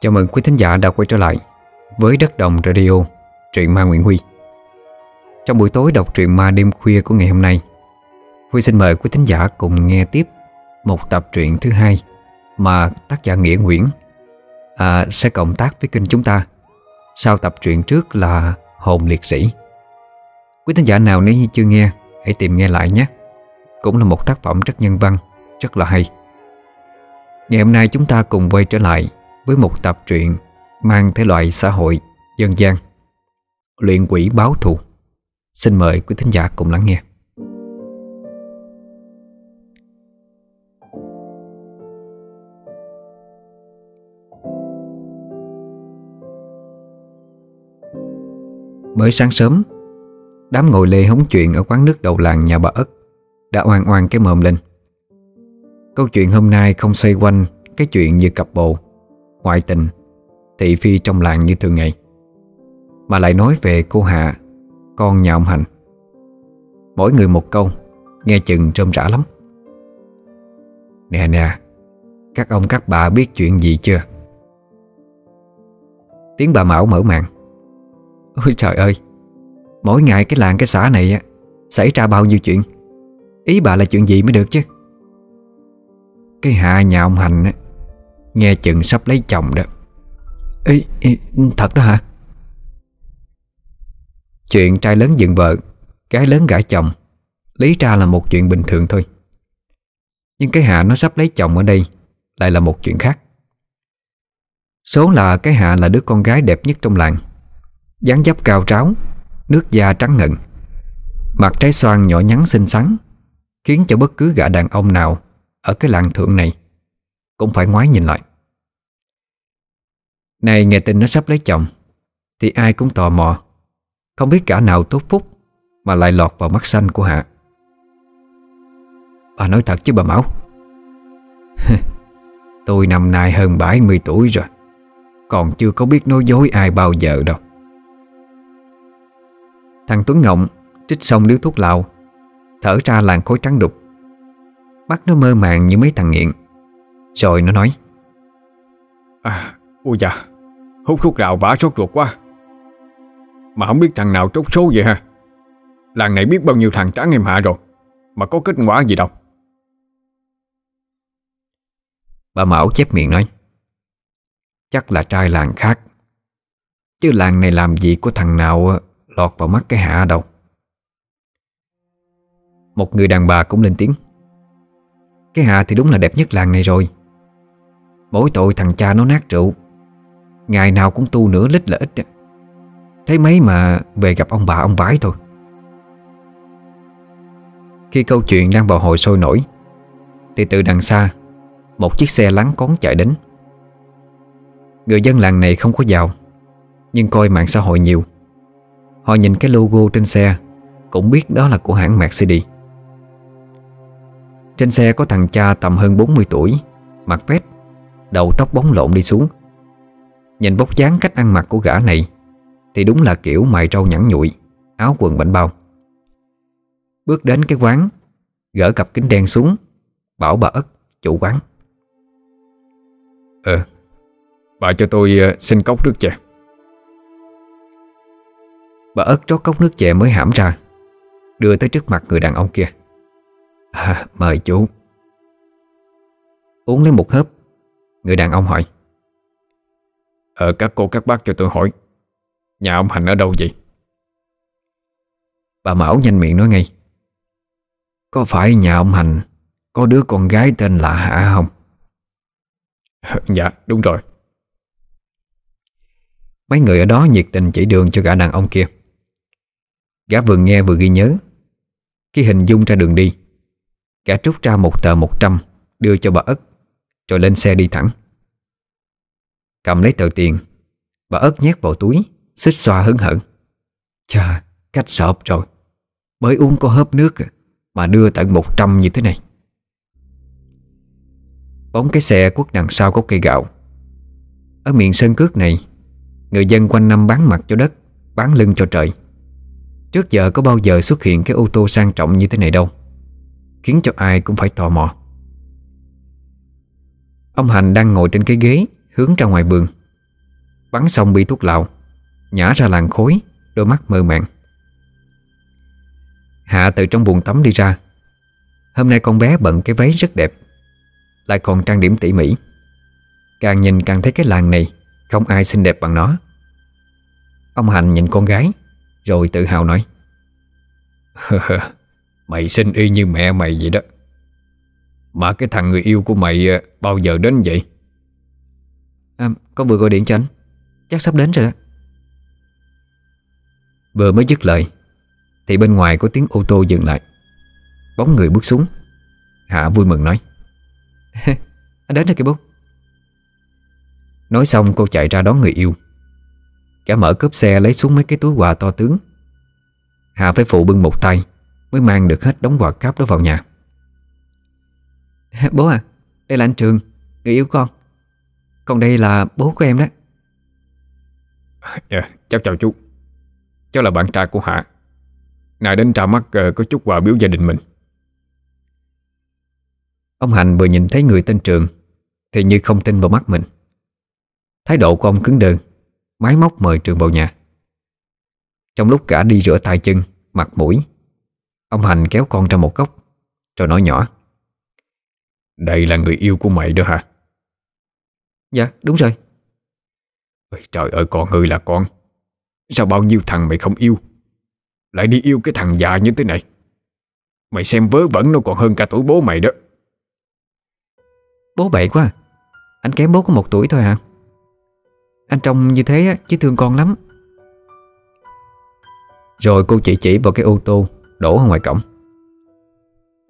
Chào mừng quý thính giả đã quay trở lại với Đất Đồng Radio, truyện ma Nguyễn Huy. Trong buổi tối đọc truyện ma đêm khuya của ngày hôm nay, Huy xin mời quý thính giả cùng nghe tiếp một tập truyện thứ hai mà tác giả Nghĩa Nguyễn à, sẽ cộng tác với kênh chúng ta. Sau tập truyện trước là Hồn Liệt Sĩ. Quý thính giả nào nếu như chưa nghe, hãy tìm nghe lại nhé. Cũng là một tác phẩm rất nhân văn, rất là hay. Ngày hôm nay chúng ta cùng quay trở lại với một tập truyện mang thể loại xã hội, dân gian, luyện quỷ báo thù. Xin mời quý thính giả cùng lắng nghe. Mới sáng sớm Đám ngồi lê hóng chuyện ở quán nước đầu làng nhà bà ất Đã oan oan cái mồm lên Câu chuyện hôm nay không xoay quanh Cái chuyện như cặp bồ Ngoại tình, Thị phi trong làng như thường ngày. Mà lại nói về cô Hạ, Con nhà ông Hành. Mỗi người một câu, Nghe chừng trơm rã lắm. Nè nè, Các ông các bà biết chuyện gì chưa? Tiếng bà Mão mở màn. Ôi trời ơi, Mỗi ngày cái làng, cái xã này á, Xảy ra bao nhiêu chuyện? Ý bà là chuyện gì mới được chứ? Cái hạ nhà ông Hành á Nghe chừng sắp lấy chồng đó. Ý, ý thật đó hả? Chuyện trai lớn dựng vợ Gái lớn gả chồng Lý ra là một chuyện bình thường thôi. Nhưng cái Hạ nó sắp lấy chồng ở đây Lại là một chuyện khác. Số là cái Hạ là đứa con gái đẹp nhất trong làng. Dáng dấp cao tráo Nước da trắng ngần. Mặt trái xoan nhỏ nhắn xinh xắn Khiến cho bất cứ gã đàn ông nào Ở cái làng thượng này cũng phải ngoái nhìn lại. Này, nghe tin nó sắp lấy chồng, Thì ai cũng tò mò. Không biết cả nào tốt phúc Mà lại lọt vào mắt xanh của Hạ. Bà nói thật chứ bà Mão. Tôi năm nay hơn 70 tuổi rồi, Còn chưa có biết nói dối ai bao giờ đâu. Thằng Tuấn ngọng Trích xong điếu thuốc lào, Thở ra làn khối trắng đục. Mắt nó mơ màng như mấy thằng nghiện. Rồi nó nói. À, ôi dạ Hút thuốc lào vả sốt ruột quá. Mà không biết thằng nào trốt số vậy ha? Làng này biết bao nhiêu thằng trắng em hạ rồi Mà có kết quả gì đâu. Bà Mão chép miệng nói. Chắc là trai làng khác. Chứ làng này làm gì có thằng nào lọt vào mắt cái hạ đâu. Một người đàn bà cũng lên tiếng. Cái hạ thì đúng là đẹp nhất làng này rồi Mỗi tội thằng cha nó nát rượu. Ngày nào cũng tu nửa lít là ít Thấy mấy mà về gặp ông bà ông vái thôi. Khi câu chuyện đang vào hồi sôi nổi, Thì từ đằng xa, Một chiếc xe lắng cón chạy đến. Người dân làng này không có giàu Nhưng coi mạng xã hội nhiều. Họ nhìn cái logo trên xe, Cũng biết đó là của hãng Mercedes. Trên xe có thằng cha tầm hơn 40 tuổi, mặc vest Đầu tóc bóng lộn đi xuống. Nhìn bốc dáng cách ăn mặc của gã này Thì đúng là kiểu mày trâu nhẵn nhụi Áo quần bảnh bao. Bước đến cái quán Gỡ cặp kính đen xuống Bảo bà ất chủ quán. Ờ Bà cho tôi uh, xin cốc nước chè. Bà ớt rót cốc nước chè mới hãm ra Đưa tới trước mặt người đàn ông kia. À mời chú. Uống lấy một hớp Người đàn ông hỏi. Ờ các cô, các bác cho tôi hỏi, Nhà ông Hành ở đâu vậy? Bà Mão nhanh miệng nói ngay. Có phải nhà ông Hành Có đứa con gái tên là Hạ không? Dạ đúng rồi. Mấy người ở đó nhiệt tình chỉ đường cho gã đàn ông kia. Gã vừa nghe vừa ghi nhớ. Khi hình dung ra đường đi, Gã rút ra một tờ một trăm Đưa cho bà ất rồi lên xe đi thẳng. Cầm lấy tờ tiền Bà ớt nhét vào túi Xích xoa hứng hở. Chà, cách sợp rồi. Mới uống có hớp nước à, Mà đưa tận một trăm như thế này. Bóng cái xe quất đằng sau có cây gạo. Ở miền sân cước này Người dân quanh năm bán mặt cho đất Bán lưng cho trời. Trước giờ có bao giờ xuất hiện cái ô tô sang trọng như thế này đâu Khiến cho ai cũng phải tò mò. Ông Hành đang ngồi trên cái ghế, Hướng ra ngoài vườn. Bắn xong bi thuốc lạo Nhả ra làn khối Đôi mắt mơ màng. Hạ từ trong buồng tắm đi ra. Hôm nay con bé bận cái váy rất đẹp, Lại còn trang điểm tỉ mỉ. Càng nhìn càng thấy cái làng này Không ai xinh đẹp bằng nó. Ông Hành nhìn con gái, Rồi tự hào nói, Mày xinh y như mẹ mày vậy đó. Mà cái thằng người yêu của mày ờ, Bao giờ đến vậy? À, Con vừa gọi điện cho anh. Chắc sắp đến rồi đó. Vừa mới dứt lời Thì bên ngoài có tiếng ô tô dừng lại. Bóng người bước xuống. Hạ vui mừng nói. Anh đến rồi kìa bố. Nói xong cô chạy ra đón người yêu. Cả mở cốp xe lấy xuống mấy cái túi quà to tướng. Hạ phải phụ bưng một tay Mới mang được hết đống quà cáp đó vào nhà Bố à Đây là anh Trường Người yêu con. Còn đây là bố của em đó. Dạ, cháu chào chú. Cháu là bạn trai của Hạ. Này đến tra mắt uh, có chút quà biếu gia đình mình. Ông Hành vừa nhìn thấy người tên Trường Thì như không tin vào mắt mình. Thái độ của ông cứng đờ Máy móc mời Trường vào nhà. Trong lúc cả đi rửa tay chân Mặt mũi Ông Hành kéo con ra một góc Rồi nói nhỏ Đây là người yêu của mày đó hả? Dạ đúng rồi. Trời ơi con ơi là con. Sao bao nhiêu thằng mày không yêu? Lại đi yêu cái thằng già như thế này. Mày xem vớ vẩn nó còn hơn cả tuổi bố mày đó. Bố bậy quá. Anh kém bố có một tuổi thôi hả? Anh trông như thế chứ thương con lắm. Rồi cô chỉ chỉ vào cái ô tô Đổ ở ngoài cổng.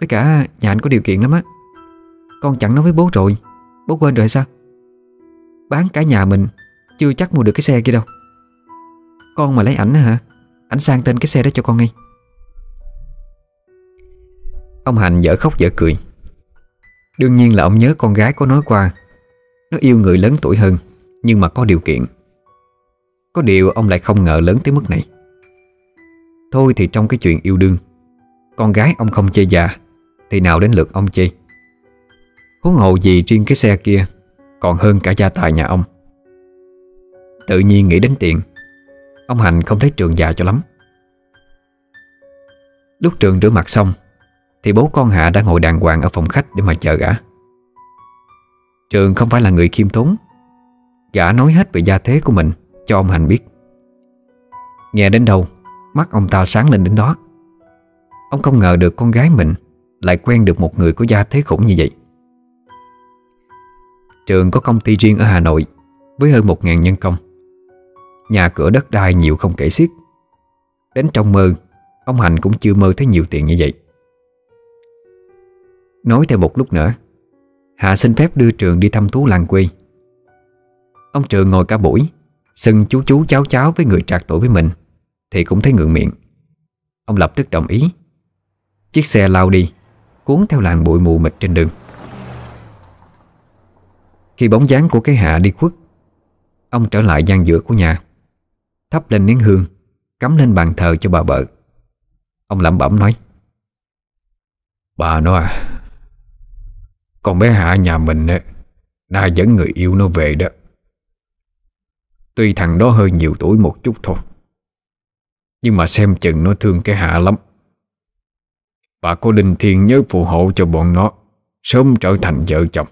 Với cả nhà anh có điều kiện lắm á con chẳng nói với bố rồi. Bố quên rồi sao? Bán cả nhà mình, Chưa chắc mua được cái xe kia đâu. Con mà lấy ảnh hả? Ảnh sang tên cái xe đó cho con ngay. Ông Hành dở khóc dở cười. Đương nhiên là ông nhớ con gái có nói qua, Nó yêu người lớn tuổi hơn, Nhưng mà có điều kiện. Có điều ông lại không ngờ lớn tới mức này. Thôi thì trong cái chuyện yêu đương, Con gái ông không chê già, Thì nào đến lượt ông chê? Huống hộ gì riêng cái xe kia, Còn hơn cả gia tài nhà ông. Tự nhiên nghĩ đến tiền, Ông Hành không thấy trường già cho lắm. Lúc trường rửa mặt xong, Thì bố con Hạ đã ngồi đàng hoàng ở phòng khách để mà chờ gã. Trường không phải là người khiêm tốn, Gã nói hết về gia thế của mình Cho ông Hành biết. Nghe đến đâu, Mắt ông ta sáng lên đến đó. Ông không ngờ được con gái mình Lại quen được một người có gia thế khủng như vậy. Trường có công ty riêng ở Hà Nội Với hơn 1.000 nhân công. Nhà cửa đất đai nhiều không kể xiết. Đến trong mơ, Ông Hành cũng chưa mơ thấy nhiều tiền như vậy. Nói thêm một lúc nữa Hạ xin phép đưa Trường đi thăm thú làng quê. Ông Trường ngồi cả buổi Xưng chú chú cháu cháu với người trạc tuổi với mình, Thì cũng thấy ngượng miệng. Ông lập tức đồng ý. Chiếc xe lao đi, Cuốn theo làng bụi mù mịt trên đường. Khi bóng dáng của cái hạ đi khuất, Ông trở lại gian giữa của nhà, Thắp lên nén hương, Cắm lên bàn thờ cho bà vợ. Ông lẩm bẩm nói, Bà nó à Con bé Hạ nhà mình Đã dẫn người yêu nó về đó. Tuy thằng đó hơi nhiều tuổi một chút thôi, Nhưng mà xem chừng nó thương cái Hạ lắm. Bà có linh Thiên nhớ phù hộ cho bọn nó, Sớm trở thành vợ chồng.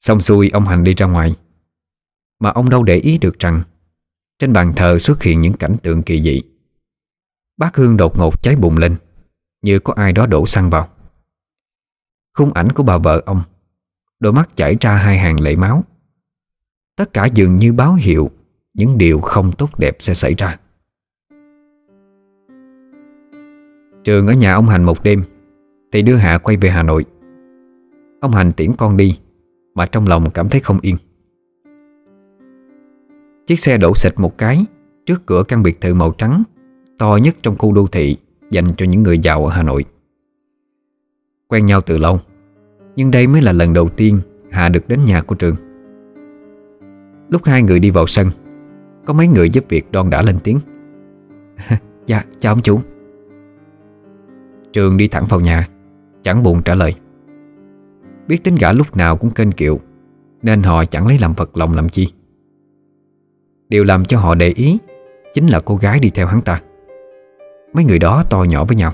Xong xuôi, ông Hành đi ra ngoài. Mà ông đâu để ý được rằng, Trên bàn thờ xuất hiện những cảnh tượng kỳ dị. Bát hương đột ngột cháy bùng lên, Như có ai đó đổ xăng vào. Khung ảnh của bà vợ ông, Đôi mắt chảy ra hai hàng lệ máu. Tất cả dường như báo hiệu Những điều không tốt đẹp sẽ xảy ra. Trường ở nhà ông Hành một đêm, Thì đưa Hạ quay về Hà Nội. Ông Hành tiễn con đi mà trong lòng cảm thấy không yên. Chiếc xe đổ xịt một cái Trước cửa căn biệt thự màu trắng, To nhất trong khu đô thị Dành cho những người giàu ở Hà Nội. Quen nhau từ lâu, Nhưng đây mới là lần đầu tiên Hà được đến nhà của Trường. Lúc hai người đi vào sân, Có mấy người giúp việc đon đã lên tiếng. Dạ chào ông chủ. Trường đi thẳng vào nhà, Chẳng buồn trả lời. Biết tính gã lúc nào cũng kênh kiệu Nên họ chẳng lấy làm vật lòng làm chi. Điều làm cho họ để ý Chính là cô gái đi theo hắn ta. Mấy người đó to nhỏ với nhau.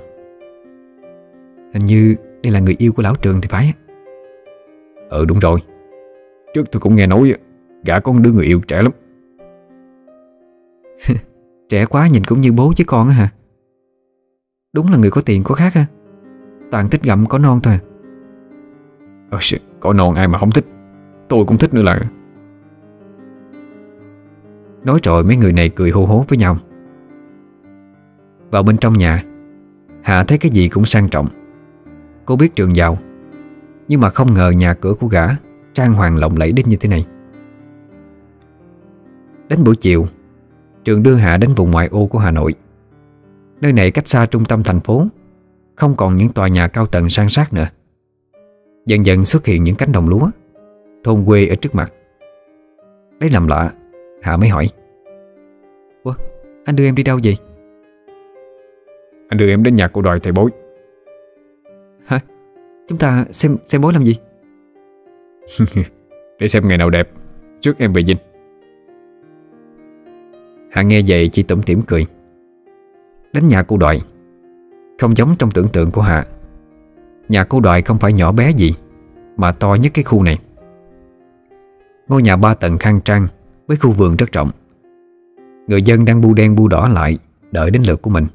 Hình như đây là người yêu của lão trường thì phải. Ừ đúng rồi. Trước tôi cũng nghe nói Gã có đứa người yêu trẻ lắm. Trẻ quá nhìn cũng như bố chứ con á hả? Đúng là người có tiền có khác ha. Toàn thích gặm có non thôi à, có non ai mà không thích. Tôi cũng thích nữa là Nói rồi mấy người này cười hô hố với nhau. Vào bên trong nhà, Hạ thấy cái gì cũng sang trọng. Cô biết trường giàu, Nhưng mà không ngờ nhà cửa của gã Trang hoàng lộng lẫy đến như thế này. Đến buổi chiều, Trường đưa Hạ đến vùng ngoại ô của Hà Nội. Nơi này cách xa trung tâm thành phố, Không còn những tòa nhà cao tầng sang sát nữa. Dần dần xuất hiện những cánh đồng lúa Thôn quê ở trước mặt. Đấy làm lạ Hạ mới hỏi. Ủa anh đưa em đi đâu vậy? Anh đưa em đến nhà cô đòi thầy bối. Hả? Chúng ta xem xem bối làm gì? Để xem ngày nào đẹp Trước em về dinh. Hạ nghe vậy chỉ tủm tỉm cười. Đến nhà cô đòi Không giống trong tưởng tượng của Hạ Nhà cô đòi không phải nhỏ bé gì Mà to nhất cái khu này. Ngôi nhà ba tầng khang trang Với khu vườn rất rộng. Người dân đang bu đen bu đỏ lại Đợi đến lượt của mình.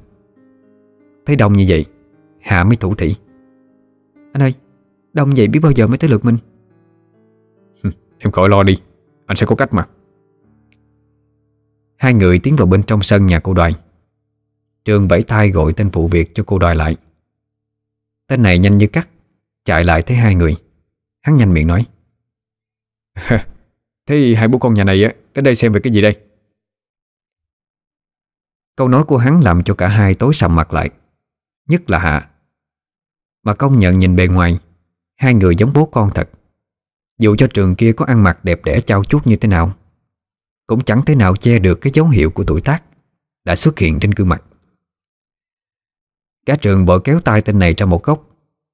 Thấy đông như vậy Hạ mới thủ thỉ. Anh ơi Đông vậy biết bao giờ mới tới lượt mình? Em khỏi lo đi Anh sẽ có cách mà. Hai người tiến vào bên trong sân nhà cô đoài. Trường vẫy tay gọi tên phụ việc cho cô đoài lại Tên này nhanh như cắt Chạy lại thấy hai người. Hắn nhanh miệng nói. Thế hai bố con nhà này á Đến đây xem về cái gì đây? Câu nói của hắn làm cho cả hai tối sầm mặt lại. Nhất là Hạ. Mà công nhận nhìn bề ngoài Hai người giống bố con thật. Dù cho trường kia có ăn mặc đẹp đẽ trao chút như thế nào Cũng chẳng thể nào che được cái dấu hiệu của tuổi tác Đã xuất hiện trên gương mặt Cả trường vội kéo tay tên này ra một góc.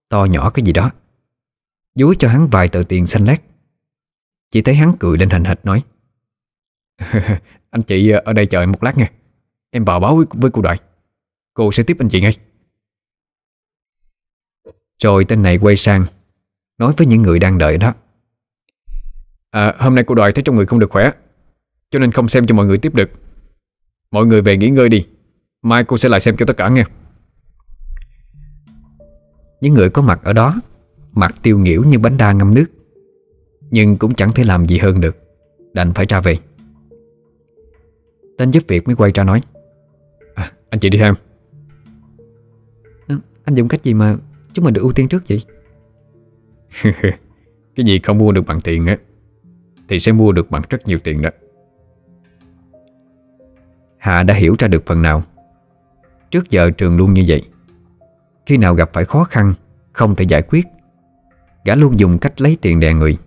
To nhỏ cái gì đó. Dúi cho hắn vài tờ tiền xanh lét. Chỉ thấy hắn cười lên hành hạch nói. Anh chị ở đây chờ em một lát nha Em vào báo với, với cô đại Cô sẽ tiếp anh chị ngay. Rồi tên này quay sang Nói với những người đang đợi đó. À, Hôm nay cô đòi thấy trong người không được khỏe Cho nên không xem cho mọi người tiếp được. Mọi người về nghỉ ngơi đi. Mai cô sẽ lại xem cho tất cả nghe. Những người có mặt ở đó Mặt tiêu nghỉu như bánh đa ngâm nước. Nhưng cũng chẳng thể làm gì hơn được Đành phải ra về. Tên giúp việc mới quay ra nói à, Anh chị đi theo à, ờ, Anh dùng cách gì mà Chúng mình được ưu tiên trước vậy? Cái gì không mua được bằng tiền á Thì sẽ mua được bằng rất nhiều tiền đó. Hạ đã hiểu ra được phần nào. Trước giờ trường luôn như vậy khi nào gặp phải khó khăn, Không thể giải quyết. Gã luôn dùng cách lấy tiền đè người.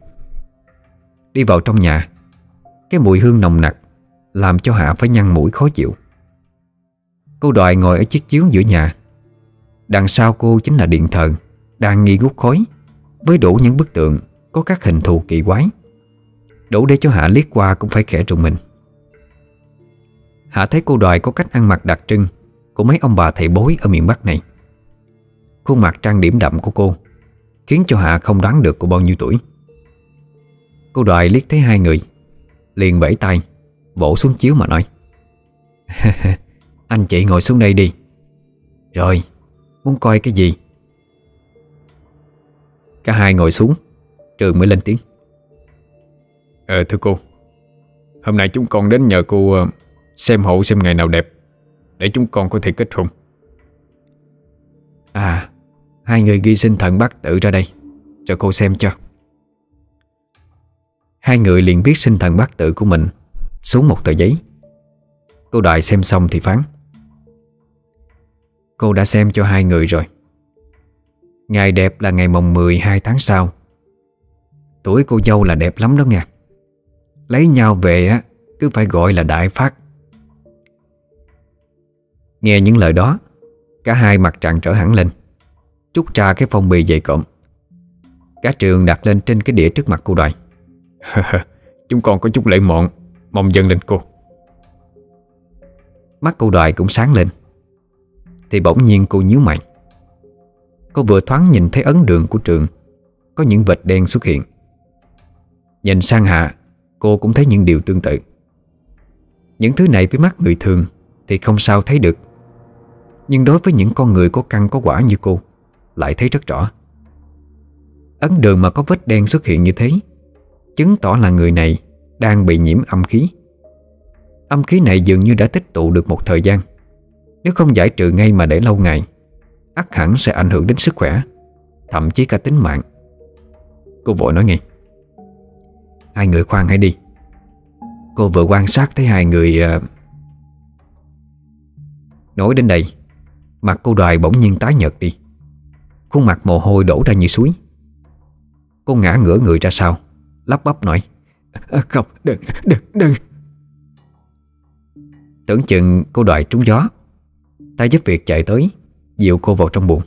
Đi vào trong nhà, Cái mùi hương nồng nặc Làm cho Hạ phải nhăn mũi khó chịu. Cô đòi ngồi ở chiếc chiếu giữa nhà. Đằng sau cô chính là điện thờ, Đang nghi ngút khói, Với đủ những bức tượng Có các hình thù kỳ quái. Đủ để cho Hạ liếc qua cũng phải khẽ trùng mình. Hạ thấy cô đòi có cách ăn mặc đặc trưng Của mấy ông bà thầy bối ở miền Bắc này. Khuôn mặt trang điểm đậm của cô Khiến cho Hạ không đoán được cô bao nhiêu tuổi. Cô đòi liếc thấy hai người Liền vẫy tay Bổ xuống chiếu mà nói Anh chị ngồi xuống đây đi. Rồi Muốn coi cái gì? Cả hai ngồi xuống Trường mới lên tiếng. Ờ thưa cô Hôm nay chúng con đến nhờ cô ờ, Xem hộ xem ngày nào đẹp Để chúng con có thể kết hôn. À Hai người ghi sinh thần bát tự ra đây, Cho cô xem cho. Hai người liền viết sinh thần bát tự của mình Xuống một tờ giấy. Cô đại xem xong thì phán. Cô đã xem cho hai người rồi. Ngày đẹp là ngày mồng 12 tháng sau. Tuổi cô dâu là đẹp lắm đó nha Lấy nhau về á, Cứ phải gọi là đại phát. Nghe những lời đó, Cả hai mặt trạng trở hẳn lên. Trút ra cái phong bì dày cộm. Cả trường đặt lên trên cái đĩa trước mặt cô đoài. Chúng con có chút lễ mọn, Mong dân lên cô. Mắt cô đoài cũng sáng lên. Thì bỗng nhiên cô nhíu mày. Cô vừa thoáng nhìn thấy ấn đường của trường, Có những vệt đen xuất hiện. Nhìn sang hạ, Cô cũng thấy những điều tương tự. Những thứ này với mắt người thường Thì không sao thấy được. Nhưng đối với những con người có căn có quả như cô lại thấy rất rõ. Ấn đường mà có vết đen xuất hiện như thế, Chứng tỏ là người này Đang bị nhiễm âm khí. Âm khí này dường như đã tích tụ được một thời gian. Nếu không giải trừ ngay mà để lâu ngày, ắt hẳn sẽ ảnh hưởng đến sức khỏe, Thậm chí cả tính mạng. Cô vội nói ngay, Hai người khoan hãy đi. Cô vừa quan sát thấy hai người uh... Nói đến đây, Mặt cô đoài bỗng nhiên tái nhợt đi. Khuôn mặt mồ hôi đổ ra như suối. Cô ngã ngửa người ra sau Lắp bắp nói à, Không, đừng, đừng, đừng. Tưởng chừng cô đòi trúng gió tay giúp việc chạy tới Dịu cô vào trong buồng.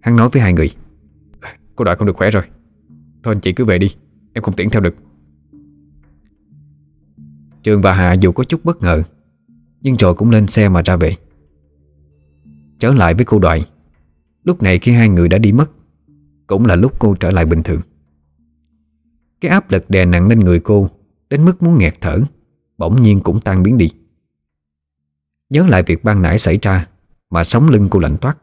Hắn nói với hai người Cô đòi không được khỏe rồi. Thôi anh chị cứ về đi Em không tiễn theo được. Trường và Hạ dù có chút bất ngờ Nhưng rồi cũng lên xe mà ra về. Trở lại với cô đoại Lúc này khi hai người đã đi mất, Cũng là lúc cô trở lại bình thường. Cái áp lực đè nặng lên người cô, Đến mức muốn nghẹt thở, Bỗng nhiên cũng tan biến đi. Nhớ lại việc ban nãy xảy ra Mà sống lưng cô lạnh toát.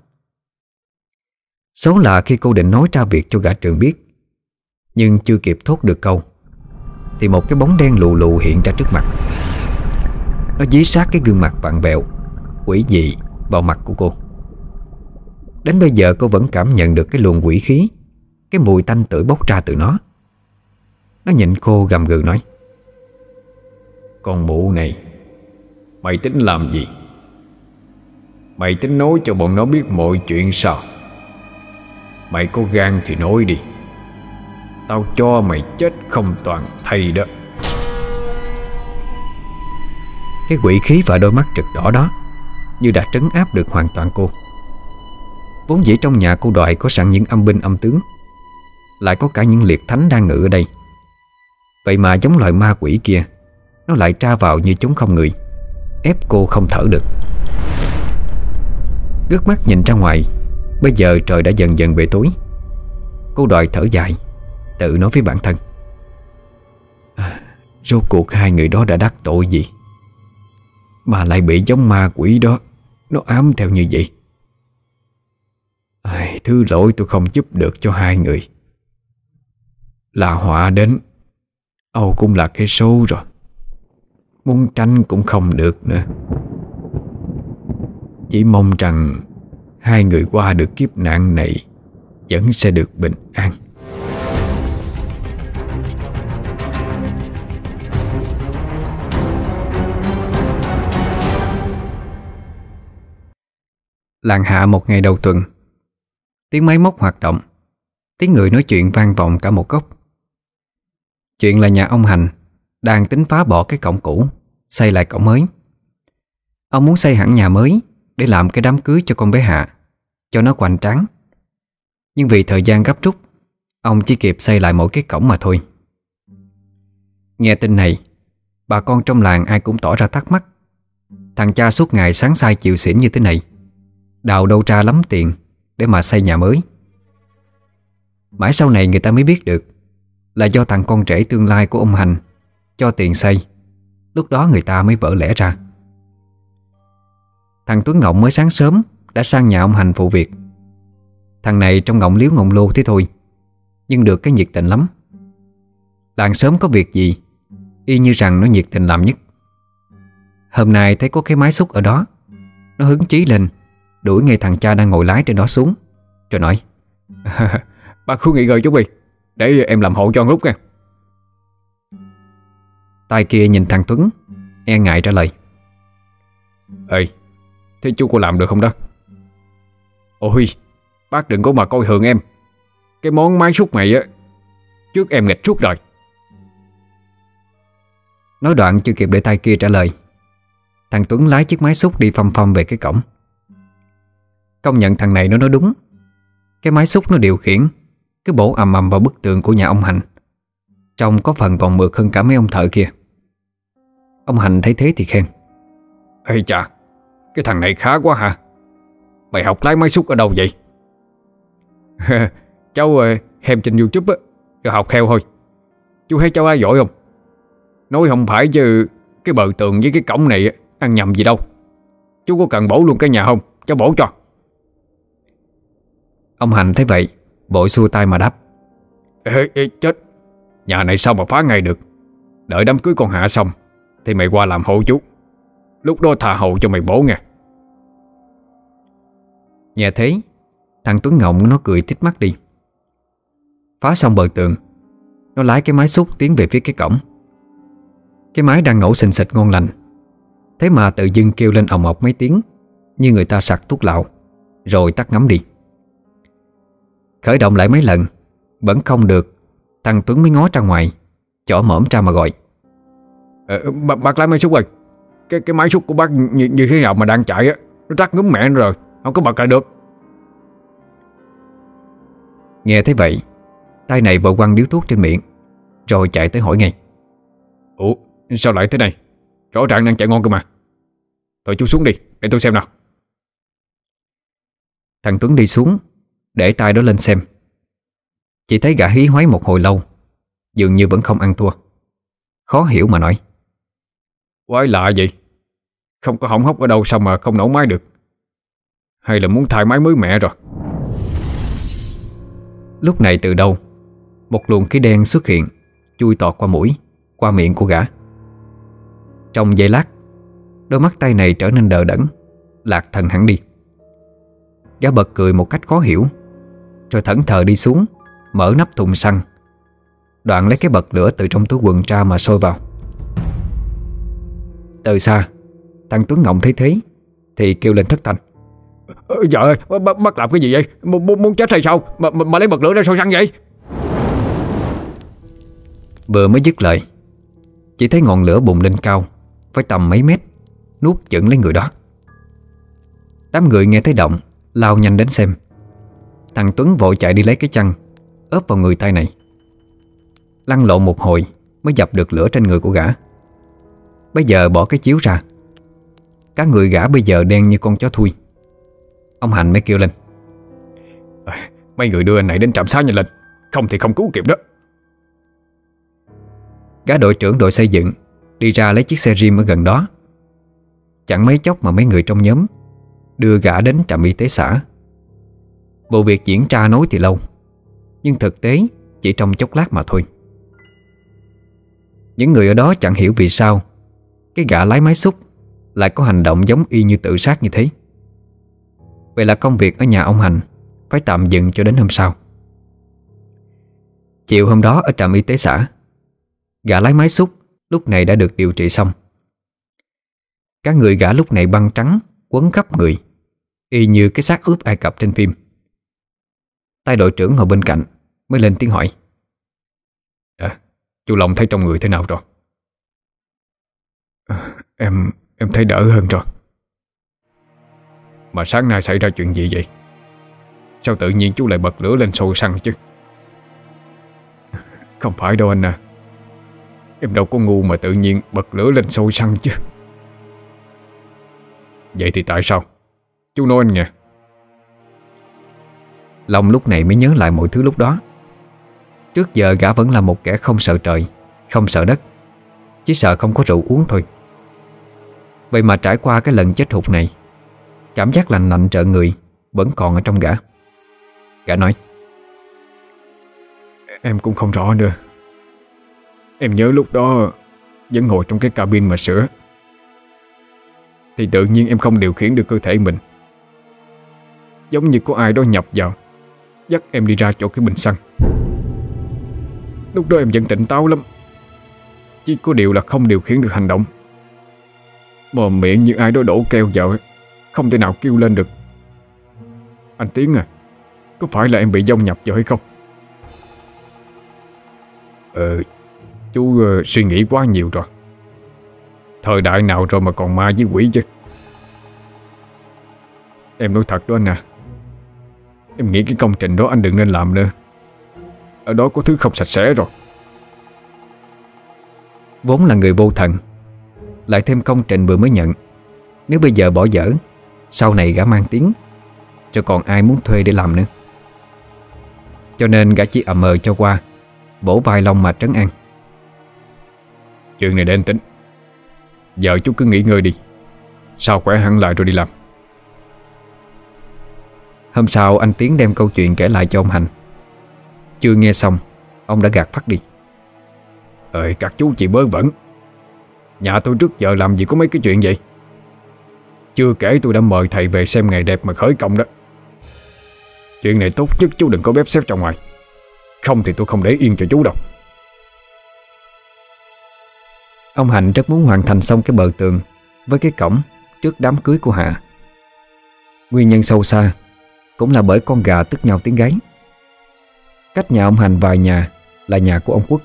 Xấu là khi cô định nói ra việc cho gã trường biết, Nhưng chưa kịp thốt được câu, Thì một cái bóng đen lù lù hiện ra trước mặt. Nó dí sát cái gương mặt vặn vẹo, Quỷ dị vào mặt của cô. Đến bây giờ cô vẫn cảm nhận được cái luồng quỷ khí, Cái mùi tanh tưởi bốc ra từ nó. Nó nhìn cô gầm gừ nói, Con mụ này, Mày tính làm gì? Mày tính nói cho bọn nó biết mọi chuyện sao? Mày có gan thì nói đi. Tao cho mày chết không toàn thay đó. Cái quỷ khí và đôi mắt trực đỏ đó Như đã trấn áp được hoàn toàn cô. Vốn dĩ trong nhà cô đoại có sẵn những âm binh âm tướng. Lại có cả những liệt thánh đang ngự ở đây. Vậy mà giống loài ma quỷ kia Nó lại tra vào như chúng không người Ép cô không thở được. Gước mắt nhìn ra ngoài Bây giờ trời đã dần dần về tối. Cô đòi thở dài Tự nói với bản thân. À, Rốt cuộc hai người đó đã đắc tội gì? Mà lại bị giống ma quỷ đó Nó ám theo như vậy. Ai, Thứ lỗi tôi không giúp được cho hai người. Là họa đến Âu cũng là cái số rồi. Muốn tránh cũng không được nữa. Chỉ mong rằng Hai người qua được kiếp nạn này Vẫn sẽ được bình an. Làng hạ một ngày đầu tuần Tiếng máy móc hoạt động. Tiếng người nói chuyện vang vọng cả một góc. Chuyện là nhà ông Hành Đang tính phá bỏ cái cổng cũ, Xây lại cổng mới. Ông muốn xây hẳn nhà mới Để làm cái đám cưới cho con bé Hạ, Cho nó hoành tráng. Nhưng vì thời gian gấp rút, Ông chỉ kịp xây lại mỗi cái cổng mà thôi. Nghe tin này, Bà con trong làng ai cũng tỏ ra thắc mắc. Thằng cha suốt ngày sáng sai chịu xỉn như thế này, Đào đâu ra lắm tiền. Để mà xây nhà mới. Mãi sau này người ta mới biết được Là do thằng con trẻ tương lai của ông Hành Cho tiền xây, Lúc đó người ta mới vỡ lẽ ra. Thằng Tuấn Ngọng mới sáng sớm Đã sang nhà ông Hành phụ việc. Thằng này trong ngọng liếu ngọng lô thế thôi, Nhưng được cái nhiệt tình lắm. Làng sớm có việc gì, Y như rằng nó nhiệt tình làm nhất. Hôm nay thấy có cái máy xúc ở đó, Nó hứng chí lên Đuổi ngay thằng cha đang ngồi lái trên đó xuống. Rồi nói Bác khu nghỉ ngơi chút đi, Để em làm hộ cho lúc nha. Tay kia nhìn thằng Tuấn E ngại trả lời, Ê, Thế chú có làm được không đó? Ôi, Bác đừng có mà coi thường em. Cái món máy xúc này á, Trước em nghịch suốt rồi Nói đoạn chưa kịp để tay kia trả lời, Thằng Tuấn lái chiếc máy xúc đi phăm phăm về cái cổng. Công nhận thằng này nó nói đúng. Cái máy xúc nó điều khiển Cứ bổ ầm ầm vào bức tường của nhà ông Hành Trông có phần còn mượt hơn cả mấy ông thợ kia. Ông Hành thấy thế thì khen. Ê chà, Cái thằng này khá quá hả Mày học lái máy xúc ở đâu vậy? Cháu ờ, Hem trên Youtube á Rồi học theo thôi. Chú thấy cháu ai giỏi không? Nói không phải chứ, Cái bờ tường với cái cổng này Ăn nhầm gì đâu. Chú có cần bổ luôn cái nhà không? Cháu bổ cho. Ông Hành thấy vậy Bội xua tay mà đáp. Ê, ê, Chết. Nhà này sao mà phá ngay được? Đợi đám cưới con Hạ xong Thì mày qua làm hộ chú. Lúc đó thà hậu cho mày bổ nghe. Nghe thế Thằng Tuấn Ngộng nó cười thích mắt đi. Phá xong bờ tường Nó lái cái máy xúc tiến về phía cái cổng. Cái máy đang nổ xình xịch ngon lành. Thế mà tự dưng kêu lên ồng ọc mấy tiếng Như người ta sặc thuốc lạo Rồi tắt ngắm đi Khởi động lại mấy lần Vẫn không được. Thằng Tuấn mới ngó ra ngoài Chỏ mõm ra mà gọi. Ờ, bác, bác lái máy xúc ơi Cái cái máy xúc của bác như, như thế nào mà đang chạy á? Nó tắt ngấm mẹ rồi Không có bật lại được. Nghe thấy vậy Tay này vội quăng điếu thuốc trên miệng Rồi chạy tới hỏi ngay. Ủa sao lại thế này? Rõ ràng đang chạy ngon cơ mà. Thôi chú xuống đi để tôi xem nào. Thằng Tuấn đi xuống Để tay đó lên xem. Chỉ thấy gã hí hoái một hồi lâu Dường như vẫn không ăn thua. Khó hiểu mà nói. Quái lạ vậy. Không có hỏng hóc ở đâu sao mà không nổ máy được? Hay là muốn thay máy mới mẹ rồi? Lúc này từ đâu Một luồng khí đen xuất hiện Chui tọt qua mũi Qua miệng của gã. Trong giây lát Đôi mắt tay này trở nên đờ đẫn Lạc thần hẳn đi. Gã bật cười một cách khó hiểu Rồi thẫn thờ đi xuống Mở nắp thùng xăng. Đoạn lấy cái bật lửa từ trong túi quần ra mà sôi vào. Từ xa Thằng Tuấn Ngộng thấy thế Thì kêu lên thất thanh. Dạ ơi bắt, bắt làm cái gì vậy? M Muốn chết hay sao? Mà, mà, mà lấy bật lửa ra sôi xăng vậy? Vừa mới dứt lời Chỉ thấy ngọn lửa bùng lên cao Phải tầm mấy mét Nuốt chửng lấy người đó. Đám người nghe thấy động Lao nhanh đến xem Thằng Tuấn vội chạy đi lấy cái chăn ốp vào người tay này. Lăn lộn một hồi Mới dập được lửa trên người của gã. Bây giờ bỏ cái chiếu ra. Các người gã bây giờ đen như con chó thui. Ông Hành mới kêu lên. À, Mấy người đưa anh này đến trạm xá nhanh lên Không thì không cứu kịp đó. Gã đội trưởng đội xây dựng Đi ra lấy chiếc xe rim ở gần đó. Chẳng mấy chốc mà mấy người trong nhóm Đưa gã đến trạm y tế xã Vụ việc diễn ra nói thì lâu, Nhưng thực tế Chỉ trong chốc lát mà thôi. Những người ở đó chẳng hiểu vì sao Cái gã lái máy xúc Lại có hành động giống y như tự sát như thế. Vậy là công việc ở nhà ông Hành Phải tạm dừng cho đến hôm sau. Chiều hôm đó ở trạm y tế xã, Gã lái máy xúc Lúc này đã được điều trị xong. Các người gã lúc này băng trắng Quấn khắp người, Y như cái xác ướp Ai Cập trên phim. Tay đội trưởng ngồi bên cạnh Mới lên tiếng hỏi. À chú Long thấy trong người thế nào rồi? À, Em Em thấy đỡ hơn rồi. Mà sáng nay xảy ra chuyện gì vậy? Sao tự nhiên chú lại bật lửa lên sôi xăng chứ? Không phải đâu anh à. Em đâu có ngu mà tự nhiên bật lửa lên sôi xăng chứ? Vậy thì tại sao? Chú nói anh nghe. Long lúc này mới nhớ lại mọi thứ lúc đó. Trước giờ gã vẫn là một kẻ không sợ trời, Không sợ đất, Chỉ sợ không có rượu uống thôi. Vậy mà trải qua cái lần chết hụt này, Cảm giác lành lạnh trợ người Vẫn còn ở trong gã. Gã nói, Em cũng không rõ nữa. Em nhớ lúc đó Vẫn ngồi trong cái cabin mà sửa. Thì tự nhiên em không điều khiển được cơ thể mình. Giống như có ai đó nhập vào. Dắt em đi ra chỗ cái bình xăng. Lúc đó em vẫn tỉnh táo lắm. Chỉ có điều là không điều khiển được hành động. Mồm miệng như ai đó đổ keo vào Không thể nào kêu lên được. Anh Tiến à Có phải là em bị dông nhập rồi hay không? Ờ Chú uh, suy nghĩ quá nhiều rồi. Thời đại nào rồi mà còn ma với quỷ chứ? Em nói thật đó anh à Em nghĩ cái công trình đó anh đừng nên làm nữa. Ở đó có thứ không sạch sẽ rồi. Vốn là người vô thần Lại thêm công trình vừa mới nhận. Nếu bây giờ bỏ dở Sau này gã mang tiếng Cho còn ai muốn thuê để làm nữa. Cho nên gã chỉ ậm mờ cho qua Bổ vai Long mà trấn an. Chuyện này để anh tính. Giờ chú cứ nghỉ ngơi đi. Sao khỏe hẳn lại rồi đi làm Hôm sau anh Tiến đem câu chuyện kể lại cho ông Hành. Chưa nghe xong Ông đã gạt phát đi. Ơi các chú chị bớ vẩn. Nhà tôi trước giờ làm gì có mấy cái chuyện vậy? Chưa kể tôi đã mời thầy về xem ngày đẹp mà khởi công đó. Chuyện này tốt nhất chú đừng có bếp xếp trong ngoài. Không thì tôi không để yên cho chú đâu. Ông Hạnh rất muốn hoàn thành xong cái bờ tường Với cái cổng trước đám cưới của Hạ. Nguyên nhân sâu xa cũng là bởi con gà tức nhau tiếng gáy. Cách nhà ông Hành vài nhà Là nhà của ông Quốc.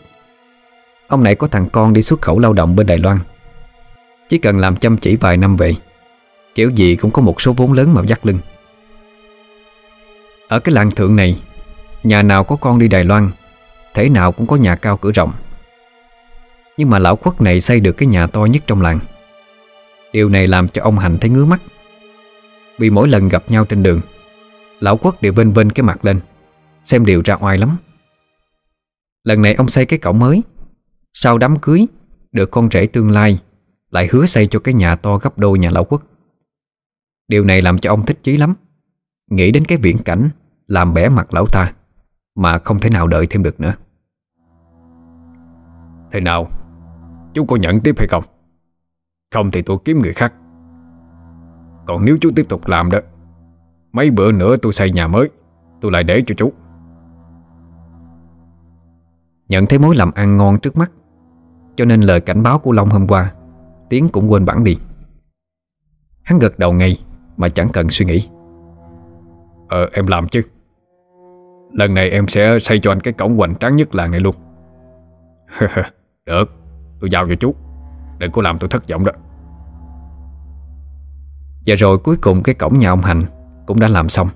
Ông này có thằng con đi xuất khẩu lao động bên Đài Loan. Chỉ cần làm chăm chỉ vài năm về, Kiểu gì cũng có một số vốn lớn mà dắt lưng. Ở cái làng thượng này, Nhà nào có con đi Đài Loan, Thế nào cũng có nhà cao cửa rộng. Nhưng mà lão quốc này xây được cái nhà to nhất trong làng. Điều này làm cho ông Hành thấy ngứa mắt. Vì mỗi lần gặp nhau trên đường Lão quất đều bên bên cái mặt lên. Xem điều ra oai lắm. Lần này ông xây cái cổng mới. Sau đám cưới, Được con rể tương lai Lại hứa xây cho cái nhà to gấp đôi nhà lão quất Điều này làm cho ông thích chí lắm. Nghĩ đến cái viễn cảnh Làm bẻ mặt lão ta Mà không thể nào đợi thêm được nữa. Thế nào? Chú có nhận tiếp hay không? Không thì tôi kiếm người khác. Còn nếu chú tiếp tục làm đó Mấy bữa nữa tôi xây nhà mới. Tôi lại để cho chú. Nhận thấy mối làm ăn ngon trước mắt, Cho nên lời cảnh báo của Long hôm qua, Tiến cũng quên bản đi. Hắn gật đầu ngay, Mà chẳng cần suy nghĩ. Ờ em làm chứ. Lần này em sẽ xây cho anh cái cổng hoành tráng nhất làng này luôn. Được. Tôi giao cho chú. Đừng có làm tôi thất vọng đó. Và rồi cuối cùng cái cổng nhà ông Hành cũng đã làm xong.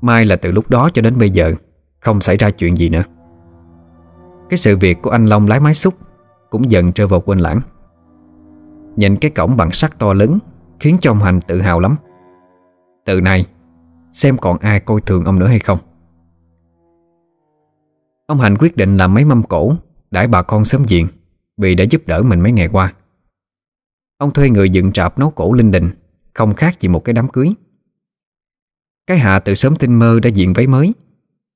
Mai là từ lúc đó cho đến bây giờ, Không xảy ra chuyện gì nữa. Cái sự việc của anh Long lái máy xúc Cũng dần rơi vào quên lãng. Nhìn cái cổng bằng sắt to lớn Khiến cho ông Hành tự hào lắm. Từ nay, Xem còn ai coi thường ông nữa hay không? Ông Hành quyết định làm mấy mâm cổ Đãi bà con sớm diện Vì đã giúp đỡ mình mấy ngày qua. Ông thuê người dựng trạp nấu cổ linh đình, Không khác gì một cái đám cưới. Cái hạ từ sớm tinh mơ đã diện váy mới.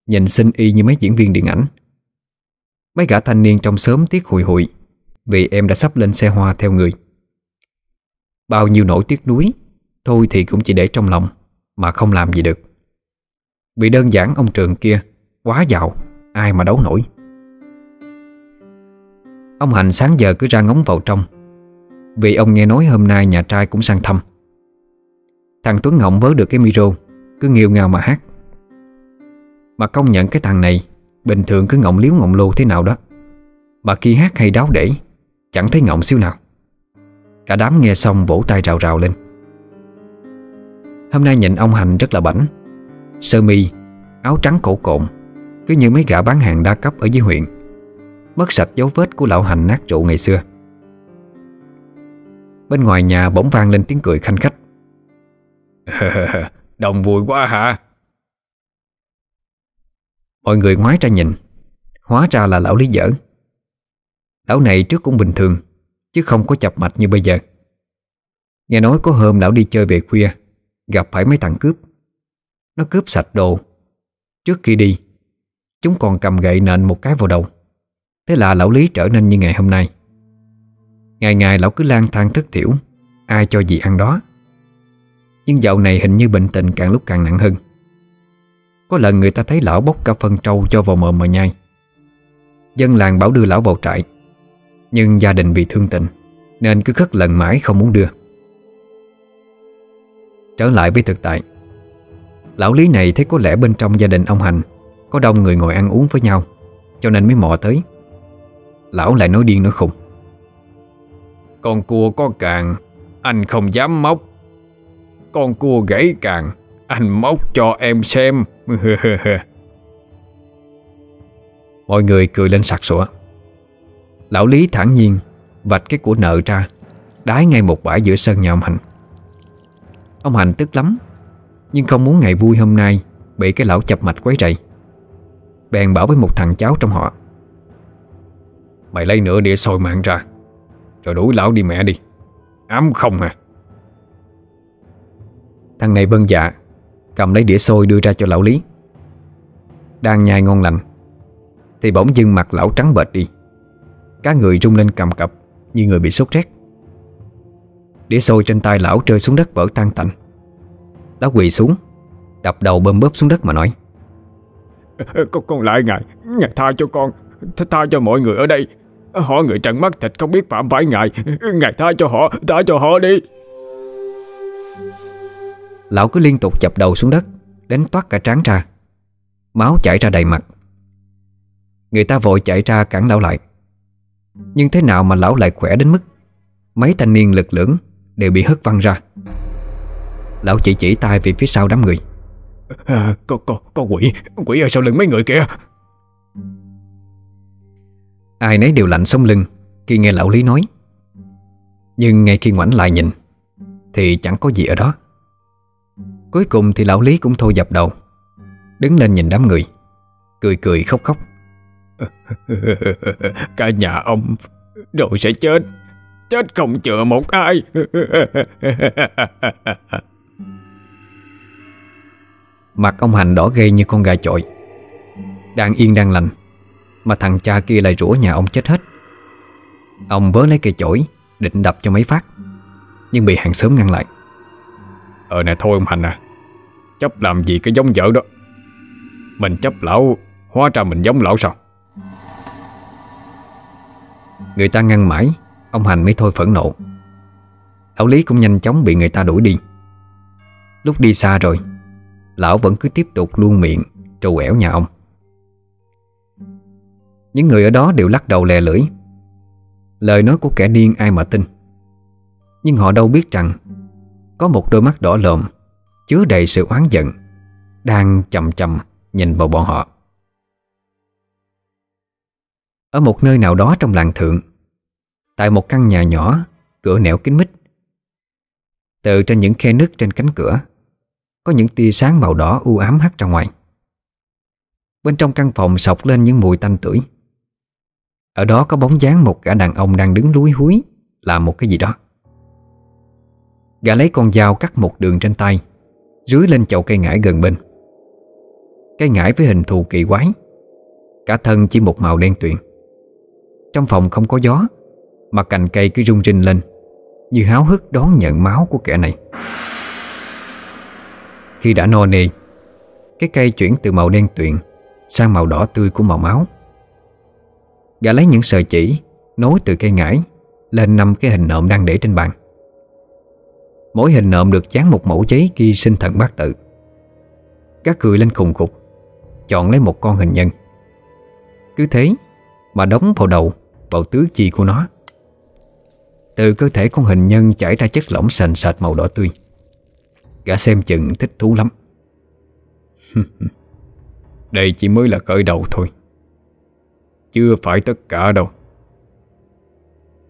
Nhìn xinh y như mấy diễn viên điện ảnh. Mấy gã thanh niên trong sớm tiếc hùi hụi, Vì em đã sắp lên xe hoa theo người. Bao nhiêu nỗi tiếc nuối, Thôi thì cũng chỉ để trong lòng, Mà không làm gì được. Vì đơn giản ông trường kia, Quá giàu, Ai mà đấu nổi. Ông Hành sáng giờ cứ ra ngóng vào trong, Vì ông nghe nói hôm nay nhà trai cũng sang thăm. Thằng Tuấn Ngọng vớ được cái micro. Cứ nghiêu ngao mà hát. Mà công nhận cái thằng này, Bình thường cứ ngọng liếu ngọng lô thế nào đó. Mà khi hát hay đáo để, Chẳng thấy ngọng xíu nào. Cả đám nghe xong vỗ tay rào rào lên. Hôm nay nhìn ông Hành rất là bảnh. Sơ mi, Áo trắng cổ cộn Cứ như mấy gã bán hàng đa cấp ở dưới huyện. Mất sạch dấu vết của lão Hành nát trụ ngày xưa. Bên ngoài nhà bỗng vang lên tiếng cười khanh khách. Đồng vui quá hả? Mọi người ngoái ra nhìn. Hóa ra là lão Lý dở. Lão này trước cũng bình thường, Chứ không có chập mạch như bây giờ. Nghe nói có hôm lão đi chơi về khuya, Gặp phải mấy thằng cướp. Nó cướp sạch đồ. Trước khi đi, Chúng còn cầm gậy nện một cái vào đầu. Thế là lão Lý trở nên như ngày hôm nay. Ngày ngày lão cứ lang thang thất thiểu, Ai cho gì ăn đó. Nhưng dạo này hình như bệnh tình càng lúc càng nặng hơn. Có lần người ta thấy lão bốc cả phân trâu cho vào mồm mà nhai. Dân làng bảo đưa lão vào trại, Nhưng gia đình bị thương tình Nên cứ khất lần mãi không muốn đưa. Trở lại với thực tại, Lão Lý này thấy có lẽ bên trong gia đình ông Hành Có đông người ngồi ăn uống với nhau, Cho nên mới mò tới. Lão lại nói điên nói khùng. Con cua có càng, Anh không dám móc. Con cua gãy càng. Anh móc cho em xem. Mọi người cười lên sặc sủa Lão Lý thản nhiên, Vạch cái của nợ ra, Đái ngay một bãi giữa sân nhà ông Hành Ông Hành tức lắm, Nhưng không muốn ngày vui hôm nay Bị cái lão chập mạch quấy rầy. Bèn bảo với một thằng cháu trong họ, Mày lấy nửa đĩa sôi mạng ra, Rồi đuổi lão đi mẹ đi. Ám không à. Thằng này bân dạ Cầm lấy đĩa xôi đưa ra cho lão Lý. Đang nhai ngon lành Thì bỗng dưng mặt lão trắng bệch đi. Cá người rung lên cầm cập Như người bị sốt rét. Đĩa xôi trên tay lão rơi xuống đất vỡ tan tành. Lão quỳ xuống Đập đầu bơm bóp xuống đất mà nói. Con, con lại ngài Ngài tha cho con Tha, Tha cho mọi người ở đây. Họ người trần mắt thịt không biết phạm phải ngài Ngài tha cho họ Tha cho họ đi. Lão cứ liên tục chập đầu xuống đất Đến toát cả trán ra. Máu chảy ra đầy mặt. Người ta vội chạy ra cản lão lại. Nhưng thế nào mà lão lại khỏe đến mức Mấy thanh niên lực lưỡng Đều bị hất văng ra? Lão chỉ chỉ tay về phía sau đám người. À, có, có, có quỷ Quỷ ở sau lưng mấy người kìa. Ai nấy đều lạnh sống lưng Khi nghe lão Lý nói. Nhưng ngay khi ngoảnh lại nhìn Thì chẳng có gì ở đó Cuối cùng thì lão Lý cũng thôi dập đầu Đứng lên nhìn đám người Cười cười khóc khóc. Cả nhà ông Rồi sẽ chết Chết không chừa một ai. Mặt ông Hành đỏ ghê như con gà chọi Đang yên đang lành Mà thằng cha kia lại rủa nhà ông chết hết. Ông vớ lấy cây chổi Định đập cho mấy phát Nhưng bị hàng xóm ngăn lại. Ờ nè thôi ông Hành à Chấp làm gì cái giống vợ đó? Mình chấp lão, Hóa ra mình giống lão sao? Người ta ngăn mãi, Ông Hành mới thôi phẫn nộ. Lão Lý cũng nhanh chóng bị người ta đuổi đi. Lúc đi xa rồi, Lão vẫn cứ tiếp tục luôn miệng Trù ẻo nhà ông. Những người ở đó đều lắc đầu lè lưỡi. Lời nói của kẻ điên ai mà tin. Nhưng họ đâu biết rằng, Có một đôi mắt đỏ lộm Chứa đầy sự oán giận, Đang chầm chầm nhìn vào bọn họ. Ở một nơi nào đó trong làng thượng, Tại một căn nhà nhỏ, Cửa nẻo kín mít, Từ trên những khe nứt trên cánh cửa, Có những tia sáng màu đỏ u ám hắt ra ngoài. Bên trong căn phòng sọc lên những mùi tanh tưởi. Ở đó có bóng dáng một gã đàn ông đang đứng lúi húi, Làm một cái gì đó. Gã lấy con dao cắt một đường trên tay Rưới lên chậu cây ngải gần bên. Cây ngải với hình thù kỳ quái. Cả thân chỉ một màu đen tuyền. Trong phòng không có gió, Mà cành cây cứ rung rinh lên, Như háo hức đón nhận máu của kẻ này. Khi đã no nê, Cái cây chuyển từ màu đen tuyền Sang màu đỏ tươi của màu máu. Gã lấy những sợi chỉ Nối từ cây ngải Lên năm cái hình nộm đang để trên bàn. Mỗi hình nộm được dán một mẫu giấy ghi sinh thần bát tự. Các cười lên khùng khục, Chọn lấy một con hình nhân. Cứ thế mà đóng vào đầu, Vào tứ chi của nó. Từ cơ thể con hình nhân chảy ra chất lỏng sền sệt màu đỏ tươi. Gã xem chừng thích thú lắm. Đây chỉ mới là cởi đầu thôi. Chưa phải tất cả đâu.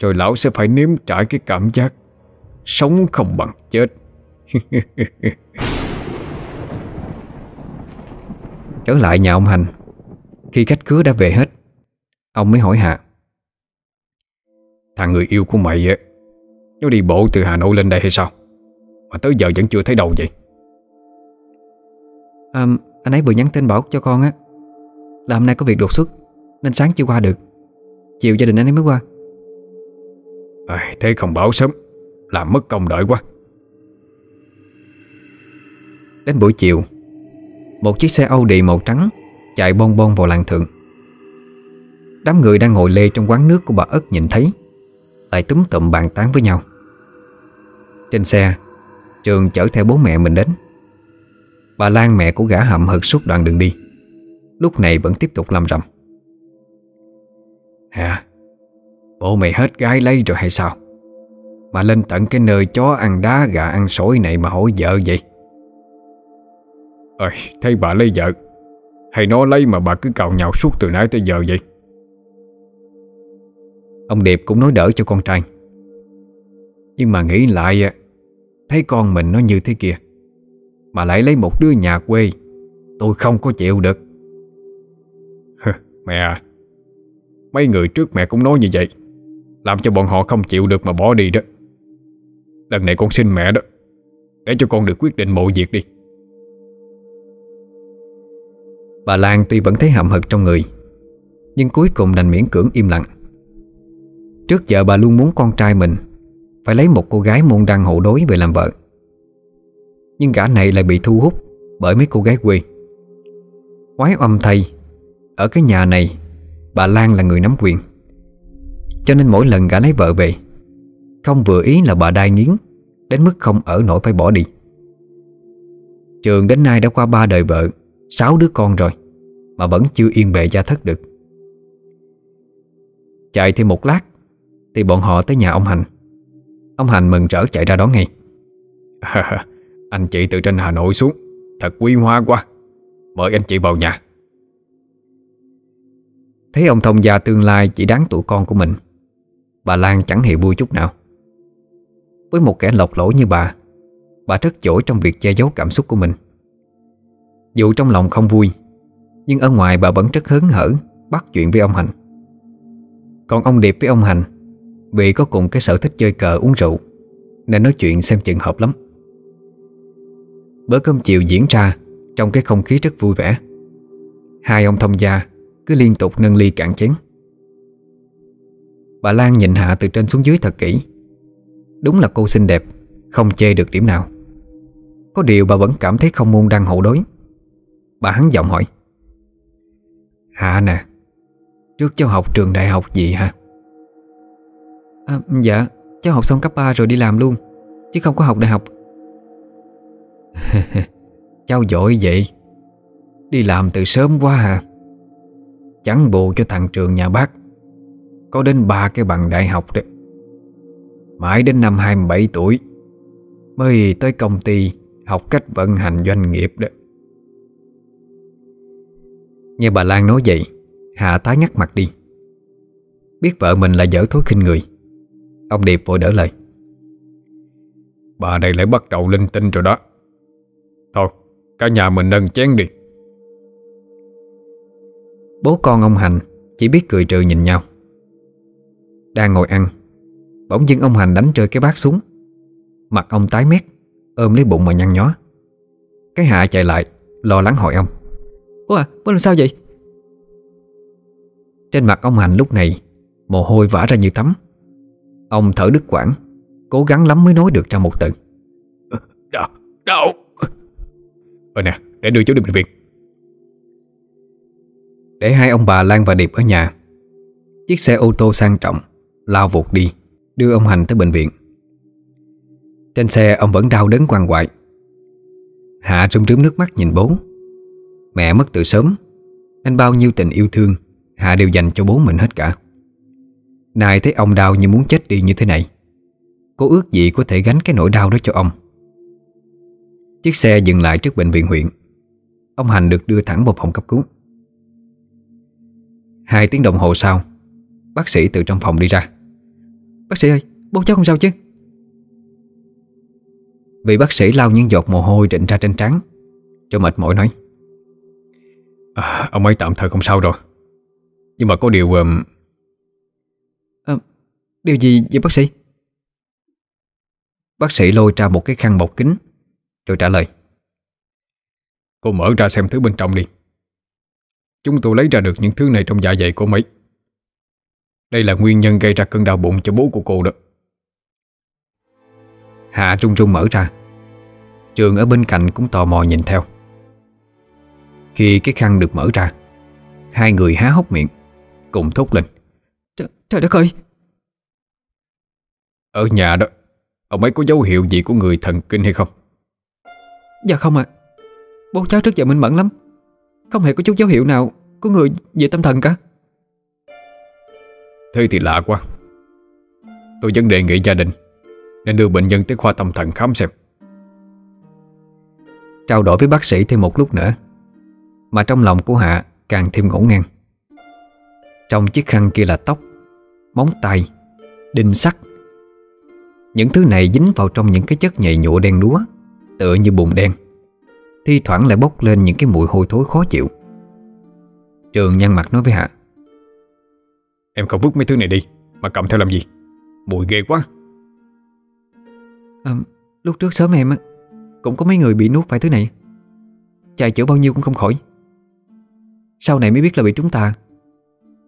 Rồi lão sẽ phải nếm trải cái cảm giác Sống không bằng chết. Trở lại nhà ông Hành. Khi khách khứa đã về hết Ông mới hỏi Hạ Thằng người yêu của mày á Nó đi bộ từ Hà Nội lên đây hay sao? Mà tới giờ vẫn chưa thấy đâu vậy? À, Anh ấy vừa nhắn tin bảo cho con á Là hôm nay có việc đột xuất Nên sáng chưa qua được. Chiều gia đình anh ấy mới qua. À, Thế không bảo sớm làm mất công đợi quá. Đến buổi chiều, Một chiếc xe Audi màu trắng Chạy bon bon vào làng thượng. Đám người đang ngồi lê trong quán nước của bà ất nhìn thấy, Lại túm tụm bàn tán với nhau. Trên xe, Trường chở theo bố mẹ mình đến. Bà Lan mẹ của gã hậm hực suốt đoạn đường đi, Lúc này vẫn tiếp tục làm rầm. Hả Bố mày hết gái lấy rồi hay sao? Mà lên tận cái nơi chó ăn đá gà ăn sỏi này mà hỏi vợ vậy. Ơi thấy bà lấy vợ. Hay nó lấy mà bà cứ cào nhào suốt từ nãy tới giờ vậy? Ông Điệp cũng nói đỡ cho con trai. Nhưng mà nghĩ lại Thấy con mình nó như thế kia Mà lại lấy một đứa nhà quê Tôi không có chịu được. Mẹ à Mấy người trước mẹ cũng nói như vậy Làm cho bọn họ không chịu được mà bỏ đi đó Lần này con xin mẹ đó, Để cho con được quyết định mộ việc đi. Bà Lan tuy vẫn thấy hậm hực trong người, Nhưng cuối cùng đành miễn cưỡng im lặng. Trước giờ bà luôn muốn con trai mình Phải lấy một cô gái môn đăng hộ đối về làm vợ. Nhưng gã này lại bị thu hút Bởi mấy cô gái quê. Quái âm thay Ở cái nhà này, Bà Lan là người nắm quyền. Cho nên mỗi lần gã lấy vợ về không vừa ý là bà đai nghiến, Đến mức không ở nổi phải bỏ đi. Trường đến nay đã qua ba đời vợ, Sáu đứa con rồi, Mà vẫn chưa yên bề gia thất được. Chạy thêm một lát, Thì bọn họ tới nhà ông Hành Ông Hành mừng rỡ chạy ra đón ngay. Anh chị từ trên Hà Nội xuống, Thật quý hoa quá. Mời anh chị vào nhà. Thấy ông thông gia tương lai chỉ đáng tụi con của mình, Bà Lan chẳng hề vui chút nào. Với một kẻ lọc lỗ như bà. Bà rất giỏi trong việc che giấu cảm xúc của mình. Dù trong lòng không vui, Nhưng ở ngoài bà vẫn rất hớn hở Bắt chuyện với ông Hành Còn ông Điệp với ông Hành Vì có cùng cái sở thích chơi cờ uống rượu, Nên nói chuyện xem chừng hợp lắm. Bữa cơm chiều diễn ra Trong cái không khí rất vui vẻ. Hai ông thông gia cứ liên tục nâng ly cạn chén. Bà Lan nhìn Hạ từ trên xuống dưới thật kỹ. Đúng là cô xinh đẹp Không chê được điểm nào. Có điều bà vẫn cảm thấy không môn đăng hậu đối. Bà hắn giọng hỏi. Hạ nè Trước cháu học trường đại học gì hả? À, Dạ Cháu học xong cấp 3 rồi đi làm luôn Chứ không có học đại học. Cháu giỏi vậy. Đi làm từ sớm quá hả Chẳng bù cho thằng trường nhà bác. Có đến ba cái bằng đại học đấy. Mãi đến năm 27 tuổi, Mới tới công ty Học cách vận hành doanh nghiệp đó. Nghe bà Lan nói vậy Hạ tái ngắt mặt đi. Biết vợ mình là dở thối khinh người. Ông Điệp vội đỡ lời. Bà đây lại bắt đầu linh tinh rồi đó. Thôi, Cả nhà mình nâng chén đi. Bố con ông Hành Chỉ biết cười trừ nhìn nhau. Đang ngồi ăn Bỗng dưng ông Hành đánh rơi cái bát xuống Mặt ông tái mét Ôm lấy bụng mà nhăn nhó. Cái hạ chạy lại Lo lắng hỏi ông. Bố à, bố làm sao vậy? Trên mặt ông Hành lúc này Mồ hôi vã ra như tắm Ông thở đứt quãng Cố gắng lắm mới nói được ra một từ. Đau, đau. Ờ nè, để đưa chú đi bệnh viện. Để hai ông bà Lan và Điệp ở nhà Chiếc xe ô tô sang trọng Lao vụt đi Đưa ông Hành tới bệnh viện. Trên xe, ông vẫn đau đớn quằn quại. Hạ rơm rớm nước mắt nhìn bố. Mẹ mất từ sớm, Nên bao nhiêu tình yêu thương Hạ đều dành cho bố mình hết cả. Này thấy ông đau như muốn chết đi như thế này, Cô ước gì có thể gánh cái nỗi đau đó cho ông. Chiếc xe dừng lại trước bệnh viện huyện. Ông Hành được đưa thẳng vào phòng cấp cứu. Hai tiếng đồng hồ sau, Bác sĩ từ trong phòng đi ra. Bác sĩ ơi, bố cháu không sao chứ? Vị bác sĩ lau những giọt mồ hôi rịn ra trên trán Cho mệt mỏi nói. À, Ông ấy tạm thời không sao rồi. Nhưng mà có điều um... à, Điều gì vậy bác sĩ? Bác sĩ lôi ra một cái khăn bọc kính Rồi trả lời. Cô mở ra xem thứ bên trong đi. Chúng tôi lấy ra được những thứ này trong dạ dày của mấy Đây là nguyên nhân gây ra cơn đau bụng cho bố của cô đó. Hạ trung trung mở ra. Trường ở bên cạnh cũng tò mò nhìn theo. Khi cái khăn được mở ra Hai người há hốc miệng Cùng thốt lên. Trời, trời đất ơi! Ở nhà đó Ông ấy có dấu hiệu gì của người thần kinh hay không? Dạ không ạ. Bố cháu trước giờ minh mẫn lắm. Không hề có chút dấu hiệu nào Của người về tâm thần cả Thế thì lạ quá. Tôi vẫn đề nghị gia đình Nên đưa bệnh nhân tới khoa tâm thần khám xem. Trao đổi với bác sĩ thêm một lúc nữa, Mà trong lòng của Hạ càng thêm ngổn ngang. Trong chiếc khăn kia là tóc, Móng tay, Đinh sắt. Những thứ này dính vào trong những cái chất nhầy nhụa đen đúa, Tựa như bùn đen, Thi thoảng lại bốc lên những cái mùi hôi thối khó chịu. Trường nhăn mặt nói với Hạ Em không vứt mấy thứ này đi Mà cầm theo làm gì? Mùi ghê quá. À, Lúc trước sớm em Cũng có mấy người bị nuốt phải thứ này. Chạy chữa bao nhiêu cũng không khỏi. Sau này mới biết là bị trúng tà.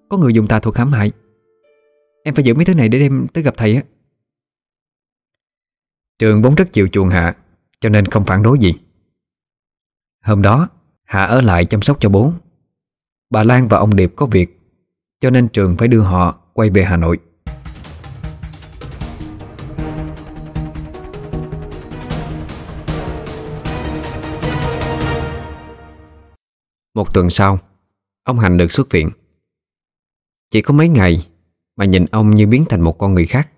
Có người dùng tà thuật hãm hại. Em phải giữ mấy thứ này để đem tới gặp thầy á. Trường vốn rất chịu chuộng Hạ Cho nên không phản đối gì. Hôm đó Hạ ở lại chăm sóc cho bố. Bà Lan và ông Điệp có việc cho nên Trường phải đưa họ quay về Hà Nội. Một tuần sau, Ông Hành được xuất viện. Chỉ có mấy ngày Mà nhìn ông như biến thành một con người khác.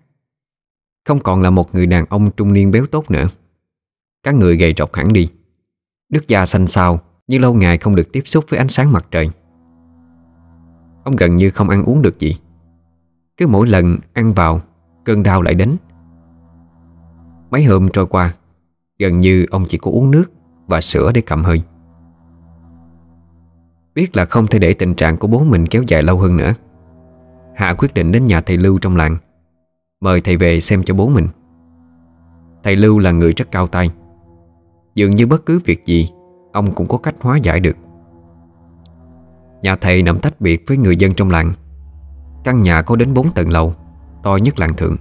Không còn là một người đàn ông trung niên béo tốt nữa. Các người gầy rộc hẳn đi. Nước da xanh xao Như lâu ngày không được tiếp xúc với ánh sáng mặt trời. Ông gần như không ăn uống được gì. Cứ mỗi lần ăn vào, Cơn đau lại đến. Mấy hôm trôi qua, Gần như ông chỉ có uống nước Và sữa để cầm hơi. Biết là không thể để tình trạng của bố mình kéo dài lâu hơn nữa, Hạ quyết định đến nhà thầy Lưu trong làng, Mời thầy về xem cho bố mình. Thầy Lưu là người rất cao tay. Dường như bất cứ việc gì, Ông cũng có cách hóa giải được. Nhà thầy nằm tách biệt với người dân trong làng. Căn nhà có đến 4 tầng lầu, To nhất làng thượng.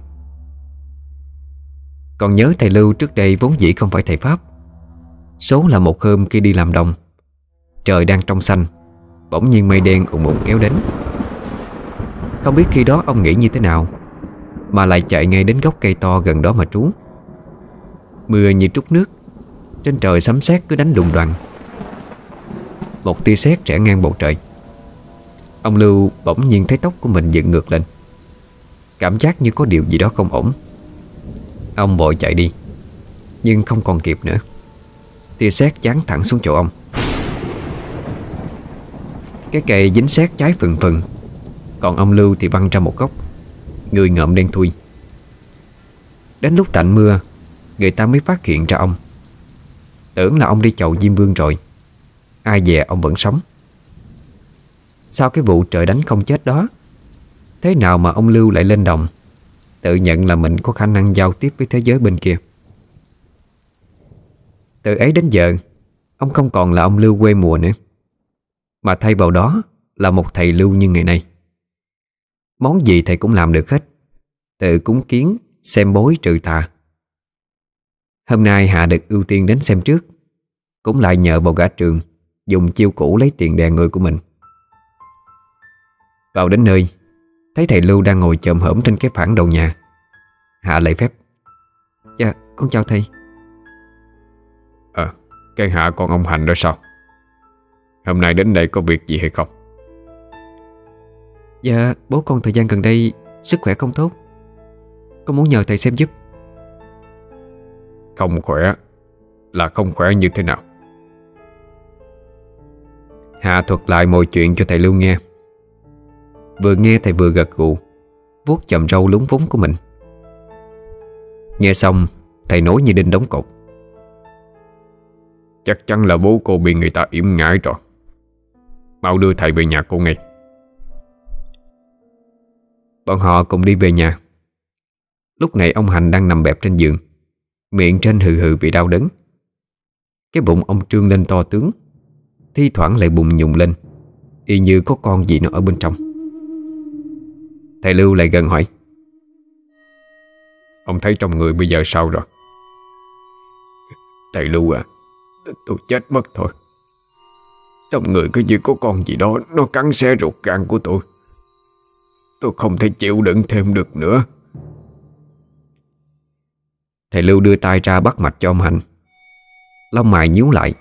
Còn nhớ thầy Lưu trước đây vốn dĩ không phải thầy Pháp. Số là một hôm khi đi làm đồng, Trời đang trong xanh, Bỗng nhiên mây đen ủng ủng kéo đến. Không biết khi đó ông nghĩ như thế nào, Mà lại chạy ngay đến gốc cây to gần đó mà trú. Mưa như trút nước, Trên trời sấm sét cứ đánh đùng đoàn Một tia sét rẽ ngang bầu trời. Ông Lưu bỗng nhiên thấy tóc của mình dựng ngược lên. Cảm giác như có điều gì đó không ổn. Ông vội chạy đi, Nhưng không còn kịp nữa. Tia sét dán thẳng xuống chỗ ông. Cái cây dính sét cháy phần phần Còn ông Lưu thì văng ra một góc, Người ngợm đen thui. Đến lúc tạnh mưa, Người ta mới phát hiện ra ông. Tưởng là ông đi chầu Diêm Vương rồi. Ai dè ông vẫn sống. Sau cái vụ trời đánh không chết đó? Thế nào mà ông Lưu lại lên đồng? Tự nhận là mình có khả năng giao tiếp với thế giới bên kia. Từ ấy đến giờ Ông không còn là ông Lưu quê mùa nữa. Mà thay vào đó là một thầy lưu như ngày nay. Món gì thầy cũng làm được hết. Tự cúng kiến, xem bối trừ tà. Hôm nay Hạ được ưu tiên đến xem trước. Cũng lại nhờ bầu gã trường Dùng chiêu cũ lấy tiền đè người của mình. Vào đến nơi Thấy thầy Lưu đang ngồi chồm hổm trên cái phản đầu nhà. Hạ lạy phép Dạ con chào thầy. Ờ Cái Hạ con ông Hành đó sao? Hôm nay đến đây có việc gì hay không? Dạ bố con thời gian gần đây Sức khỏe không tốt. Con muốn nhờ thầy xem giúp. Không khỏe? Là không khỏe như thế nào? Hạ thuật lại mọi chuyện cho thầy Lưu nghe Vừa nghe thầy vừa gật gù, vuốt chầm râu lúng vúng của mình. Nghe xong, Thầy nói như đinh đóng cột. Chắc chắn là bố cô bị người ta yểm ngãi rồi. Mau đưa thầy về nhà cô ngay. Bọn họ cùng đi về nhà. Lúc này ông Hành đang nằm bẹp trên giường, Miệng trên hừ hừ vì đau đớn. Cái bụng ông trương lên to tướng, Thi thoảng lại bùng nhùng lên, Y như có con gì nó ở bên trong. Thầy Lưu lại gần hỏi. Ông thấy trong người bây giờ sao rồi? Thầy Lưu à Tôi chết mất thôi. Trong người cứ như có con gì đó, Nó cắn xé ruột gan của tôi. Tôi không thể chịu đựng thêm được nữa. Thầy Lưu đưa tay ra bắt mạch cho ông Hành. Lông mày nhíu lại,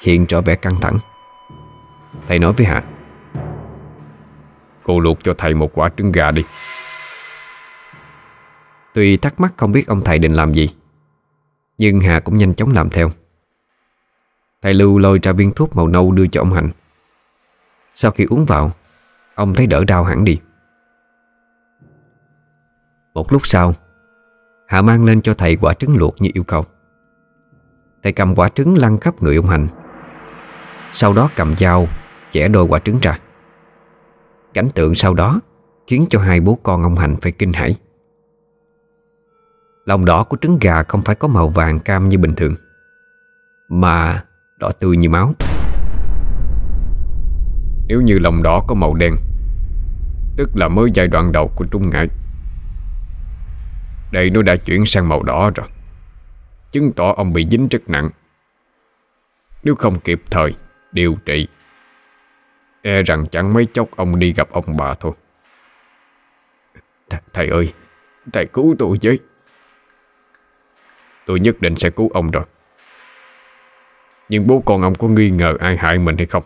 Hiện trở vẻ căng thẳng. Thầy nói với Hạ Cô luộc cho thầy một quả trứng gà đi. Tuy thắc mắc không biết ông thầy định làm gì, Nhưng Hà cũng nhanh chóng làm theo. Thầy Lưu lôi ra viên thuốc màu nâu đưa cho ông Hạnh. Sau khi uống vào, Ông thấy đỡ đau hẳn đi. Một lúc sau Hạ mang lên cho thầy quả trứng luộc như yêu cầu. Thầy cầm quả trứng lăn khắp người ông hạnh. Sau đó cầm dao Chẻ đôi quả trứng ra. Cảnh tượng sau đó Khiến cho hai bố con ông Hành phải kinh hãi. Lòng đỏ của trứng gà không phải có màu vàng cam như bình thường, Mà đỏ tươi như máu. Nếu như lòng đỏ có màu đen, Tức là mới giai đoạn đầu của trung ngại Đây nó đã chuyển sang màu đỏ rồi, Chứng tỏ ông bị dính rất nặng. Nếu không kịp thời Điều trị E rằng chẳng mấy chốc ông đi gặp ông bà thôi. Th, Thầy ơi, Thầy cứu tôi với. Tôi nhất định sẽ cứu ông rồi. Nhưng bố con ông có nghi ngờ ai hại mình hay không?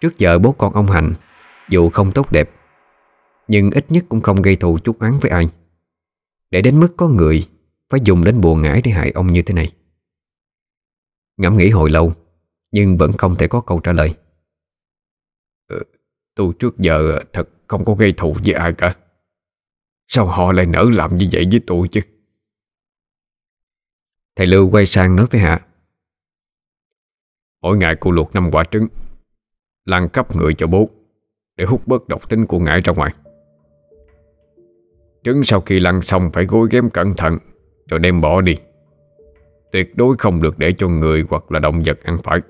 Trước giờ bố con ông Hạnh, Dù không tốt đẹp, Nhưng ít nhất cũng không gây thù chút oán với ai. Để đến mức có người Phải dùng đến bùa ngải để hại ông như thế này. Ngẫm nghĩ hồi lâu nhưng vẫn không thể có câu trả lời. Ừ, Tôi trước giờ thật không có gây thù với ai cả. Sao họ lại nỡ làm như vậy với tôi chứ? Thầy Lưu quay sang nói với Hạ. Mỗi ngày cô luộc năm quả trứng Lăn cấp người cho bố Để hút bớt độc tính của ngải ra ngoài. Trứng sau khi lăn xong phải gối ghém cẩn thận Rồi đem bỏ đi. Tuyệt đối không được để cho người hoặc là động vật ăn phải.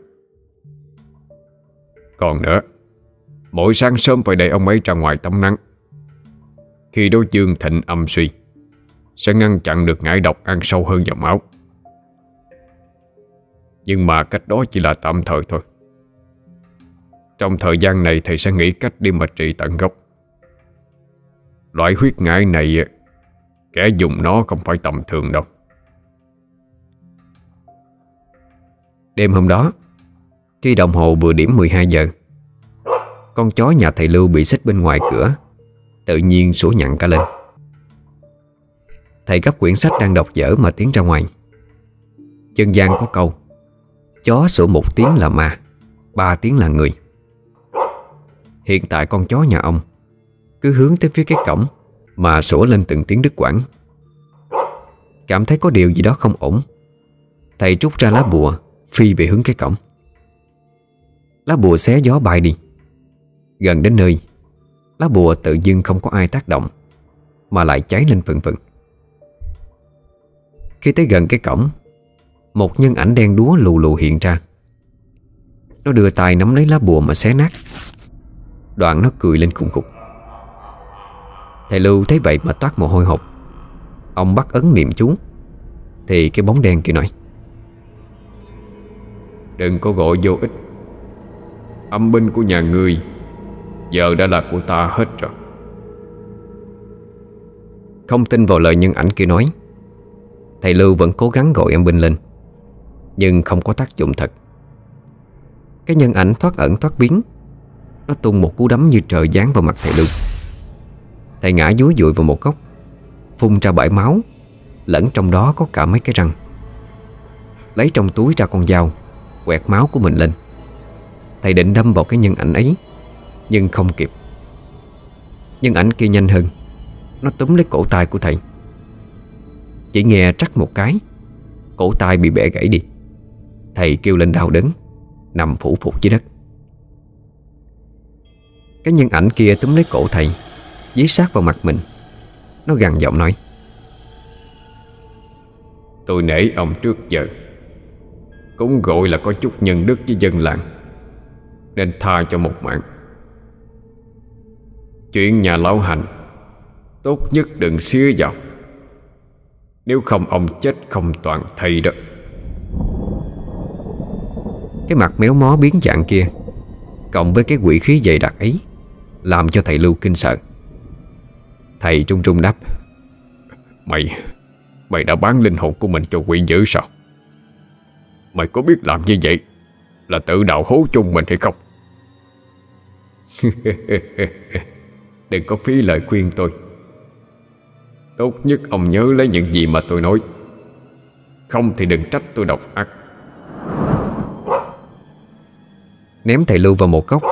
Còn nữa, Mỗi sáng sớm phải để ông ấy ra ngoài tắm nắng. Khi đối dương thịnh âm suy, Sẽ ngăn chặn được ngải độc ăn sâu hơn vào máu. Nhưng mà cách đó chỉ là tạm thời thôi. Trong thời gian này thầy sẽ nghĩ cách đi mà trị tận gốc. Loại huyết ngải này, Kẻ dùng nó không phải tầm thường đâu. Đêm hôm đó khi đồng hồ vừa điểm 12 giờ, Con chó nhà thầy Lưu bị xích bên ngoài cửa, Tự nhiên sủa nhặn cả lên. Thầy gấp quyển sách đang đọc dở mà tiến ra ngoài. Dân gian có câu, Chó sủa một tiếng là ma, Ba tiếng là người. Hiện tại con chó nhà ông Cứ hướng tới phía cái cổng Mà sủa lên từng tiếng đứt quãng. Cảm thấy có điều gì đó không ổn, Thầy trút ra lá bùa, Phi về hướng cái cổng. Lá bùa xé gió bay đi. Gần đến nơi, Lá bùa tự dưng không có ai tác động, Mà lại cháy lên phừng phừng Khi tới gần cái cổng, Một nhân ảnh đen đúa lù lù hiện ra. Nó đưa tay nắm lấy lá bùa mà xé nát. Đoạn nó cười lên khùng khục. Thầy Lưu thấy vậy mà toát mồ hôi hột. Ông bắt ấn niệm chú, Thì cái bóng đen kia nói, Đừng có gọi vô ích. Âm binh của nhà ngươi. Giờ đã là của ta hết rồi. Không tin vào lời nhân ảnh kia nói, Thầy Lưu vẫn cố gắng gọi âm binh lên, Nhưng không có tác dụng thật. Cái nhân ảnh thoát ẩn thoát biến, Nó tung một cú đấm như trời giáng vào mặt thầy Lưu. Thầy ngã dúi dụi vào một góc, Phun ra bãi máu, Lẫn trong đó có cả mấy cái răng. Lấy trong túi ra con dao, Quẹt máu của mình lên. Thầy định đâm vào cái nhân ảnh ấy, Nhưng không kịp. Nhân ảnh kia nhanh hơn. Nó túm lấy cổ tay của thầy. Chỉ nghe trắc một cái, Cổ tay bị bẻ gãy đi. Thầy kêu lên đau đớn, Nằm phủ phục dưới đất. Cái nhân ảnh kia túm lấy cổ thầy, Dí sát vào mặt mình. Nó gằn giọng nói, Tôi nể ông trước giờ. Cũng gọi là có chút nhân đức với dân làng. Nên tha cho một mạng. Chuyện nhà lão hành Tốt nhất đừng xía vào. Nếu không ông chết không toàn thầy đó. Cái mặt méo mó biến dạng kia Cộng với cái quỷ khí dày đặc ấy Làm cho thầy Lưu kinh sợ. Thầy trung trung đáp Mày Mày đã bán linh hồn của mình cho quỷ dữ sao? Mày có biết làm như vậy Là tự đào hố chung mình hay không Đừng có phí lời khuyên tôi. Tốt nhất ông nhớ lấy những gì mà tôi nói. Không thì đừng trách tôi độc ác. Ném thầy Lưu vào một góc.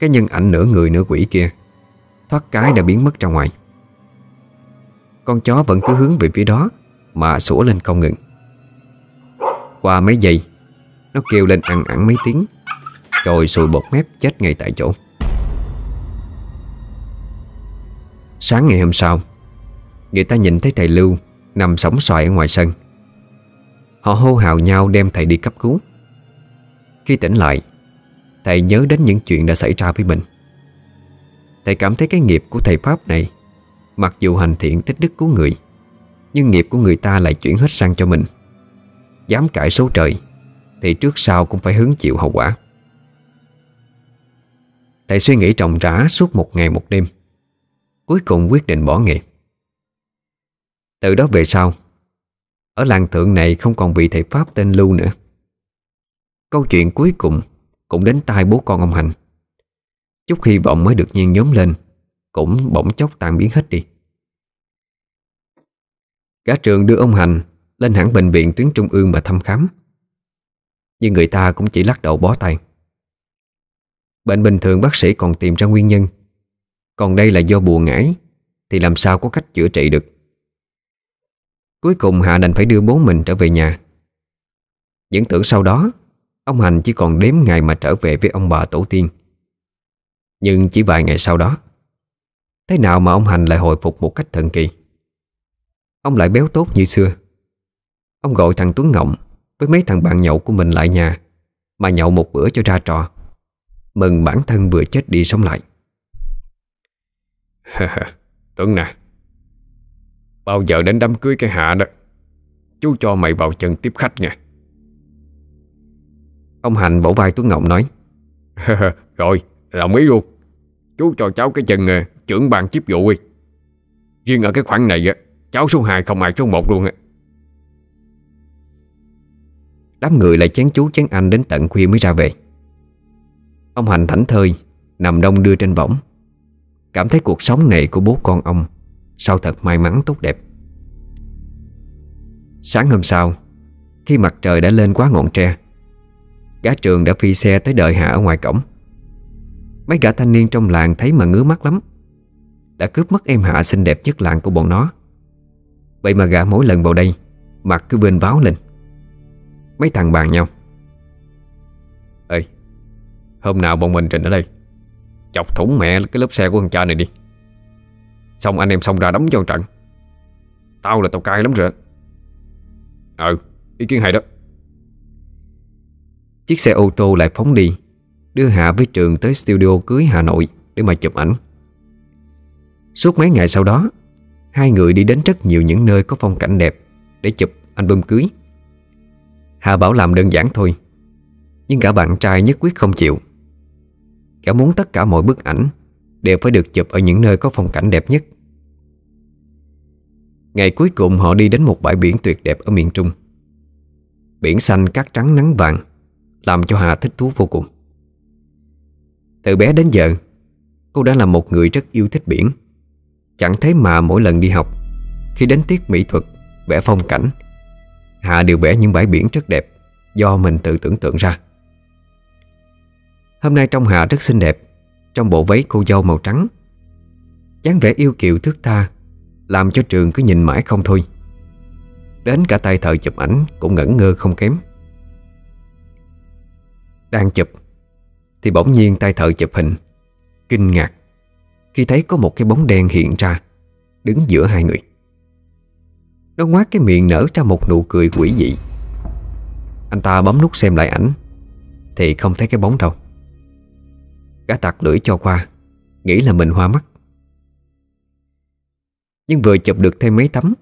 Cái nhân ảnh nửa người nửa quỷ kia. Thoát cái đã biến mất ra ngoài. Con chó vẫn cứ hướng về phía đó, Mà sủa lên không ngừng. Qua mấy giây, Nó kêu lên ăn ẳng mấy tiếng, Rồi sùi bột mép chết ngay tại chỗ. Sáng ngày hôm sau, Người ta nhìn thấy thầy Lưu Nằm sóng xoài ở ngoài sân. Họ hô hào nhau đem thầy đi cấp cứu. Khi tỉnh lại, Thầy nhớ đến những chuyện đã xảy ra với mình. Thầy cảm thấy cái nghiệp của thầy Pháp này, Mặc dù hành thiện tích đức cứu người, Nhưng nghiệp của người ta lại chuyển hết sang cho mình. Dám cãi số trời, Thì trước sau cũng phải hứng chịu hậu quả. Thầy suy nghĩ trọng rã suốt một ngày một đêm. Cuối cùng quyết định bỏ nghề Từ đó về sau, Ở làng thượng này không còn vị thầy Pháp tên Lưu nữa. Câu chuyện cuối cùng Cũng đến tai bố con ông Hành. Chút hy vọng mới được nhiên nhóm lên, Cũng bỗng chốc tan biến hết đi. Cả trường đưa ông Hành Lên hẳn bệnh viện tuyến trung ương mà thăm khám. Nhưng người ta cũng chỉ lắc đầu bó tay. Bệnh bình thường bác sĩ còn tìm ra nguyên nhân còn đây là do bùa ngải Thì làm sao có cách chữa trị được? Cuối cùng Hạ đành phải đưa bố mình trở về nhà. Những tưởng sau đó, Ông Hành chỉ còn đếm ngày mà trở về với ông bà tổ tiên. Nhưng chỉ vài ngày sau đó, Thế nào mà ông Hành lại hồi phục một cách thần kỳ? Ông lại béo tốt như xưa. Ông gọi thằng Tuấn ngọng Với mấy thằng bạn nhậu của mình lại nhà, Mà nhậu một bữa cho ra trò, Mừng bản thân vừa chết đi sống lại. Tuấn nè. Bao giờ đến đám cưới cái hạ đó Chú cho mày vào chân tiếp khách nha. Ông Hành bổ vai Tuấn ngọng nói Rồi đồng ý luôn. Chú cho cháu cái chân uh, trưởng ban chiếp vụ đi. Riêng ở cái khoản này uh, Cháu số 2 không ai số 1 luôn uh. Đám người lại chén chú chén anh đến tận khuya mới ra về. Ông Hành thảnh thơi Nằm đông đưa trên võng. Cảm thấy cuộc sống này của bố con ông Sao thật may mắn tốt đẹp. Sáng hôm sau, Khi mặt trời đã lên quá ngọn tre, Gã trường đã phi xe tới đợi Hạ ở ngoài cổng. Mấy gã thanh niên trong làng thấy mà ngứa mắt lắm, Đã cướp mất em Hạ xinh đẹp nhất làng của bọn nó. Vậy mà gã mỗi lần vào đây, Mặt cứ bên báo lên. Mấy thằng bàn nhau, Ê, Hôm nào bọn mình trình ở đây? Chọc thủng mẹ cái lớp xe của thằng cha này đi. Xong anh em xong ra đóng cho trận. Tao là tao cay lắm rồi. Ừ Ý kiến hay đó. Chiếc xe ô tô lại phóng đi, Đưa Hạ với Trường tới studio cưới Hà Nội Để mà chụp ảnh. Suốt mấy ngày sau đó, Hai người đi đến rất nhiều những nơi có phong cảnh đẹp Để chụp album cưới. Hà bảo làm đơn giản thôi, Nhưng cả bạn trai nhất quyết không chịu. Cả muốn tất cả mọi bức ảnh Đều phải được chụp ở những nơi có phong cảnh đẹp nhất. Ngày cuối cùng họ đi đến một bãi biển tuyệt đẹp ở miền Trung. Biển xanh cát trắng nắng vàng Làm cho Hà thích thú vô cùng. Từ bé đến giờ, Cô đã là một người rất yêu thích biển. Chẳng thế mà mỗi lần đi học, Khi đến tiết mỹ thuật, Vẽ phong cảnh Hạ đều vẽ những bãi biển rất đẹp Do mình tự tưởng tượng ra. Hôm nay trong Hạ rất xinh đẹp, Trong bộ váy cô dâu màu trắng. Dáng vẻ yêu kiều thước tha, Làm cho trường cứ nhìn mãi không thôi. Đến cả tay thợ chụp ảnh Cũng ngẩn ngơ không kém. Đang chụp, Thì bỗng nhiên tay thợ chụp hình, Kinh ngạc Khi thấy có một cái bóng đen hiện ra, Đứng giữa hai người. Nó ngoác cái miệng nở ra một nụ cười quỷ dị. Anh ta bấm nút xem lại ảnh, Thì không thấy cái bóng đâu. Gã tặc lưỡi cho qua, Nghĩ là mình hoa mắt. Nhưng vừa chụp được thêm mấy tấm,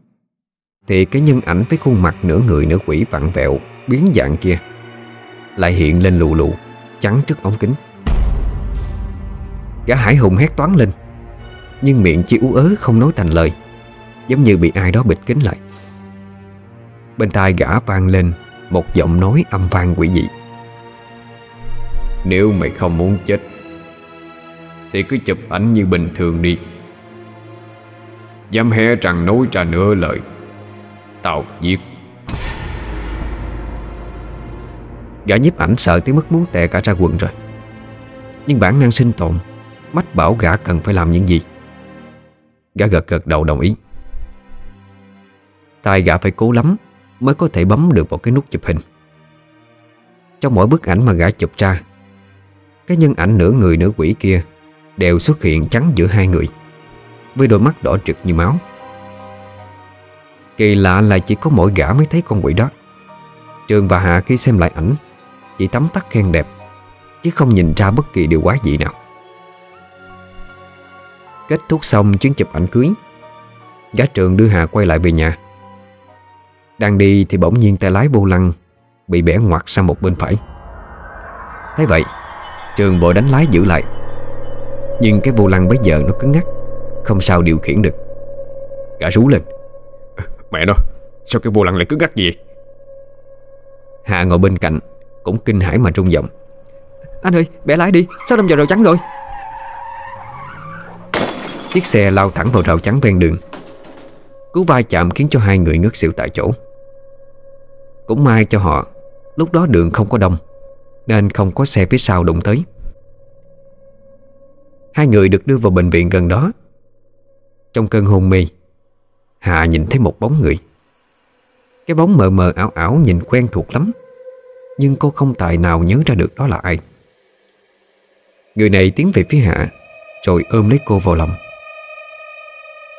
Thì cái nhân ảnh với khuôn mặt nửa người nửa quỷ vặn vẹo, Biến dạng kia, Lại hiện lên lù lù Chắn trước ống kính. Gã hải hùng hét toán lên, Nhưng miệng chỉ ú ớ không nói thành lời, Giống như bị ai đó bịt kính lại. Bên tai gã vang lên Một giọng nói âm vang quỷ dị. Nếu mày không muốn chết thì cứ chụp ảnh như bình thường đi. Dám hé rằng nói ra nửa lời, Tao giết. Gã nhiếp ảnh sợ tới mức muốn tè cả ra quần rồi. Nhưng bản năng sinh tồn, Mách bảo gã cần phải làm những gì? Gã gật gật đầu đồng ý. Tài gã phải cố lắm Mới có thể bấm được vào cái nút chụp hình. Trong mỗi bức ảnh mà gã chụp ra, Cái nhân ảnh nửa người nửa quỷ kia Đều xuất hiện chắn giữa hai người, Với đôi mắt đỏ trực như máu. Kỳ lạ là chỉ có mỗi gã mới thấy con quỷ đó. Trường và Hạ khi xem lại ảnh, Chỉ tắm tắt khen đẹp, Chứ không nhìn ra bất kỳ điều quá dị nào. Kết thúc xong chuyến chụp ảnh cưới, Gã trường đưa Hạ quay lại về nhà. Đang đi thì bỗng nhiên tay lái vô lăng, Bị bẻ ngoặt sang một bên phải. Thấy vậy, Trường vội đánh lái giữ lại. Nhưng cái vô lăng bây giờ nó cứng ngắc Không sao điều khiển được. Gã rú lên. Mẹ nó Sao cái vô lăng lại cứng ngắc gì Hạ ngồi bên cạnh Cũng kinh hãi mà rung giọng. Anh ơi bẻ lái đi Sao đâm vào rào chắn rồi? Chiếc xe lao thẳng vào rào chắn ven đường. Cú vai chạm khiến cho hai người ngất xỉu tại chỗ. Cũng may cho họ Lúc đó đường không có đông Nên không có xe phía sau đụng tới Hai người được đưa vào bệnh viện gần đó. Trong cơn hôn mê, Hạ nhìn thấy một bóng người. Cái bóng mờ mờ ảo ảo nhìn quen thuộc lắm, Nhưng cô không tài nào nhớ ra được đó là ai. Người này tiến về phía Hạ, Rồi ôm lấy cô vào lòng.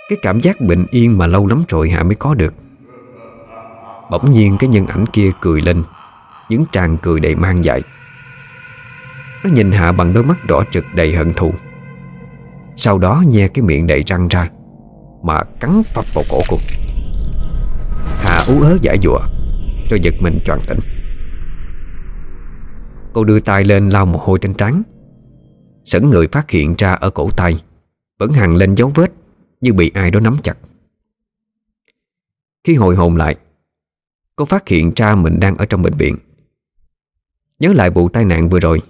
Cái cảm giác bình yên mà lâu lắm rồi Hạ mới có được. Bỗng nhiên cái nhân ảnh kia cười lên, Những tràng cười đầy mang dại. Nó nhìn Hạ bằng đôi mắt đỏ trực đầy hận thù. Sau đó nhe cái miệng đầy răng ra, Mà cắn phập vào cổ cô. Hà ú ớ giả dụa, Rồi giật mình choàng tỉnh. Cô đưa tay lên lau một hôi trên trán. Sẵn người phát hiện ra ở cổ tay, Vẫn hằn lên dấu vết Như bị ai đó nắm chặt. Khi hồi hồn lại, Cô phát hiện ra mình đang ở trong bệnh viện. Nhớ lại vụ tai nạn vừa rồi,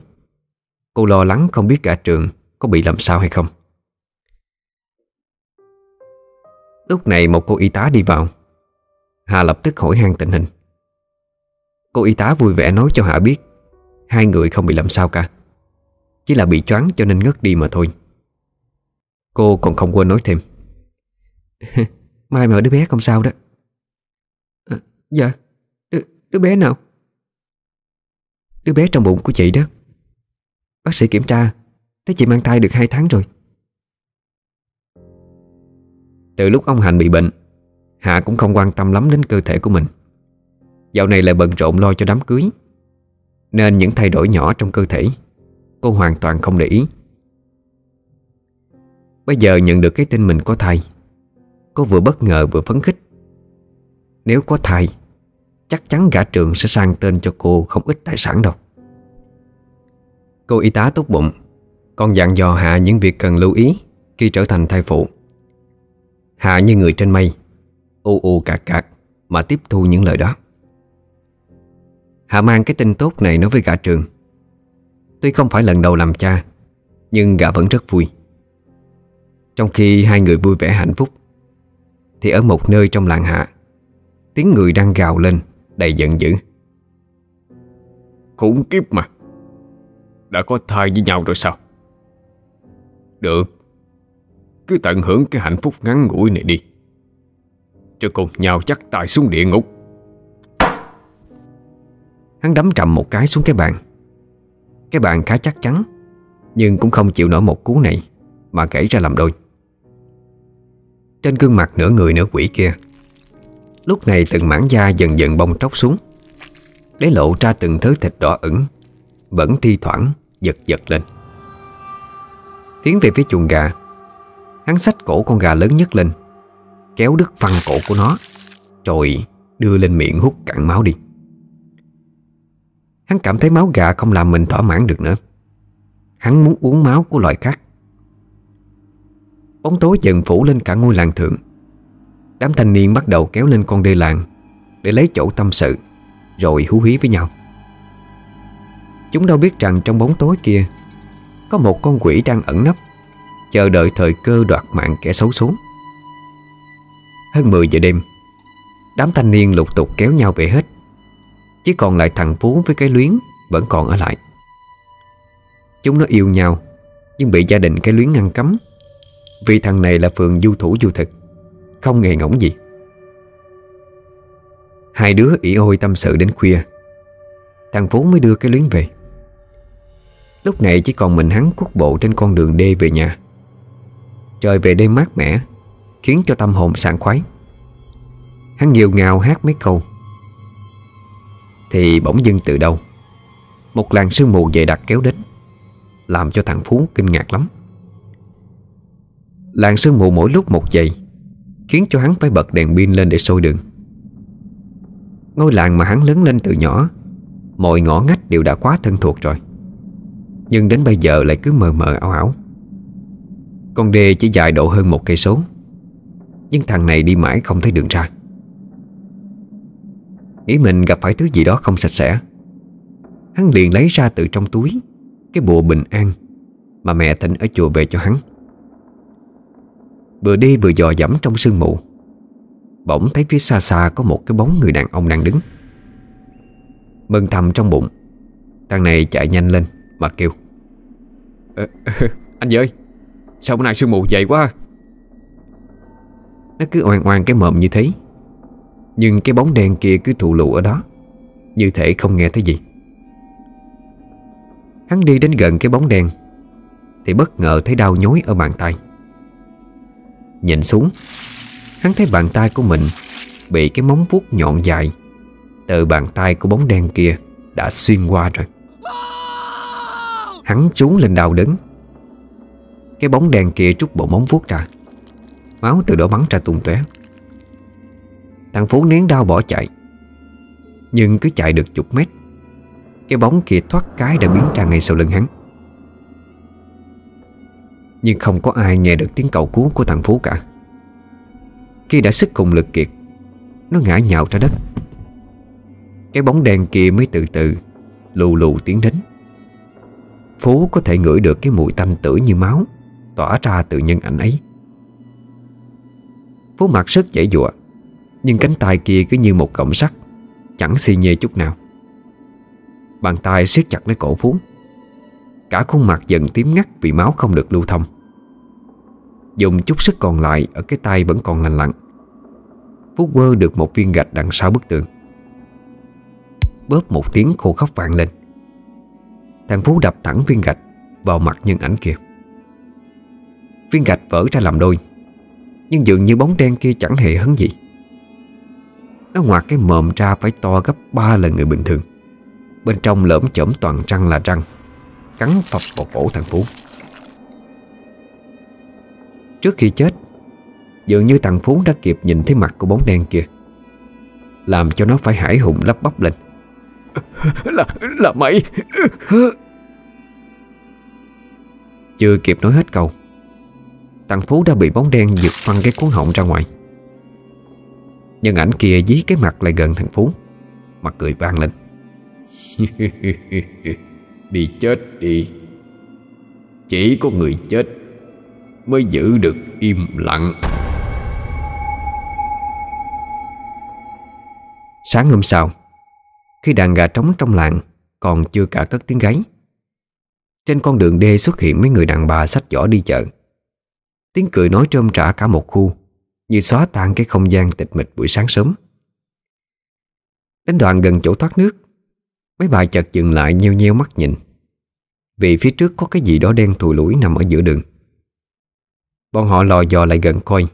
Cô lo lắng không biết cả trường Có bị làm sao hay không. Lúc này một cô y tá đi vào. Hà lập tức hỏi han tình hình. Cô y tá vui vẻ nói cho Hạ biết Hai người không bị làm sao cả. Chỉ là bị choáng cho nên ngất đi mà thôi. Cô còn không quên nói thêm. Mai mà đứa bé không sao đó. À, Dạ đứa, đứa bé nào? Đứa bé trong bụng của chị đó. Bác sĩ kiểm tra Thấy chị mang thai được 2 tháng rồi. Từ lúc ông Hành bị bệnh, Hạ cũng không quan tâm lắm đến cơ thể của mình. Dạo này lại bận rộn lo cho đám cưới, Nên những thay đổi nhỏ trong cơ thể Cô hoàn toàn không để ý. Bây giờ nhận được cái tin mình có thai, Cô vừa bất ngờ vừa phấn khích. Nếu có thai, Chắc chắn gã trường sẽ sang tên cho cô không ít tài sản đâu. Cô y tá tốt bụng, Còn dặn dò Hạ những việc cần lưu ý Khi trở thành thai phụ. Hạ như người trên mây. U u cạc cạc Mà tiếp thu những lời đó. Hạ mang cái tin tốt này nói với gã trường. Tuy không phải lần đầu làm cha, Nhưng gã vẫn rất vui. Trong khi hai người vui vẻ hạnh phúc, Thì ở một nơi trong làng hạ, Tiếng người đang gào lên Đầy giận dữ. Khủng kiếp mà. Đã có thai với nhau rồi sao? Được. Cứ tận hưởng cái hạnh phúc ngắn ngủi này đi. Cho cùng nhau chắc tài xuống địa ngục. Hắn đấm trầm một cái xuống cái bàn. Cái bàn khá chắc chắn, Nhưng cũng không chịu nổi một cú này Mà gãy ra làm đôi. Trên gương mặt nửa người nửa quỷ kia, Lúc này từng mảng da dần dần bong tróc xuống, Để lộ ra từng thứ thịt đỏ ửng, Vẫn thi thoảng giật giật lên. Tiến về phía chuồng gà Hắn xách cổ con gà lớn nhất lên, Kéo đứt phăng cổ của nó, Rồi đưa lên miệng hút cạn máu đi. Hắn cảm thấy máu gà không làm mình thỏa mãn được nữa. Hắn muốn uống máu của loài khác. Bóng tối dần phủ lên cả ngôi làng thượng. Đám thanh niên bắt đầu kéo lên con đê làng Để lấy chỗ tâm sự, Rồi hú hí với nhau. Chúng đâu biết rằng trong bóng tối kia Có một con quỷ đang ẩn nấp. Chờ đợi thời cơ đoạt mạng kẻ xấu số Hơn 10 giờ đêm, Đám thanh niên lục tục kéo nhau về hết. Chỉ còn lại thằng Phú với cái luyến Vẫn còn ở lại. Chúng nó yêu nhau, Nhưng bị gia đình cái luyến ngăn cấm. Vì thằng này là phường du thủ du thực, Không nghề ngỗng gì. Hai đứa ỉ ôi tâm sự đến khuya. Thằng Phú mới đưa cái luyến về. Lúc này chỉ còn mình hắn quốc bộ trên con đường đê về nhà. Trời về đêm mát mẻ, Khiến cho tâm hồn sảng khoái. Hắn nhiều ngào hát mấy câu. Thì bỗng dưng từ đâu, Một làn sương mù dày đặc kéo đến, Làm cho thằng Phú kinh ngạc lắm. Làn sương mù mỗi lúc một dày, Khiến cho hắn phải bật đèn pin lên để sôi đường. Ngôi làng mà hắn lớn lên từ nhỏ, Mọi ngõ ngách đều đã quá thân thuộc rồi. Nhưng đến bây giờ lại cứ mờ mờ ảo ảo. Con đê chỉ dài độ hơn một cây số. Nhưng thằng này đi mãi không thấy đường ra. Nghĩ mình gặp phải thứ gì đó không sạch sẽ. Hắn liền lấy ra từ trong túi Cái bùa bình an Mà mẹ thỉnh ở chùa về cho hắn. Vừa đi vừa dò dẫm trong sương mù Bỗng thấy phía xa xa có một cái bóng người đàn ông đang đứng. Mừng thầm trong bụng Thằng này chạy nhanh lên Mà kêu ờ, Anh ơi Sao bữa nay sương mù dày quá Nó cứ oan oan cái mồm như thế. Nhưng cái bóng đen kia cứ thụ lụ ở đó. Như thể không nghe thấy gì. Hắn đi đến gần cái bóng đen, Thì bất ngờ thấy đau nhói ở bàn tay. Nhìn xuống, Hắn thấy bàn tay của mình Bị cái móng vuốt nhọn dài Từ bàn tay của bóng đen kia Đã xuyên qua rồi. Hắn trốn lên đau đớn. Cái bóng đèn kia trút bộ móng vuốt ra. Máu từ đó bắn ra tung tóe. Thằng Phú nén đau bỏ chạy. Nhưng cứ chạy được chục mét, Cái bóng kia thoát cái đã biến ra ngay sau lưng hắn. Nhưng không có ai nghe được tiếng cầu cứu của thằng Phú cả. Khi đã sức cùng lực kiệt, Nó ngã nhào ra đất. Cái bóng đèn kia mới từ từ, Lù lù tiến đến. Phú có thể ngửi được cái mùi tanh tử như máu. Tỏa ra từ nhân ảnh ấy. Phú mặt rất dễ dụa Nhưng cánh tay kia cứ như một cọng sắt, Chẳng xi nhê chút nào. Bàn tay siết chặt lấy cổ Phú. Cả khuôn mặt dần tím ngắt Vì máu không được lưu thông. Dùng chút sức còn lại Ở cái tay vẫn còn lành lặn. Phú quơ được một viên gạch đằng sau bức tường. Bóp một tiếng khô khóc vang lên. Thằng Phú đập thẳng viên gạch Vào mặt nhân ảnh kia. Viên gạch vỡ ra làm đôi. Nhưng dường như bóng đen kia chẳng hề hấn gì. Nó ngoạc cái mồm ra phải to gấp ba lần người bình thường. Bên trong lởm chởm toàn răng là răng Cắn phập vào cổ thằng Phú. Trước khi chết Dường như thằng Phú đã kịp nhìn thấy mặt của bóng đen kia Làm cho nó phải hải hùng lắp bắp lên. Là, là mày. Chưa kịp nói hết câu Thằng Phú đã bị bóng đen giật phăng cái cuốn họng ra ngoài. Nhân ảnh kia dí cái mặt lại gần thằng Phú, Mặt cười vang lên. Đi chết đi. Chỉ có người chết Mới giữ được im lặng. Sáng hôm sau, Khi đàn gà trống trong làng Còn chưa cả cất tiếng gáy, Trên con đường đê xuất hiện mấy người đàn bà sách giỏ đi chợ. Tiếng cười nói trơm trả cả một khu, Như xóa tan cái không gian tịch mịch buổi sáng sớm. Đến đoạn gần chỗ thoát nước, Mấy bà chợt dừng lại nheo nheo mắt nhìn. Vì phía trước có cái gì đó đen thùi lủi nằm ở giữa đường. Bọn họ lò dò lại gần coi.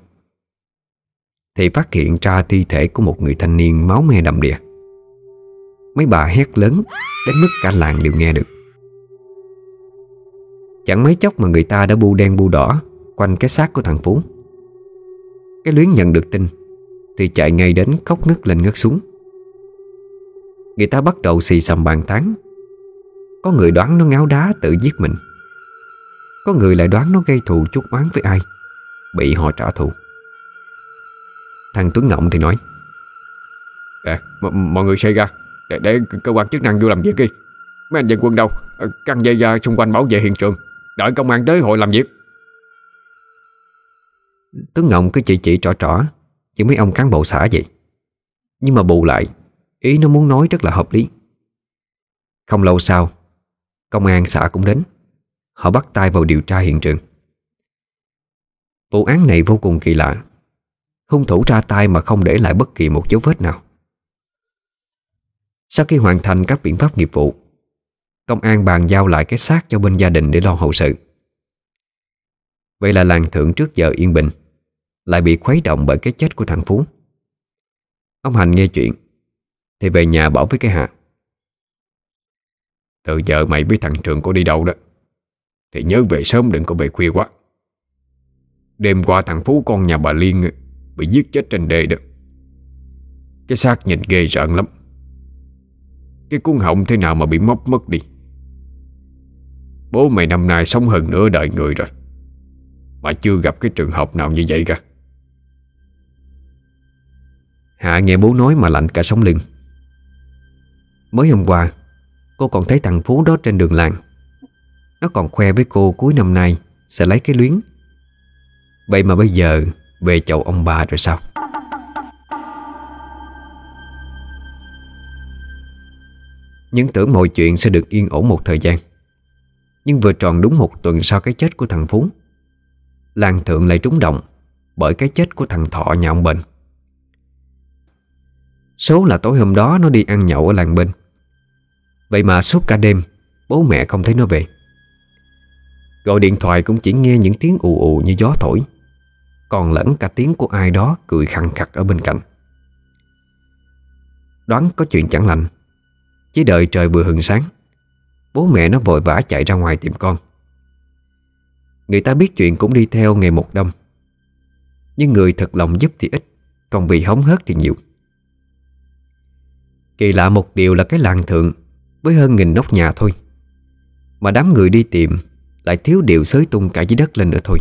Thì phát hiện ra thi thể của một người thanh niên máu me đầm đìa. Mấy bà hét lớn, Đến mức cả làng đều nghe được. Chẳng mấy chốc mà người ta đã bu đen bu đỏ Quanh cái xác của thằng Phú. Cái luyến nhận được tin Thì chạy ngay đến khóc ngất lên ngất xuống. Người ta bắt đầu xì xầm bàn tán. Có người đoán nó ngáo đá tự giết mình. Có người lại đoán nó gây thù chút oán với ai Bị họ trả thù. Thằng Tuấn ngọng thì nói à, Mọi người xây ra để, để cơ quan chức năng vô làm việc đi. Mấy anh dân quân đâu Căng dây ra xung quanh bảo vệ hiện trường Đợi công an tới hội làm việc. Tuấn ngọng cứ chỉ chỉ trỏ trỏ Như mấy ông cán bộ xã vậy. Nhưng mà bù lại, Ý nó muốn nói rất là hợp lý. Không lâu sau, Công an xã cũng đến. Họ bắt tay vào điều tra hiện trường. Vụ án này vô cùng kỳ lạ. Hung thủ ra tay mà không để lại bất kỳ một dấu vết nào. Sau khi hoàn thành các biện pháp nghiệp vụ, Công an bàn giao lại cái xác cho bên gia đình để lo hậu sự. Vậy là làng thượng trước giờ yên bình. Lại bị khuấy động bởi cái chết của thằng Phú. Ông Hành nghe chuyện, Thì về nhà bảo với cái hà, Từ giờ mày với thằng Trường có đi đâu đó, Thì nhớ về sớm đừng có về khuya quá. Đêm qua thằng Phú con nhà bà Liên ờ, Bị giết chết trên đê đó. Cái xác nhìn ghê rợn lắm. Cái cuốn họng thế nào mà bị móc mất đi. Bố mày năm nay sống hơn nửa đời người rồi, Mà chưa gặp cái trường hợp nào như vậy cả. Hạ nghe bố nói mà lạnh cả sống lưng. Mới hôm qua, Cô còn thấy thằng Phú đó trên đường làng. Nó còn khoe với cô cuối năm nay Sẽ lấy cái luyến. Vậy mà bây giờ Về chậu ông bà rồi sao? Những tưởng mọi chuyện sẽ được yên ổn một thời gian. Nhưng vừa tròn đúng một tuần sau cái chết của thằng Phú, Làng thượng lại trúng động Bởi cái chết của thằng Thọ nhà ông Bệnh Số là tối hôm đó nó đi ăn nhậu ở làng bên. Vậy mà suốt cả đêm, Bố mẹ không thấy nó về. Gọi điện thoại cũng chỉ nghe những tiếng ù ù như gió thổi. Còn lẫn cả tiếng của ai đó cười khăn khặt ở bên cạnh. Đoán có chuyện chẳng lành. Chỉ đợi trời vừa hừng sáng, Bố mẹ nó vội vã chạy ra ngoài tìm con. Người ta biết chuyện cũng đi theo ngày một đông. Nhưng người thật lòng giúp thì ít, Còn bị hóng hớt thì nhiều. Kỳ lạ một điều là cái làng thượng Với hơn nghìn nóc nhà thôi. Mà đám người đi tìm Lại thiếu điều xới tung cả dưới đất lên nữa thôi.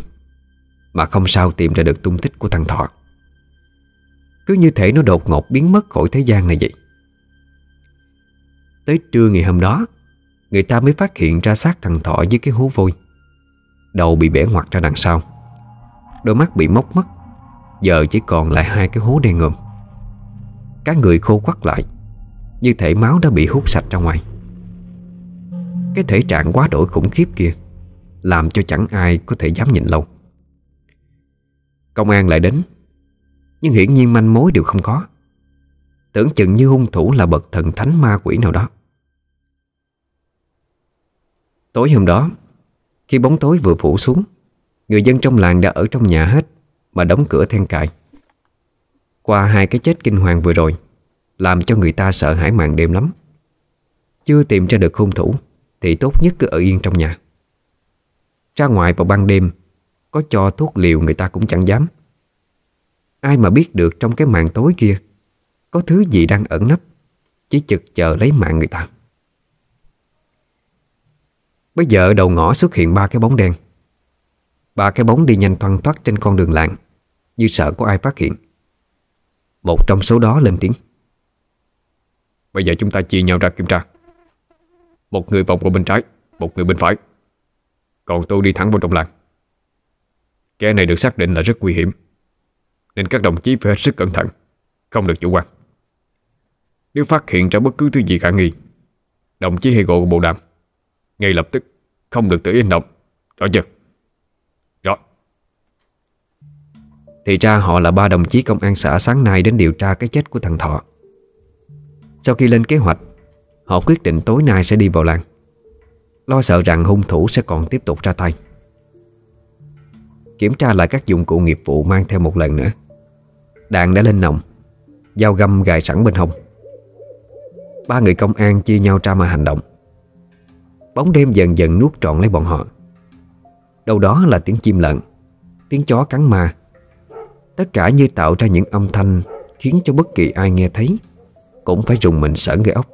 Mà không sao tìm ra được tung tích của thằng Thọ. Cứ như thể nó đột ngột biến mất khỏi thế gian này vậy. Tới trưa ngày hôm đó, Người ta mới phát hiện ra xác thằng Thọ dưới cái hố vôi. Đầu bị bẻ ngoặt ra đằng sau. Đôi mắt bị móc mất. Giờ chỉ còn lại hai cái hố đen ngòm. Các người khô quắt lại. Như thể máu đã bị hút sạch ra ngoài. Cái thể trạng quá đổi khủng khiếp kia Làm cho chẳng ai có thể dám nhìn lâu. Công an lại đến, Nhưng hiển nhiên manh mối đều không có. Tưởng chừng như hung thủ là bậc thần thánh ma quỷ nào đó. Tối hôm đó, Khi bóng tối vừa phủ xuống, Người dân trong làng đã ở trong nhà hết Mà đóng cửa then cài. Qua hai cái chết kinh hoàng vừa rồi làm cho người ta sợ hãi màn đêm lắm. Chưa tìm ra được hung thủ, Thì tốt nhất cứ ở yên trong nhà. Ra ngoài vào ban đêm, Có cho thuốc liều người ta cũng chẳng dám. Ai mà biết được trong cái màn tối kia, Có thứ gì đang ẩn nấp, Chỉ chực chờ lấy mạng người ta. Bây giờ đầu ngõ xuất hiện ba cái bóng đen. Ba cái bóng đi nhanh thoăn thoắt trên con đường làng, Như sợ có ai phát hiện. Một trong số đó lên tiếng. Bây giờ chúng ta chia nhau ra kiểm tra Một người vòng qua bên trái, Một người bên phải. Còn tôi đi thẳng vào trong làng. Kẻ này được xác định là rất nguy hiểm, Nên các đồng chí phải hết sức cẩn thận, Không được chủ quan. Nếu phát hiện ra bất cứ thứ gì khả nghi, Đồng chí hay gọi bộ đàm. Ngay lập tức, Không được tự yên động Rõ chưa? Rõ. Thì ra họ là ba đồng chí công an xã sáng nay đến điều tra cái chết của thằng Thọ. Sau khi lên kế hoạch, Họ quyết định tối nay sẽ đi vào làng. Lo sợ rằng hung thủ sẽ còn tiếp tục ra tay. Kiểm tra lại các dụng cụ nghiệp vụ mang theo một lần nữa. Đạn đã lên nòng, Dao găm gài sẵn bên hông. Ba người công an chia nhau ra mà hành động. Bóng đêm dần dần nuốt trọn lấy bọn họ. Đâu đó là tiếng chim lợn, Tiếng chó cắn ma. Tất cả như tạo ra những âm thanh Khiến cho bất kỳ ai nghe thấy. Cũng phải rùng mình sởn gai ốc.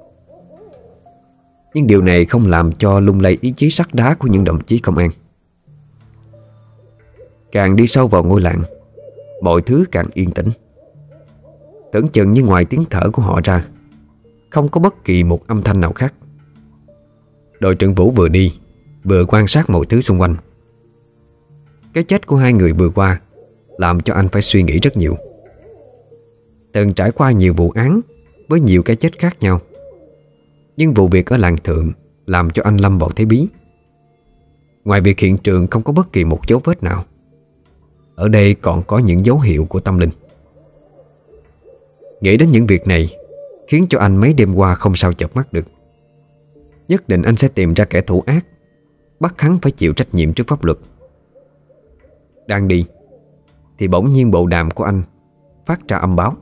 Nhưng điều này không làm cho lung lay ý chí sắt đá của những đồng chí công an. Càng đi sâu vào ngôi làng, Mọi thứ càng yên tĩnh. Tưởng chừng như ngoài tiếng thở của họ ra, Không có bất kỳ một âm thanh nào khác. Đội trưởng Vũ vừa đi, Vừa quan sát mọi thứ xung quanh. Cái chết của hai người vừa qua, Làm cho anh phải suy nghĩ rất nhiều. Từng trải qua nhiều vụ án với nhiều cái chết khác nhau. Nhưng vụ việc ở làng thượng Làm cho anh lâm vào thế bí. Ngoài việc hiện trường không có bất kỳ một dấu vết nào, Ở đây còn có những dấu hiệu của tâm linh. Nghĩ đến những việc này, Khiến cho anh mấy đêm qua không sao chợp mắt được. Nhất định anh sẽ tìm ra kẻ thủ ác, Bắt hắn phải chịu trách nhiệm trước pháp luật. Đang đi, Thì bỗng nhiên bộ đàm của anh Phát ra âm báo.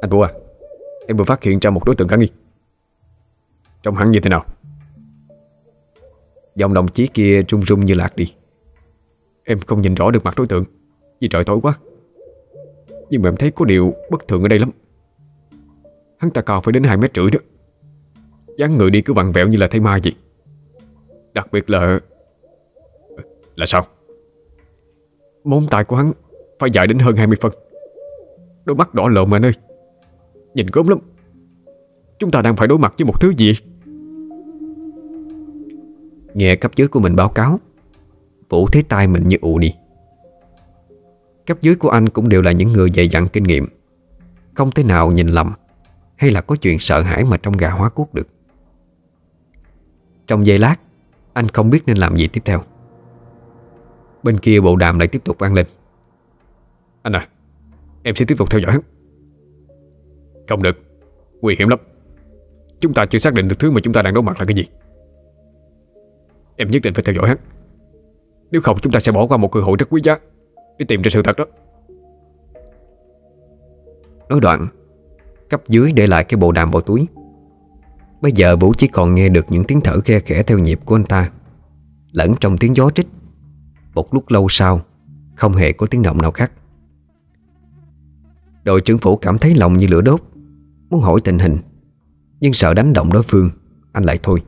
Anh Vũ à Em vừa phát hiện ra một đối tượng khả nghi. Trông hắn như thế nào? Dòng đồng chí kia rung rung như lạc đi. Em không nhìn rõ được mặt đối tượng, Vì trời tối quá. Nhưng mà em thấy có điều bất thường ở đây lắm. Hắn ta cao phải đến 2 mét rưỡi đó. Dáng người đi cứ vặn vẹo như là thấy ma vậy. Đặc biệt là Là sao? Móng tay của hắn Phải dài đến hơn 20 phân. Đôi mắt đỏ lộn mà nơi. Nhìn gớm lắm. Chúng ta đang phải đối mặt với một thứ gì? Nghe cấp dưới của mình báo cáo, Vũ thấy tay mình như ụ đi Cấp dưới của anh cũng đều là những người dày dặn kinh nghiệm. Không thể nào nhìn lầm Hay là có chuyện sợ hãi mà trong gà hóa cuốc được. Trong giây lát, Anh không biết nên làm gì tiếp theo. Bên kia bộ đàm lại tiếp tục vang lên. Anh à Em sẽ tiếp tục theo dõi. hắn không được. Nguy hiểm lắm. Chúng ta chưa xác định được thứ mà chúng ta đang đối mặt là cái gì. Em nhất định phải theo dõi hắn. Nếu không, chúng ta sẽ bỏ qua một cơ hội rất quý giá Để tìm ra sự thật đó. Nói đoạn, Cấp dưới để lại cái bộ đàm vào túi. Bây giờ Vũ chỉ còn nghe được những tiếng thở khe khẽ theo nhịp của anh ta, Lẫn trong tiếng gió trích. Một lúc lâu sau, Không hề có tiếng động nào khác. Đội trưởng phủ cảm thấy lòng như lửa đốt. Muốn hỏi tình hình Nhưng sợ đánh động đối phương Anh lại thôi.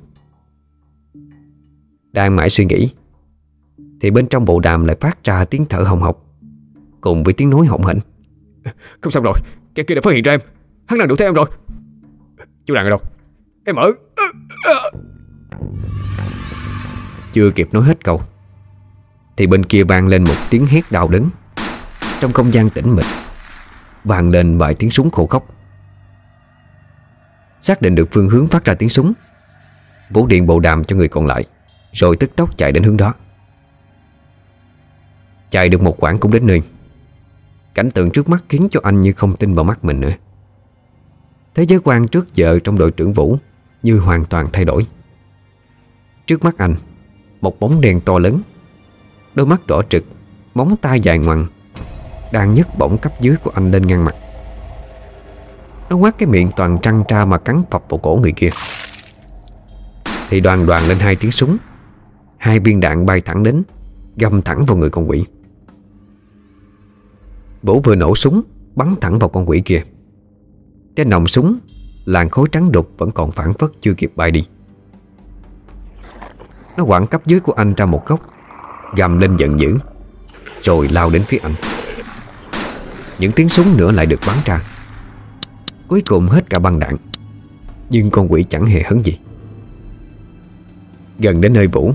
Đang mãi suy nghĩ Thì bên trong bộ đàm lại phát ra tiếng thở hồng hộc Cùng với tiếng nói hỗn hỉnh Không xong rồi Kẻ kia đã phát hiện ra em. Hắn đang đuổi theo em rồi? Chú Đàn ở đâu? Em ở. Chưa kịp nói hết câu Thì bên kia vang lên một tiếng hét đau đớn. Trong không gian tĩnh mịch Vang lên vài tiếng súng khổ khóc Xác định được phương hướng phát ra tiếng súng. Vũ điện bộ đàm cho người còn lại, Rồi tức tốc chạy đến hướng đó. Chạy được một quãng cũng đến nơi. Cảnh tượng trước mắt khiến cho anh như không tin vào mắt mình nữa. Thế giới quan trước giờ trong đội trưởng Vũ Như hoàn toàn thay đổi. Trước mắt anh, Một bóng đèn to lớn, Đôi mắt đỏ trực, Móng tay dài ngoằng, Đang nhấc bổng cấp dưới của anh lên ngăn mặt. Nó quát cái miệng toàn trăng tra Mà cắn phập vào cổ người kia. Thì đoàn đoàn lên hai tiếng súng. Hai viên đạn bay thẳng đến, Găm thẳng vào người con quỷ. Bố vừa nổ súng, Bắn thẳng vào con quỷ kia. Trên nòng súng, Làn khối trắng đục vẫn còn phản phất chưa kịp bay đi. Nó quẳng cấp dưới của anh ra một góc, Gầm lên giận dữ, Rồi lao đến phía anh. Những tiếng súng nữa lại được bắn ra. Cuối cùng hết cả băng đạn. Nhưng con quỷ chẳng hề hấn gì. Gần đến nơi Vũ,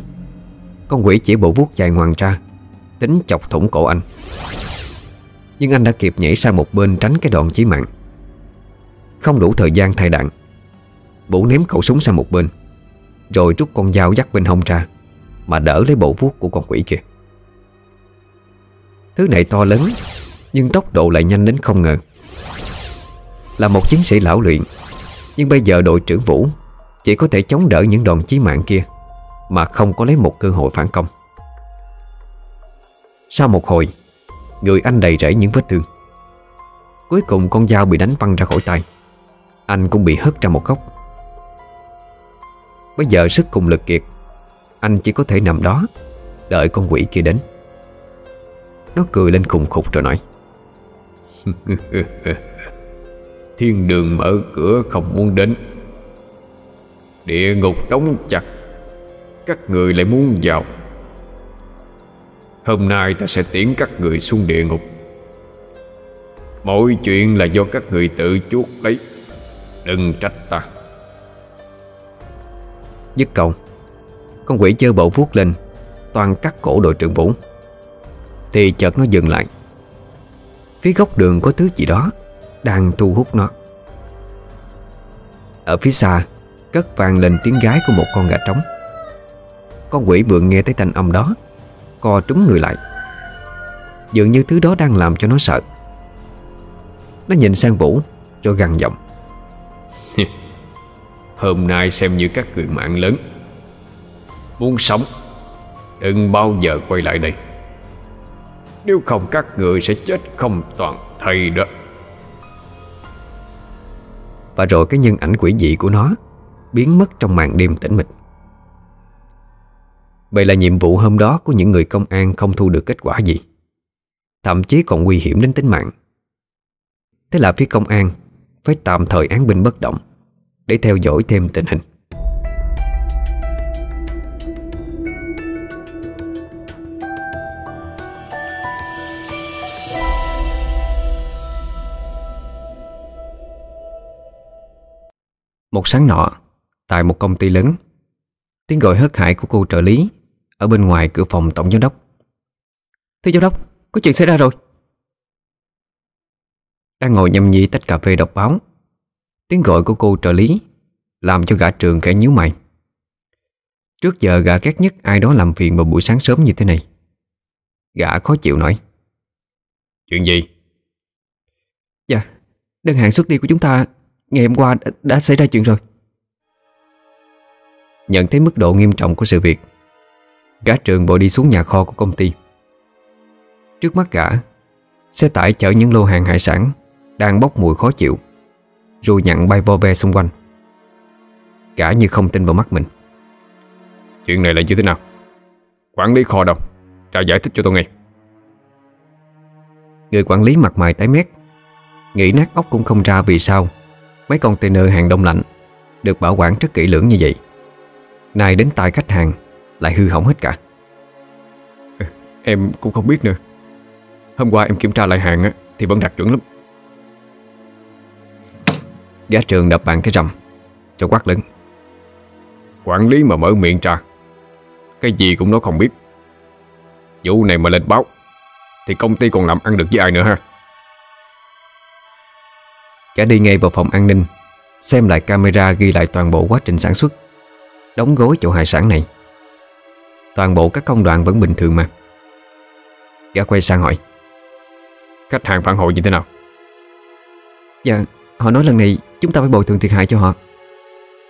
Con quỷ chỉ bộ vuốt dài ngoằn ra, Tính chọc thủng cổ anh. Nhưng anh đã kịp nhảy sang một bên tránh cái đòn chí mạng. Không đủ thời gian thay đạn, Vũ ném khẩu súng sang một bên, Rồi rút con dao dắt bên hông ra, Mà đỡ lấy bộ vuốt của con quỷ kia. Thứ này to lớn, Nhưng tốc độ lại nhanh đến không ngờ. Là một chiến sĩ lão luyện. Nhưng bây giờ đội trưởng Vũ Chỉ có thể chống đỡ những đòn chí mạng kia Mà không có lấy một cơ hội phản công. Sau một hồi, Người anh đầy rẫy những vết thương. Cuối cùng con dao bị đánh văng ra khỏi tay. Anh cũng bị hất ra một góc. Bây giờ sức cùng lực kiệt, Anh chỉ có thể nằm đó, Đợi con quỷ kia đến. Nó cười lên khùng khục rồi nói. Thiên đường mở cửa không muốn đến. Địa ngục đóng chặt, Các người lại muốn vào. Hôm nay ta sẽ tiễn các người xuống địa ngục. Mọi chuyện là do các người tự chuốc lấy, Đừng trách ta. Dứt câu Con quỷ chơi bộ vuốt lên, Toàn cắt cổ đội trưởng Vũ. Thì chợt nó dừng lại. Phía góc đường có thứ gì đó. Đang thu hút nó. Ở phía xa, Cất vang lên tiếng gái của một con gà trống. Con quỷ vừa nghe thấy thanh âm đó, Co trúng người lại. Dường như thứ đó đang làm cho nó sợ. Nó nhìn sang Vũ, Rồi gằn giọng. Hôm nay xem như các người mạng lớn. Muốn sống, Đừng bao giờ quay lại đây. Nếu không các người sẽ chết không toàn thây đó. Và rồi cái nhân ảnh quỷ dị của nó Biến mất trong màn đêm tĩnh mịch. Vậy là nhiệm vụ hôm đó của những người công an không thu được kết quả gì. Thậm chí còn nguy hiểm đến tính mạng. Thế là phía công an Phải tạm thời án binh bất động Để theo dõi thêm tình hình. Một sáng nọ Tại một công ty lớn Tiếng gọi hớt hải của cô trợ lý Ở bên ngoài cửa phòng tổng giám đốc. Thưa giám đốc, có chuyện xảy ra rồi. Đang ngồi nhâm nhi tách cà phê đọc báo Tiếng gọi của cô trợ lý Làm cho gã trường kẻ nhíu mày. Trước giờ gã ghét nhất ai đó làm phiền vào buổi sáng sớm như thế này. Gã khó chịu nói Chuyện gì? Dạ, đơn hàng xuất đi của chúng ta Ngày hôm qua đã, đã xảy ra chuyện rồi. Nhận thấy mức độ nghiêm trọng của sự việc Gã trường bộ đi xuống nhà kho của công ty. Trước mắt gã Xe tải chở những lô hàng hải sản Đang bốc mùi khó chịu Rồi nhặn bay vo ve xung quanh. Gã như không tin vào mắt mình. Chuyện này là như thế nào? Quản lý kho đâu? Ra giải thích cho tôi nghe Người quản lý mặt mày tái mét Nghĩ nát óc cũng không ra vì sao Mấy container hàng đông lạnh Được bảo quản rất kỹ lưỡng như vậy. Nay đến tay khách hàng Lại hư hỏng hết cả. Em cũng không biết nữa. Hôm qua em kiểm tra lại hàng á, Thì vẫn đạt chuẩn lắm. Giá trường đập bàn cái rầm Cho quát lớn. Quản lý mà mở miệng ra Cái gì cũng nó không biết. Vụ này mà lên báo Thì công ty còn làm ăn được với ai nữa ha Cả đi ngay vào phòng an ninh Xem lại camera ghi lại toàn bộ quá trình sản xuất Đóng gối chỗ hải sản này. Toàn bộ các công đoạn vẫn bình thường mà. Gã quay sang hỏi Khách hàng phản hồi như thế nào? Dạ Họ nói lần này chúng ta phải bồi thường thiệt hại cho họ.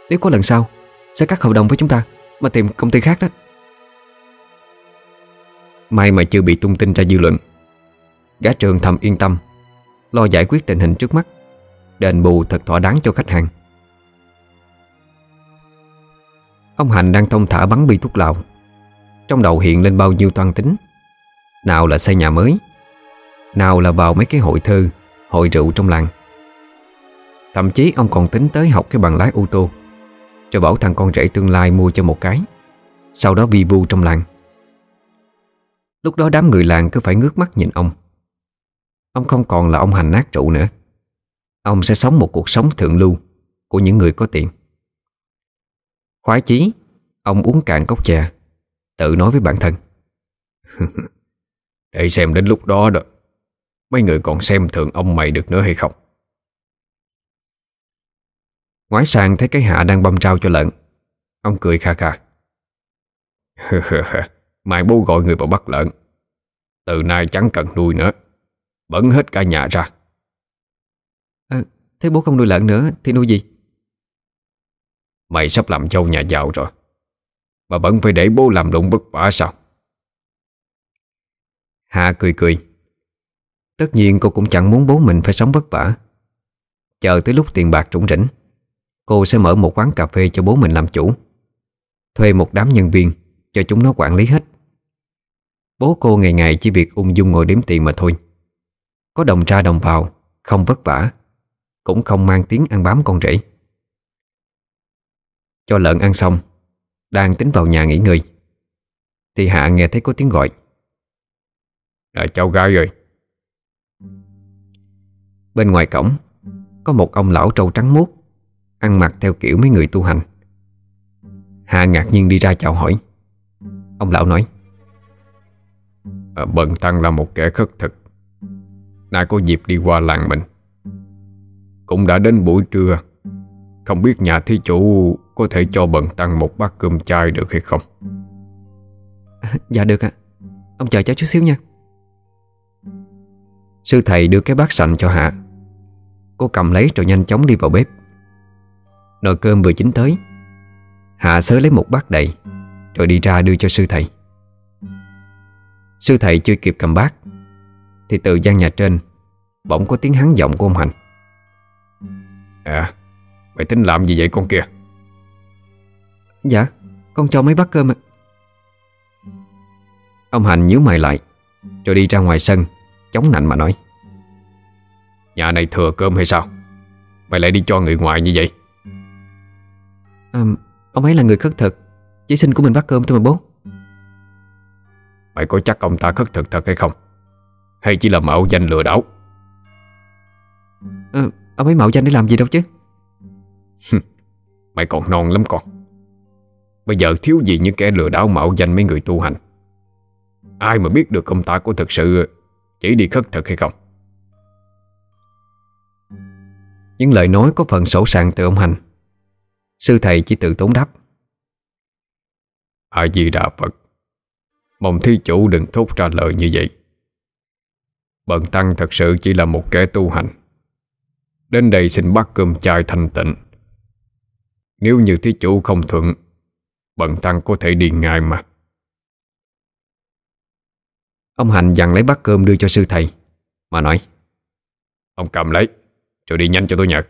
Nếu có lần sau Sẽ cắt hợp đồng với chúng ta Mà tìm công ty khác đó. May mà chưa bị tung tin ra dư luận Gã trường thầm yên tâm Lo giải quyết tình hình trước mắt Đền bù thật thỏa đáng cho khách hàng. Ông Hành đang thông thả bắn bi thuốc lào. Trong đầu hiện lên bao nhiêu toan tính. Nào là xây nhà mới, Nào là vào mấy cái hội thơ, Hội rượu trong làng. Thậm chí ông còn tính tới học cái bằng lái ô tô Rồi bảo thằng con rể tương lai mua cho một cái, Sau đó vi vu trong làng. Lúc đó đám người làng cứ phải ngước mắt nhìn ông. Ông không còn là ông hành nát trụ nữa. Ông sẽ sống một cuộc sống thượng lưu Của những người có tiền. Khoái chí, Ông uống cạn cốc chè Tự nói với bản thân. Để xem đến lúc đó đó, Mấy người còn xem thường ông mày được nữa hay không? Ngoái sang thấy cái hạ đang băm trao cho lợn. Ông cười kha kha. Mai bố gọi người vào bắt lợn. Từ nay chẳng cần nuôi nữa. Bẩn hết cả nhà ra. Thế bố không nuôi lợn nữa Thì nuôi gì? Mày sắp làm châu nhà giàu rồi. Mà vẫn phải để bố làm lụng vất vả sao? Hạ cười cười. Tất nhiên cô cũng chẳng muốn bố mình phải sống vất vả. Chờ tới lúc tiền bạc trũng rỉnh Cô sẽ mở một quán cà phê cho bố mình làm chủ. Thuê một đám nhân viên Cho chúng nó quản lý hết. Bố cô ngày ngày chỉ việc ung dung ngồi đếm tiền mà thôi. Có đồng ra đồng vào Không vất vả Cũng không mang tiếng ăn bám con rể. Cho lợn ăn xong Đang tính vào nhà nghỉ ngơi Thì Hạ nghe thấy có tiếng gọi. Là cháu gái rồi Bên ngoài cổng Có một ông lão trâu trắng muốt Ăn mặc theo kiểu mấy người tu hành. Hạ ngạc nhiên đi ra chào hỏi. Ông lão nói à, Bần Tăng là một kẻ khất thực. Nay có dịp đi qua làng mình cũng đã đến buổi trưa. Không biết nhà thí chủ Có thể cho Bần Tăng một bát cơm chai được hay không? Dạ được ạ. Ông chờ cháu chút xíu nha. Sư thầy đưa cái bát sành cho Hạ. Cô cầm lấy rồi nhanh chóng đi vào bếp. Nồi cơm vừa chín tới. Hạ sớ lấy một bát đầy, Rồi đi ra đưa cho sư thầy. Sư thầy chưa kịp cầm bát, Thì từ gian nhà trên Bỗng có tiếng hắn giọng của ông Hành. À Mày tính làm gì vậy con kia Dạ Con cho mấy bát cơm ạ. Ông Hành nhíu mày lại Rồi đi ra ngoài sân Chống nạnh mà nói. Nhà này thừa cơm hay sao? Mày lại đi cho người ngoài như vậy. À, Ông ấy là người khất thực Chỉ xin của mình bát cơm thôi mà bố. Mày có chắc ông ta khất thực thật hay không? Hay chỉ là mạo danh lừa đảo? À, Ông ấy mạo danh để làm gì đâu chứ? Mày còn non lắm con. Bây giờ thiếu gì những kẻ lừa đảo mạo danh mấy người tu hành? Ai mà biết được ông ta có thực sự Chỉ đi khất thực hay không? Những lời nói có phần sổ sàng từ ông Hành. Sư thầy chỉ tự tốn đáp. A Di Đà Phật Mong thí chủ đừng thốt ra lời như vậy. Bần tăng thật sự chỉ là một kẻ tu hành Đến đây xin bắt cơm chai thanh tịnh. Nếu như thí chủ không thuận Bần tăng có thể đi ngay mà. Ông Hành dặn lấy bát cơm đưa cho sư thầy Mà nói Ông cầm lấy Rồi đi nhanh cho tôi nhận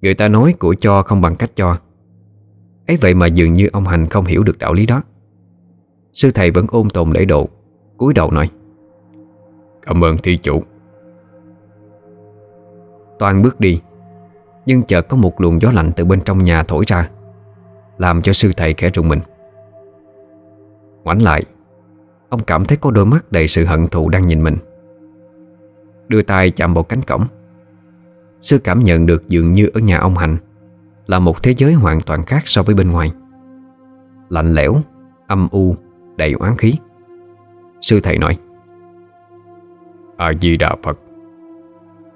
Người ta nói của cho không bằng cách cho. Ấy vậy mà dường như ông Hành không hiểu được đạo lý đó. Sư thầy vẫn ôm tồn lễ độ cúi đầu nói Cảm ơn thí chủ Toàn bước đi. Nhưng chợt có một luồng gió lạnh từ bên trong nhà thổi ra Làm cho sư thầy khẽ rùng mình. Ngoảnh lại Ông cảm thấy có đôi mắt đầy sự hận thù đang nhìn mình. Đưa tay chạm vào cánh cổng Sư cảm nhận được dường như ở nhà ông Hành Là một thế giới hoàn toàn khác so với bên ngoài. Lạnh lẽo, âm u, đầy oán khí. Sư thầy nói A-di-đà Phật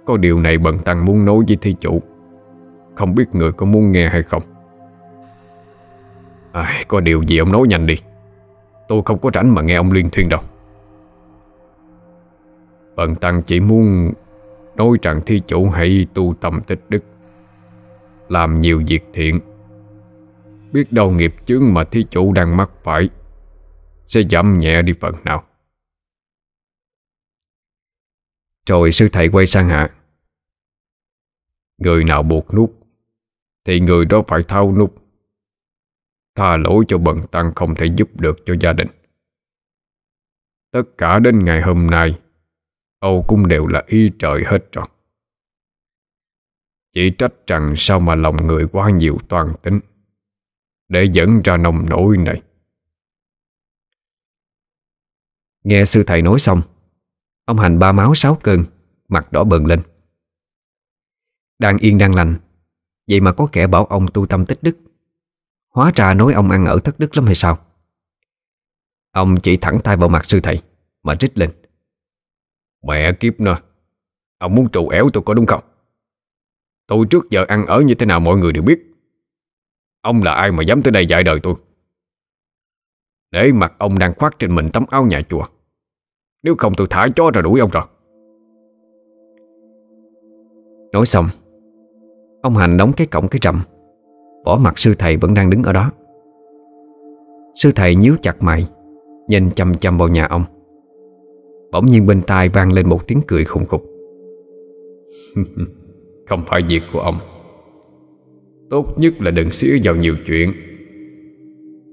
có điều này bần tăng muốn nói với thi chủ. Không biết người có muốn nghe hay không? À, Có điều gì ông nói nhanh đi. Tôi không có rảnh mà nghe ông liên thuyên đâu. Bần tăng chỉ muốn Nói rằng thi chủ hãy tu tâm tích đức Làm nhiều việc thiện. Biết đâu nghiệp chướng mà thi chủ đang mắc phải Sẽ giảm nhẹ đi phần nào. Rồi sư thầy quay sang hạ. Người nào buộc nút, Thì người đó phải thao nút. Tha lỗi cho bần tăng không thể giúp được cho gia đình. Tất cả đến ngày hôm nay, Âu cũng đều là y trời hết rồi Chỉ trách rằng sao mà lòng người quá nhiều toàn tính, Để dẫn ra nông nổi này. Nghe sư thầy nói xong Ông hành ba máu sáu cơn, Mặt đỏ bừng lên. Đang yên đang lành, Vậy mà có kẻ bảo ông tu tâm tích đức. Hóa ra nói ông ăn ở thất đức lắm hay sao? Ông chỉ thẳng tay vào mặt sư thầy, Mà rít lên. Mẹ kiếp nè, Ông muốn trụ éo tôi có đúng không? Tôi trước giờ ăn ở như thế nào mọi người đều biết. Ông là ai mà dám tới đây dạy đời tôi? Để mặt ông đang khoác trên mình tấm áo nhà chùa nếu không tôi thả chó ra đuổi ông rồi. Nói xong, Ông Hành đóng cái cổng cái rầm. Bỏ mặt sư thầy vẫn đang đứng ở đó. Sư thầy nhíu chặt mày, Nhìn chăm chăm vào nhà ông. Bỗng nhiên bên tai vang lên một tiếng cười khùng khục. Không phải việc của ông. Tốt nhất là đừng xía vào nhiều chuyện.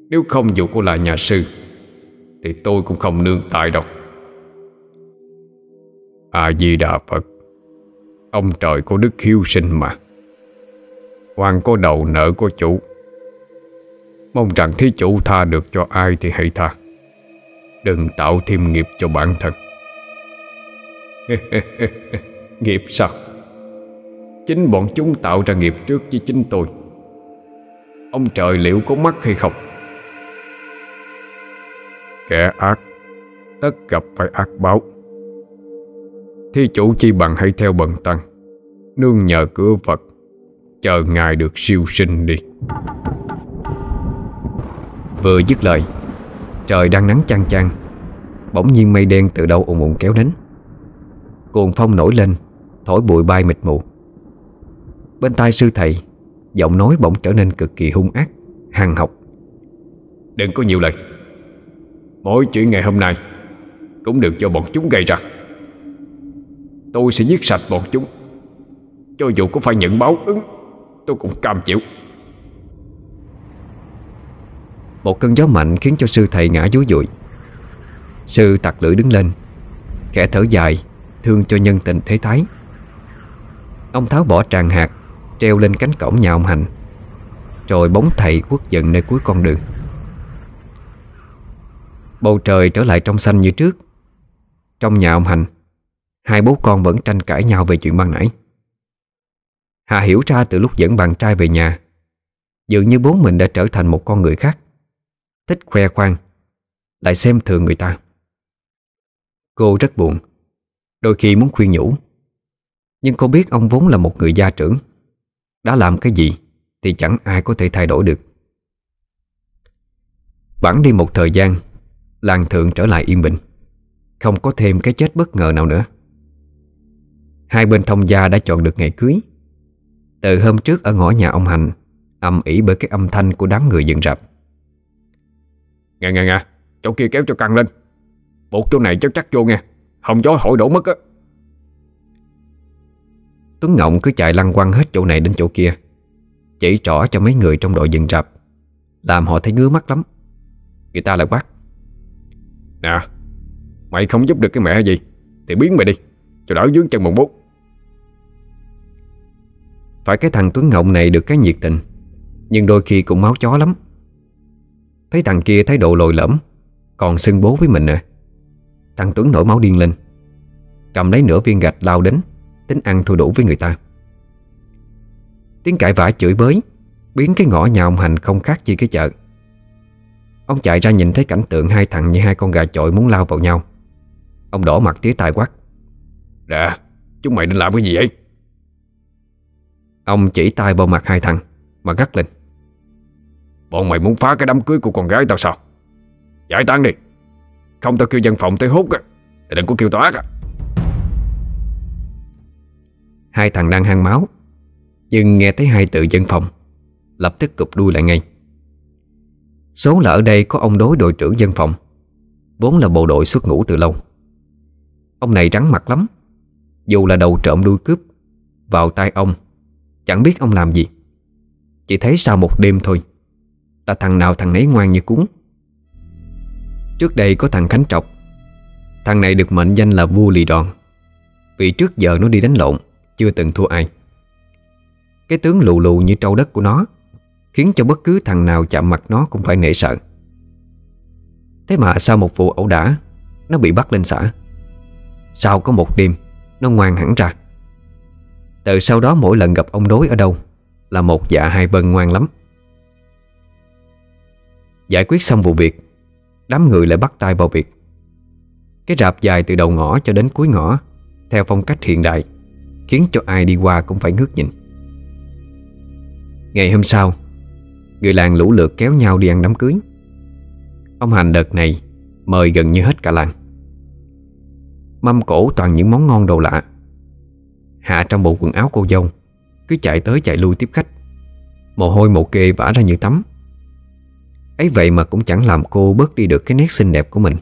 Nếu không dù cô là nhà sư, Thì tôi cũng không nương tay đâu. A-di-đà Phật. Ông trời có đức hiếu sinh mà. Hoàng có đầu nợ có chủ. Mong rằng thí chủ tha được cho ai thì hãy tha. Đừng tạo thêm nghiệp cho bản thân. Nghiệp sao? Chính bọn chúng tạo ra nghiệp trước với chính tôi. Ông trời liệu có mắt hay không? Kẻ ác, Tất gặp phải ác báo. Thi chủ chi bằng hãy theo bần tăng. Nương nhờ cửa Phật. Chờ ngài được siêu sinh đi. Vừa dứt lời, Trời đang nắng chang chang. Bỗng nhiên mây đen từ đâu ùn ùn kéo đến. Cuồng phong nổi lên, Thổi bụi bay mịt mù. Bên tai sư thầy, Giọng nói bỗng trở nên cực kỳ hung ác, Hằng học. Đừng có nhiều lời. Mỗi chuyện ngày hôm nay Cũng được cho bọn chúng gây ra. Tôi sẽ giết sạch bọn chúng. Cho dù có phải nhận báo ứng, Tôi cũng cam chịu. Một cơn gió mạnh khiến cho sư thầy ngã dúi dụi. Sư tặc lưỡi đứng lên, Khẽ thở dài, Thương cho nhân tình thế thái. Ông tháo bỏ tràng hạt, Treo lên cánh cổng nhà ông Hành. Rồi bóng thầy quất giận nơi cuối con đường. Bầu trời trở lại trong xanh như trước. Trong nhà ông Hành Hai bố con vẫn tranh cãi nhau về chuyện ban nãy. Hà hiểu ra từ lúc dẫn bạn trai về nhà, Dường như bố mình đã trở thành một con người khác. Thích khoe khoang, Lại xem thường người ta. Cô rất buồn, Đôi khi muốn khuyên nhủ. Nhưng cô biết ông vốn là một người gia trưởng, Đã làm cái gì Thì chẳng ai có thể thay đổi được. Bẵng đi một thời gian, Làng thượng trở lại yên bình, Không có thêm cái chết bất ngờ nào nữa. Hai bên thông gia đã chọn được ngày cưới. Từ hôm trước ở ngõ nhà ông Hành Âm ỉ bởi cái âm thanh của đám người dựng rạp. Nghe nghe nghe Chỗ kia kéo cho căng lên. Buộc chỗ này chắc chắc vô nghe Hồng gió hỏi đổ mất á. Tuấn Ngộng cứ chạy lăn quăng hết chỗ này đến chỗ kia Chỉ trỏ cho mấy người trong đội dựng rạp Làm họ thấy ngứa mắt lắm. Người ta lại quát Nè Mày không giúp được cái mẹ gì Thì biến mày đi Cho đỡ dướng chân một bút phải cái thằng Tuấn Ngọng này được cái nhiệt tình, Nhưng đôi khi cũng máu chó lắm. Thấy thằng kia thái độ lồi lõm, Còn xưng bố với mình nè Thằng Tuấn nổi máu điên lên, Cầm lấy nửa viên gạch lao đến, Tính ăn thua đủ với người ta. Tiếng cãi vã chửi bới, Biến cái ngõ nhà ông Hành không khác chi cái chợ. Ông chạy ra nhìn thấy cảnh tượng hai thằng như hai con gà chọi muốn lao vào nhau. Ông đỏ mặt tía tai quát. Nè, Chúng mày nên làm cái gì vậy? Ông chỉ tay vào mặt hai thằng, Mà gắt lên. Bọn mày muốn phá cái đám cưới của con gái tao sao? Giải tán đi. Không tao kêu dân phòng tới hút á, Thì đừng có kêu tao ác á. Hai thằng đang hăng máu, Nhưng nghe thấy hai tự dân phòng, Lập tức cụp đuôi lại ngay. Số là ở đây có ông đối đội trưởng dân phòng, Vốn là bộ đội xuất ngũ từ lâu. Ông này rắn mặt lắm, Dù là đầu trộm đuôi cướp, Vào tay ông Chẳng biết ông làm gì. Chỉ thấy sau một đêm thôi, Là thằng nào thằng nấy ngoan như cúng. Trước đây có thằng Khánh Trọc. Thằng này được mệnh danh là vua lì đòn Vì trước giờ nó đi đánh lộn, Chưa từng thua ai. Cái tướng lù lù như trâu đất của nó, Khiến cho bất cứ thằng nào chạm mặt nó cũng phải nể sợ. Thế mà sau một vụ ẩu đả, Nó bị bắt lên xã. Sau có một đêm, Nó ngoan hẳn ra. Từ sau đó mỗi lần gặp ông đối ở đâu Là một dạ hai bân ngoan lắm. Giải quyết xong vụ việc, Đám người lại bắt tay vào việc. Cái rạp dài từ đầu ngõ cho đến cuối ngõ, Theo phong cách hiện đại, Khiến cho ai đi qua cũng phải ngước nhìn. Ngày hôm sau, Người làng lũ lượt kéo nhau đi ăn đám cưới. Ông Hành đợt này Mời gần như hết cả làng. Mâm cổ toàn những món ngon đồ lạ. Hạ trong bộ quần áo cô dâu, Cứ chạy tới chạy lui tiếp khách. Mồ hôi mồ kê vã ra như tắm. Ấy vậy mà cũng chẳng làm cô bớt đi được cái nét xinh đẹp của mình.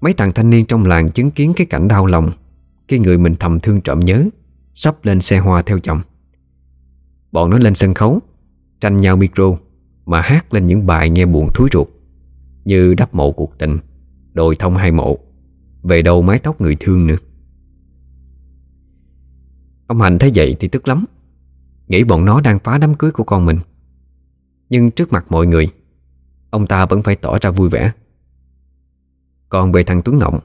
Mấy thằng thanh niên trong làng chứng kiến cái cảnh đau lòng, Khi người mình thầm thương trộm nhớ, Sắp lên xe hoa theo chồng. Bọn nó lên sân khấu, Tranh nhau micro, Mà hát lên những bài nghe buồn thúi ruột, Như đắp mộ cuộc tình, Đồi thông hai mộ, Về đâu mái tóc người thương nữa. Ông Hành thấy vậy thì tức lắm. Nghĩ bọn nó đang phá đám cưới của con mình. Nhưng trước mặt mọi người Ông ta vẫn phải tỏ ra vui vẻ. Còn về thằng Tuấn ngọng,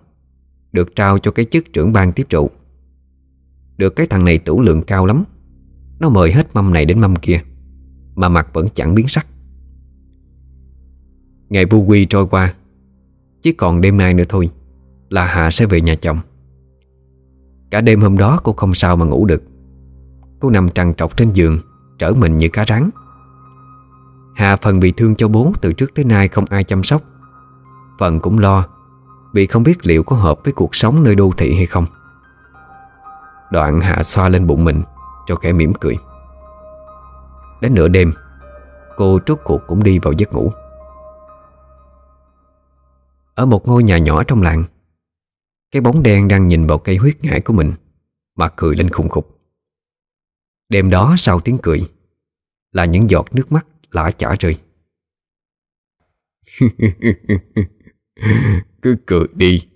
Được trao cho cái chức trưởng ban tiếp trụ. Được cái thằng này tủ lượng cao lắm. Nó mời hết mâm này đến mâm kia Mà mặt vẫn chẳng biến sắc. Ngày bu quy trôi qua Chỉ còn đêm nay nữa thôi Là Hạ sẽ về nhà chồng. Cả đêm hôm đó cô không sao mà ngủ được. Cô nằm trằn trọc trên giường, Trở mình như cá rắn. Hà phần bị thương cho bố từ trước tới nay không ai chăm sóc. Phần cũng lo, Vì không biết liệu có hợp với cuộc sống nơi đô thị hay không. Đoạn hạ xoa lên bụng mình, Cho kẻ mỉm cười. Đến nửa đêm, Cô trút cuộc cũng đi vào giấc ngủ. Ở một ngôi nhà nhỏ trong làng cái bóng đen đang nhìn vào cây huyết ngải của mình. Mà cười lên khủng khục. Đêm đó sau tiếng cười, Là những giọt nước mắt lã chả rơi. Cứ cười đi.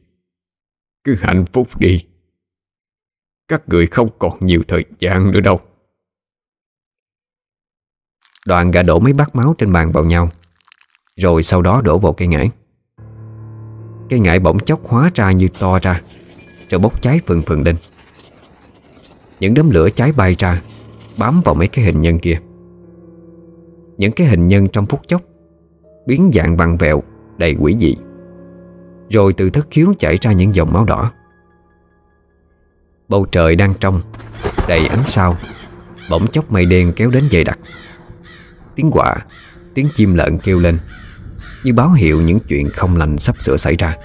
Cứ hạnh phúc đi. Các người không còn nhiều thời gian nữa đâu. Đoàn gà đổ mấy bát máu trên bàn vào nhau, Rồi sau đó đổ vào cây ngải Cây ngải bỗng chốc hóa ra như to ra, Rồi bốc cháy phừng phừng lên. Những đốm lửa cháy bay ra, Bám vào mấy cái hình nhân kia. Những cái hình nhân trong phút chốc Biến dạng bằng vẹo, Đầy quỷ dị, Rồi từ thất khiếu chảy ra những dòng máu đỏ. Bầu trời đang trong, Đầy ánh sao, Bỗng chốc mây đen kéo đến dày đặc. Tiếng quạ, Tiếng chim lợn kêu lên. Như báo hiệu những chuyện không lành sắp sửa xảy ra.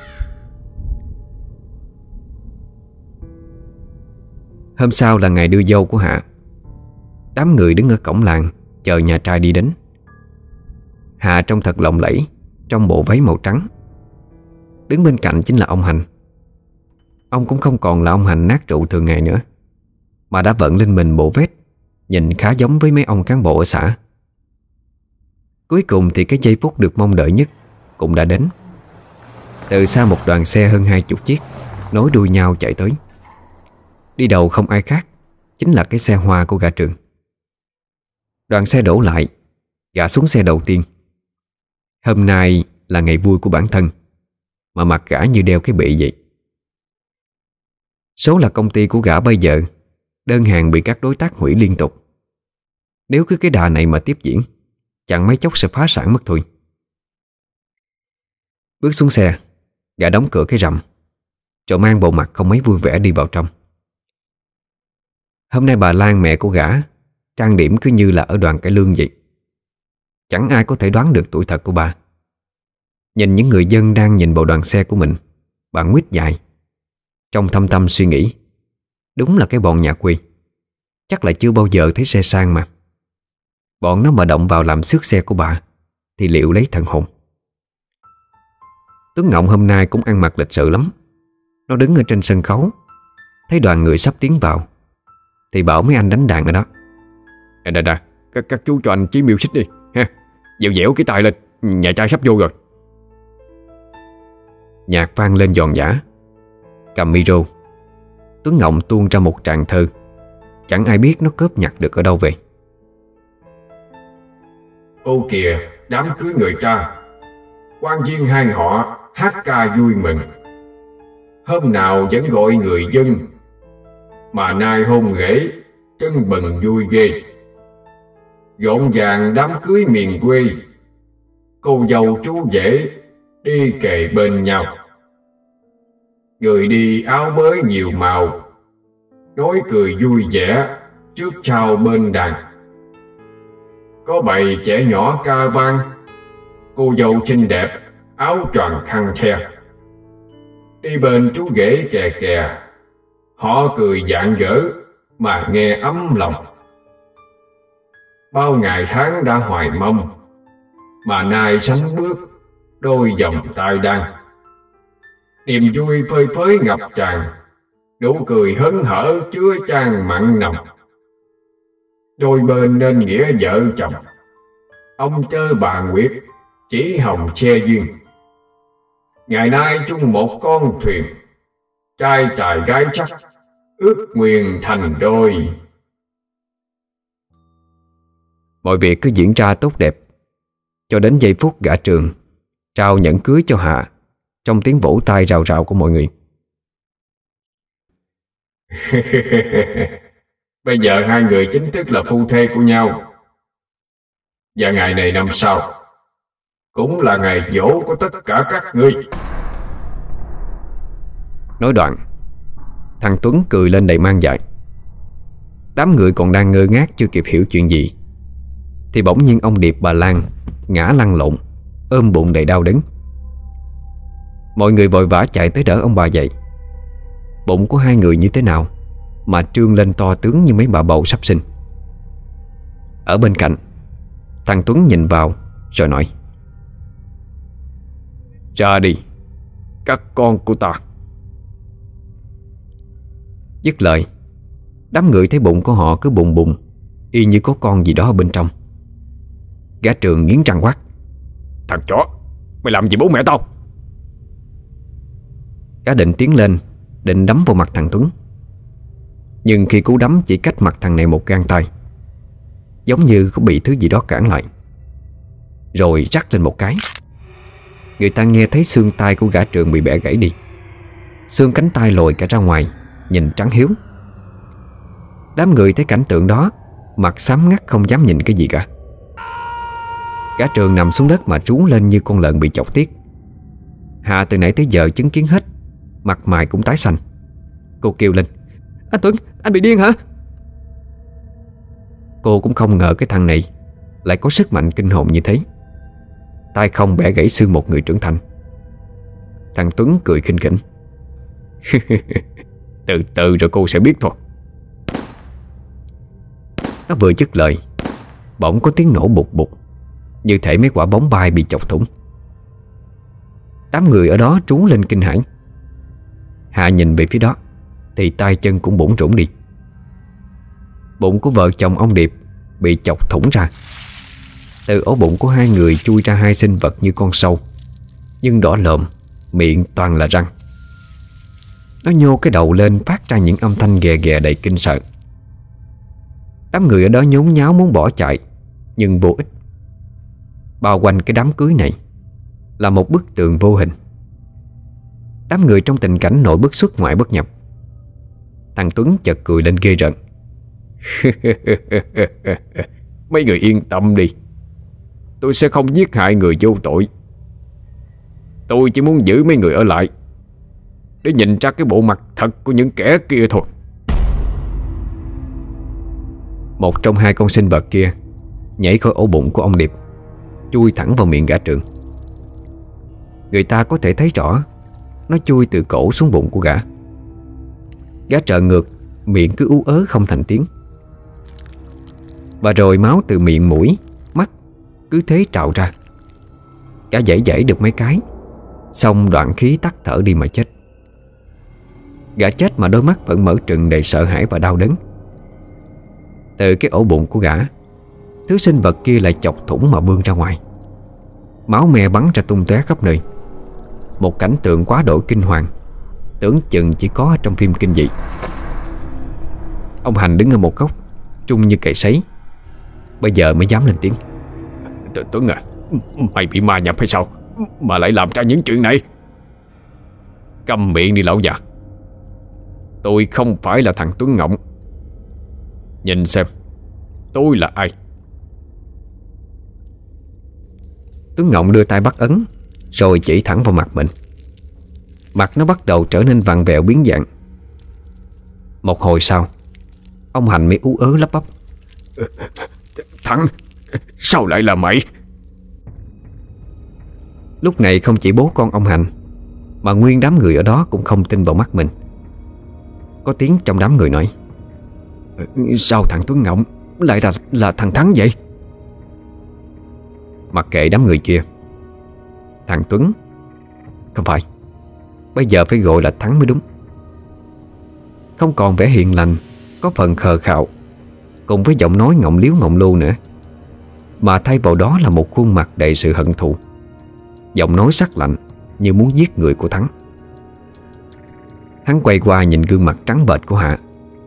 Hôm sau là ngày đưa dâu của Hạ. Đám người đứng ở cổng làng, Chờ nhà trai đi đến. Hạ trông thật lộng lẫy, Trong bộ váy màu trắng. Đứng bên cạnh chính là ông Hành. Ông cũng không còn là ông Hành nát rượu thường ngày nữa, Mà đã vận lên mình bộ vest Nhìn khá giống với mấy ông cán bộ ở xã. Cuối cùng thì cái giây phút được mong đợi nhất Cũng đã đến. Từ xa một đoàn xe hơn hai chục chiếc Nối đuôi nhau chạy tới. Đi đầu không ai khác Chính là cái xe hoa của gã trường Đoàn xe đổ lại, Gã xuống xe đầu tiên. Hôm nay là ngày vui của bản thân Mà mặt gã như đeo cái bị vậy. Số là công ty của gã bây giờ, Đơn hàng bị các đối tác hủy liên tục. Nếu cứ cái đà này mà tiếp diễn Chẳng mấy chốc sẽ phá sản mất thôi. Bước xuống xe, Gã đóng cửa cái rầm, Rồi mang bộ mặt không mấy vui vẻ đi vào trong. Hôm nay bà Lan, mẹ của gã, Trang điểm cứ như là ở đoàn cải lương vậy. Chẳng ai có thể đoán được tuổi thật của bà. Nhìn những người dân đang nhìn vào đoàn xe của mình, Bà nguyết dài, Trong thâm tâm suy nghĩ. Đúng là cái bọn nhà quê. Chắc là chưa bao giờ thấy xe sang mà. Bọn nó mà động vào làm xước xe của bà Thì liệu lấy thần hồn Tuấn Ngộng hôm nay cũng ăn mặc lịch sự lắm. Nó đứng ở trên sân khấu Thấy đoàn người sắp tiến vào Thì bảo mấy anh đánh đàn ở đó. Nè nè nè các, các chú cho anh chí miêu xích đi ha. Dẻo dẻo cái tay lên Nhà trai sắp vô rồi. Nhạc vang lên giòn giả Cầm micro. Tuấn Ngộng tuôn ra một tràng thơ. Chẳng ai biết nó cướp nhặt được ở đâu về Ô kìa, đám cưới người ta. Quan viên hai họ hát ca vui mừng. Hôm nào vẫn gọi người dân. Mà nay hôn rễ Tưng bừng vui ghê. Gọn vàng đám cưới miền quê. Cô dâu chú rể Đi kề bên nhau. Người đi áo mới nhiều màu. Nói cười vui vẻ Trước sau bên đàn có bầy trẻ nhỏ ca vang Cô dâu xinh đẹp Áo choàng khăn khe. Đi bên chú ghế kè kè Họ cười dạng dở Mà nghe ấm lòng. Bao ngày tháng đã hoài mong Mà nay sánh bước Đôi dòng tay đang, Niềm vui phơi phới ngập tràn Nụ cười hớn hở chứa chan mặn nồng. Đôi bên nên nghĩa vợ chồng. Ông chơ bà Nguyệt Chỉ hồng che duyên. Ngày nay chung một con thuyền Trai tài gái chắc Ước nguyện thành đôi. Mọi việc cứ diễn ra tốt đẹp. Cho đến giây phút gã trường Trao nhẫn cưới cho Hạ Trong tiếng vỗ tay rào rào của mọi người Bây giờ hai người chính thức là phu thê của nhau. Và ngày này năm sau, Cũng là ngày dỗ của tất cả các ngươi. Nói đoạn, Thằng Tuấn cười lên đầy mang dại Đám người còn đang ngơ ngác chưa kịp hiểu chuyện gì. Thì bỗng nhiên ông Điệp bà Lan Ngã lăn lộn, Ôm bụng đầy đau đớn. Mọi người vội vã chạy tới đỡ ông bà dậy. Bụng của hai người như thế nào? Mà trương lên to tướng như mấy bà bầu sắp sinh. Ở bên cạnh, Thằng Tuấn nhìn vào Rồi nói, Ra đi, Các con của ta. Dứt lời, Đám người thấy bụng của họ cứ bùng bùng, Y như có con gì đó ở bên trong. Gã trường nghiến răng quát, Thằng chó, Mày làm gì bố mẹ tao? Gã định tiến lên, Định đấm vào mặt thằng Tuấn. Nhưng khi cú đấm chỉ cách mặt thằng này một gang tay Giống như có bị thứ gì đó cản lại. Rồi rắc lên một cái. Người ta nghe thấy xương tay của gã trường bị bẻ gãy đi. Xương cánh tay lồi cả ra ngoài Nhìn trắng hiếu. Đám người thấy cảnh tượng đó Mặt xám ngắt không dám nhìn cái gì cả. Gã trường nằm xuống đất mà trú lên như con lợn bị chọc tiết. Hạ từ nãy tới giờ chứng kiến hết Mặt mày cũng tái xanh. Cô kêu lên Anh Tuấn, anh bị điên hả? Cô cũng không ngờ cái thằng này Lại có sức mạnh kinh hồn như thế. Tay không bẻ gãy xương một người trưởng thành. Thằng Tuấn cười khinh khỉnh. Từ từ rồi cô sẽ biết thôi. Nó vừa dứt lời, Bỗng có tiếng nổ bụt bụt, Như thể mấy quả bóng bay bị chọc thủng. Đám người ở đó trú lên kinh hãi. Hạ nhìn về phía đó. Thì tay chân cũng bủng rủng đi. Bụng của vợ chồng ông Điệp Bị chọc thủng ra. Từ ổ bụng của hai người chui ra hai sinh vật như con sâu, Nhưng đỏ lợm, Miệng toàn là răng. Nó nhô cái đầu lên phát ra những âm thanh ghè ghè đầy kinh sợ. Đám người ở đó nhốn nháo muốn bỏ chạy, Nhưng vô ích. Bao quanh cái đám cưới này Là một bức tường vô hình. Đám người trong tình cảnh nội bức xuất ngoại bất nhập. Thằng Tuấn chợt cười lên ghê rợn. Mấy người yên tâm đi. Tôi sẽ không giết hại người vô tội. Tôi chỉ muốn giữ mấy người ở lại, Để nhìn ra cái bộ mặt thật của những kẻ kia thôi. Một trong hai con sinh vật kia Nhảy khỏi ổ bụng của ông Điệp, Chui thẳng vào miệng gã trường Người ta có thể thấy rõ, Nó chui từ cổ xuống bụng của gã. Gã trợ ngược, Miệng cứ ú ớ không thành tiếng. Và rồi máu từ miệng mũi, Mắt Cứ thế trào ra. Gã dãy dãy được mấy cái, Xong đoạn khí tắt thở đi mà chết. Gã chết mà đôi mắt vẫn mở trừng đầy sợ hãi và đau đớn. Từ cái ổ bụng của gã, Thứ sinh vật kia lại chọc thủng mà bươn ra ngoài. Máu me bắn ra tung tóe khắp nơi. Một cảnh tượng quá đổi kinh hoàng. Tưởng chừng chỉ có trong phim kinh dị. Ông Hành đứng ở một góc Trung như cậy sấy. Bây giờ mới dám lên tiếng. Tuấn à Mày bị ma nhập hay sao? Mà lại làm ra những chuyện này. Câm miệng đi lão già. Tôi không phải là thằng Tuấn Ngọng. Nhìn xem Tôi là ai? Tuấn Ngọng đưa tay bắt ấn Rồi chỉ thẳng vào mặt mình Mặt nó bắt đầu trở nên vặn vẹo biến dạng. Một hồi sau Ông Hành mới ú ớ lắp bắp. Thằng Sao lại là mày? Lúc này không chỉ bố con ông Hành Mà nguyên đám người ở đó cũng không tin vào mắt mình. Có tiếng trong đám người nói Sao thằng Tuấn Ngọng Lại là là thằng Thắng vậy? Mặc kệ đám người kia Thằng Tuấn Không phải Bây giờ phải gọi là Thắng mới đúng. Không còn vẻ hiền lành, Có phần khờ khạo, Cùng với giọng nói ngọng liếu ngọng lưu nữa. Mà thay vào đó là một khuôn mặt đầy sự hận thù. Giọng nói sắc lạnh, Như muốn giết người của Thắng. Hắn quay qua nhìn gương mặt trắng bệch của Hạ,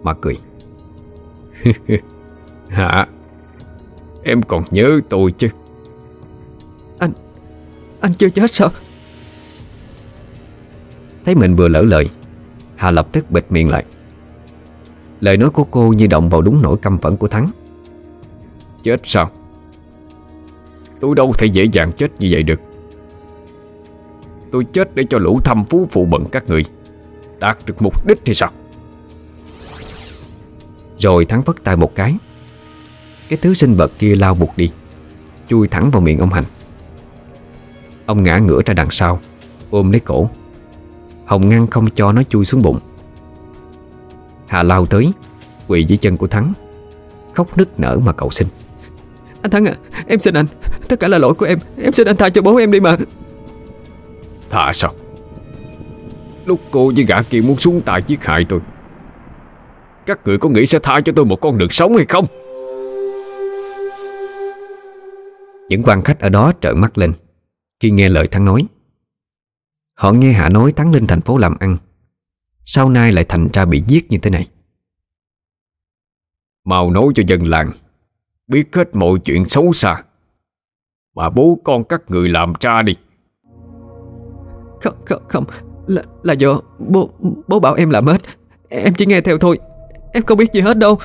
Mà cười. cười Hạ, Em còn nhớ tôi chứ? Anh Anh chưa chết sao? Thấy mình vừa lỡ lời, Hà lập tức bịt miệng lại. Lời nói của cô như động vào đúng nỗi căm phẫn của Thắng. Chết sao? Tôi đâu thể dễ dàng chết như vậy được. Tôi chết để cho lũ thăm phú phụ bận các người. Đạt được mục đích thì sao? Rồi Thắng vất tay một cái. Cái thứ sinh vật kia lao buộc đi, Chui thẳng vào miệng ông Hành. Ông ngã ngửa ra đằng sau, Ôm lấy cổ. Hồng ngăn không cho nó chui xuống bụng. Hà lao tới Quỳ dưới chân của Thắng. Khóc nức nở mà cầu xin. Anh Thắng à Em xin anh. Tất cả là lỗi của em. Em xin anh tha cho bố em đi mà. Tha sao? Lúc cô với gã kia muốn xuống tay giết hại tôi Các người có nghĩ sẽ tha cho tôi một con đường sống hay không? Những quan khách ở đó trợn mắt lên. Khi nghe lời Thắng nói Họ nghe Hạ nói Thắng lên thành phố làm ăn. Sau nay lại thành ra bị giết như thế này. Mau nói cho dân làng Biết hết mọi chuyện xấu xa. Mà bố con các người làm ra đi. Không không không. Là, là do bố, bố bảo em làm hết. Em chỉ nghe theo thôi. Em không biết gì hết đâu.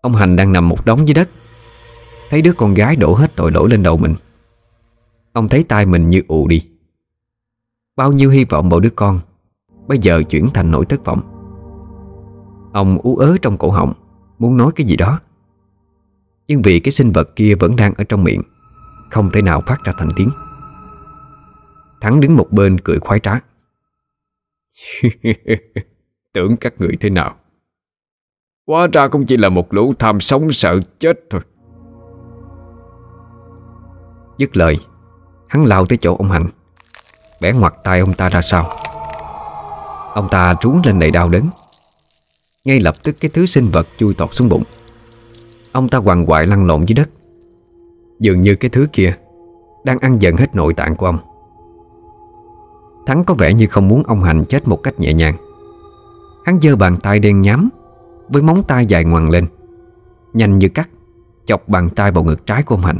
Ông Hành đang nằm một đống dưới đất. Thấy đứa con gái đổ hết tội lỗi lên đầu mình Ông thấy tay mình như ù đi. Bao nhiêu hy vọng vào đứa con, Bây giờ chuyển thành nỗi thất vọng. Ông ú ớ trong cổ họng, Muốn nói cái gì đó. Nhưng vì cái sinh vật kia vẫn đang ở trong miệng, Không thể nào phát ra thành tiếng. Thắng đứng một bên cười khoái trá. Tưởng các người thế nào? Quá ra cũng chỉ là một lũ tham sống sợ chết thôi. Dứt lời Hắn lao tới chỗ ông Hạnh. Bẻ ngoặt tay ông ta ra sau. Ông ta trú lên đầy đau đớn. Ngay lập tức cái thứ sinh vật chui tọt xuống bụng. Ông ta quằn quại lăn lộn dưới đất. Dường như cái thứ kia Đang ăn dần hết nội tạng của ông. Thắng có vẻ như không muốn ông Hành chết một cách nhẹ nhàng. Hắn giơ bàn tay đen nhám Với móng tay dài ngoằn lên, Nhanh như cắt, Chọc bàn tay vào ngực trái của ông Hành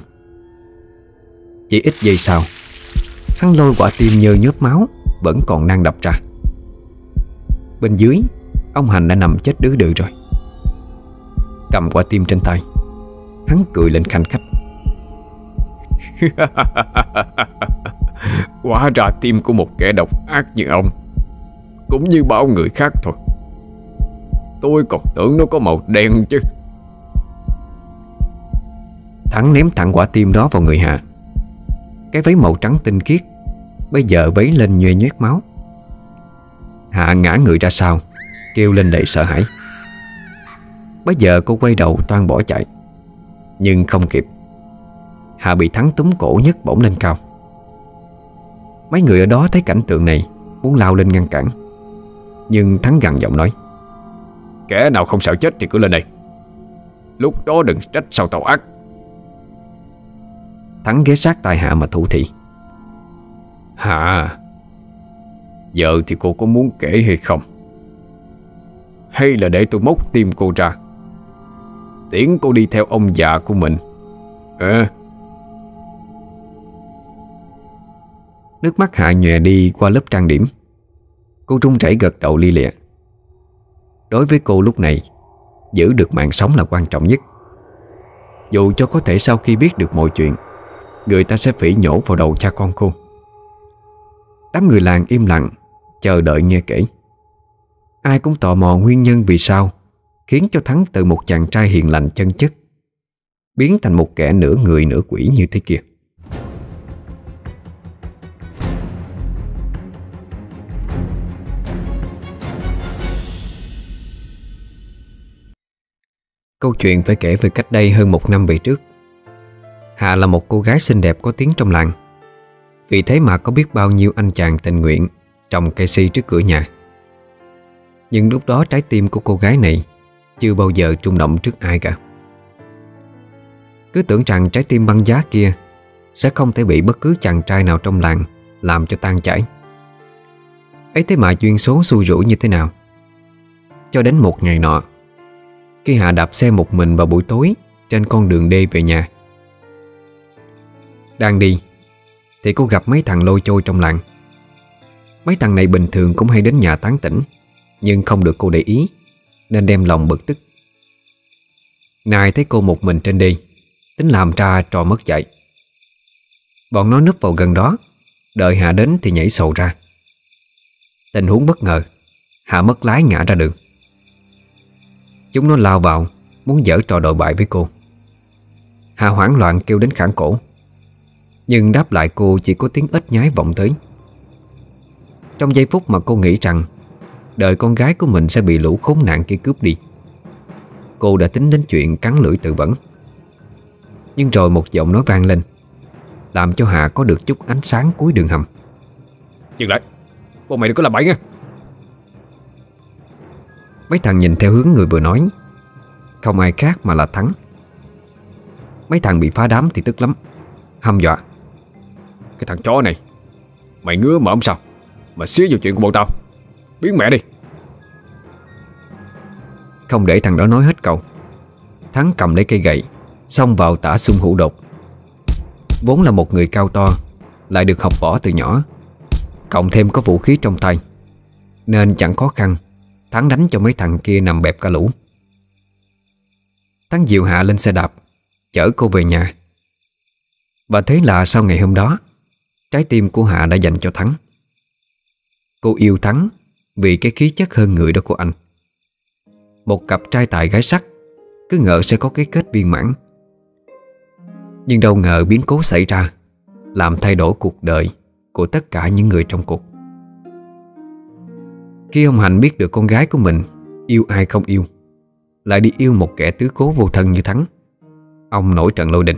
chỉ ít giây sau Hắn lôi quả tim nhơ nhớp máu, Vẫn còn đang đập ra. Bên dưới, Ông Hành đã nằm chết đứ đự rồi. Cầm quả tim trên tay, Hắn cười lên khanh khách. Quá ra tim của một kẻ độc ác như ông, Cũng như bao người khác thôi. Tôi còn tưởng nó có màu đen chứ. Thắng ném thẳng quả tim đó vào người Hạ cái váy màu trắng tinh khiết. Bây giờ vấy lên nhuê nhét máu. Hạ ngã người ra sau, Kêu lên đầy sợ hãi. Bây giờ cô quay đầu toan bỏ chạy, Nhưng không kịp. Hạ bị thắng túm cổ nhấc bổng lên cao. Mấy người ở đó thấy cảnh tượng này, Muốn lao lên ngăn cản. Nhưng Thắng gằn giọng nói, Kẻ nào không sợ chết thì cứ lên đây. Lúc đó đừng trách sao tàu ác. Thắng ghé sát tai Hạ mà thủ thị. Hạ Giờ thì cô có muốn kể hay không? Hay là để tôi móc tim cô ra? Tiễn cô đi theo ông già của mình. Ờ Nước mắt Hạ nhòe đi qua lớp trang điểm. Cô trung chảy gật đầu li lịa. Đối với cô lúc này Giữ được mạng sống là quan trọng nhất. Dù cho có thể sau khi biết được mọi chuyện Người ta sẽ phỉ nhổ vào đầu cha con cô. Đám người làng im lặng, Chờ đợi nghe kể. Ai cũng tò mò nguyên nhân vì sao, Khiến cho Thắng từ một chàng trai hiền lành chân chất, Biến thành một kẻ nửa người nửa quỷ như thế kia. Câu chuyện phải kể về cách đây hơn một năm về trước. Hà là một cô gái xinh đẹp có tiếng trong làng. Vì thế mà có biết bao nhiêu anh chàng tình nguyện Trồng cây si trước cửa nhà. Nhưng lúc đó trái tim của cô gái này Chưa bao giờ trung động trước ai cả. Cứ tưởng rằng trái tim băng giá kia Sẽ không thể bị bất cứ chàng trai nào trong làng Làm cho tan chảy. Ấy thế mà duyên số xui rủi như thế nào? Cho đến một ngày nọ, khi Hạ đạp xe một mình vào buổi tối Trên con đường đê về nhà đang đi. Thì cô gặp mấy thằng lôi trôi trong làng. Mấy thằng này bình thường cũng hay đến nhà tán tỉnh, Nhưng không được cô để ý, Nên đem lòng bực tức. Nài thấy cô một mình trên đi, Tính làm ra trò mất dạy. Bọn nó núp vào gần đó, Đợi Hạ đến thì nhảy sầu ra. Tình huống bất ngờ, Hạ mất lái ngã ra đường. Chúng nó lao vào, Muốn dở trò đồi bại với cô. Hà hoảng loạn kêu đến khản cổ. Nhưng đáp lại cô chỉ có tiếng ếch nhái vọng tới. Trong giây phút mà cô nghĩ rằng Đời con gái của mình sẽ bị lũ khốn nạn kia cướp đi Cô đã tính đến chuyện cắn lưỡi tự vẫn. Nhưng rồi một giọng nói vang lên Làm cho Hạ có được chút ánh sáng cuối đường hầm. Dừng lại Bọn mày đừng có làm bậy nha. Mấy thằng nhìn theo hướng người vừa nói Không ai khác mà là Thắng. Mấy thằng bị phá đám thì tức lắm Hăm dọa cái thằng chó này. Mày ngứa mở sao. Mà xíu vào chuyện của bọn tao. Biến mẹ đi. Không để thằng đó nói hết câu, Thắng cầm lấy cây gậy, Xông vào tả xung hữu đột. Vốn là một người cao to, Lại được học võ từ nhỏ, Cộng thêm có vũ khí trong tay, Nên chẳng khó khăn, Thắng đánh cho mấy thằng kia nằm bẹp cả lũ. Thắng dịu hạ lên xe đạp, Chở cô về nhà. Và thế là sau ngày hôm đó Trái tim của Hạ đã dành cho Thắng. Cô yêu Thắng Vì cái khí chất hơn người đó của anh. Một cặp trai tài gái sắc, Cứ ngờ sẽ có cái kết viên mãn. Nhưng đâu ngờ biến cố xảy ra, Làm thay đổi cuộc đời Của tất cả những người trong cuộc. Khi ông Hạnh biết được con gái của mình Yêu ai không yêu, Lại đi yêu một kẻ tứ cố vô thân như Thắng, Ông nổi trận lôi đình.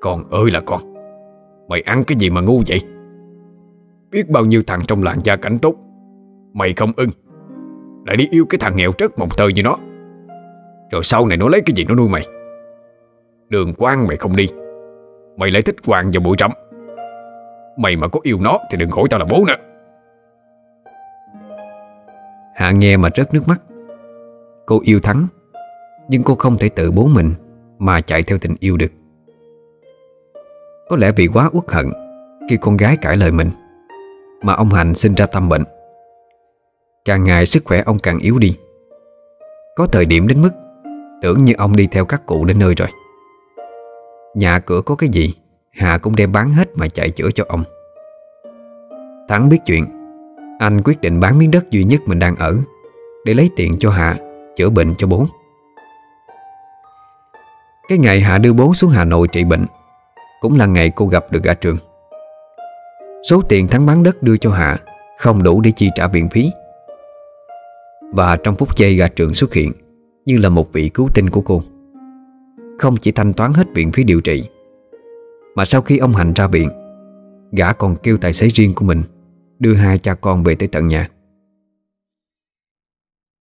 Con ơi là con. Mày ăn cái gì mà ngu vậy? Biết bao nhiêu thằng trong làng gia cảnh tốt. Mày không ưng. Lại đi yêu cái thằng nghèo trớt mộng tơ như nó. Rồi sau này nó lấy cái gì nó nuôi mày? Đường quan mày không đi. Mày lại thích hoàng và bụi rậm. Mày mà có yêu nó Thì đừng gọi tao là bố nữa. Hạ nghe mà rớt nước mắt. Cô yêu Thắng, Nhưng cô không thể tự bố mình Mà chạy theo tình yêu được. Có lẽ vì quá uất hận Khi con gái cãi lời mình Mà ông Hành sinh ra tâm bệnh. Càng ngày sức khỏe ông càng yếu đi. Có thời điểm đến mức Tưởng như ông đi theo các cụ đến nơi rồi. Nhà cửa có cái gì, hà cũng đem bán hết mà chạy chữa cho ông. Thắng biết chuyện, Anh quyết định bán miếng đất duy nhất mình đang ở Để lấy tiền cho hà Chữa bệnh cho bố. Cái ngày hà đưa bố xuống Hà Nội trị bệnh cũng là ngày cô gặp được gã trường. Số tiền Thắng bán đất đưa cho Hạ Không đủ để chi trả viện phí. Và trong phút giây gã trường xuất hiện, Như là một vị cứu tinh của cô, Không chỉ thanh toán hết viện phí điều trị, Mà sau khi ông Hành ra viện, Gã còn kêu tài xế riêng của mình Đưa hai cha con về tới tận nhà.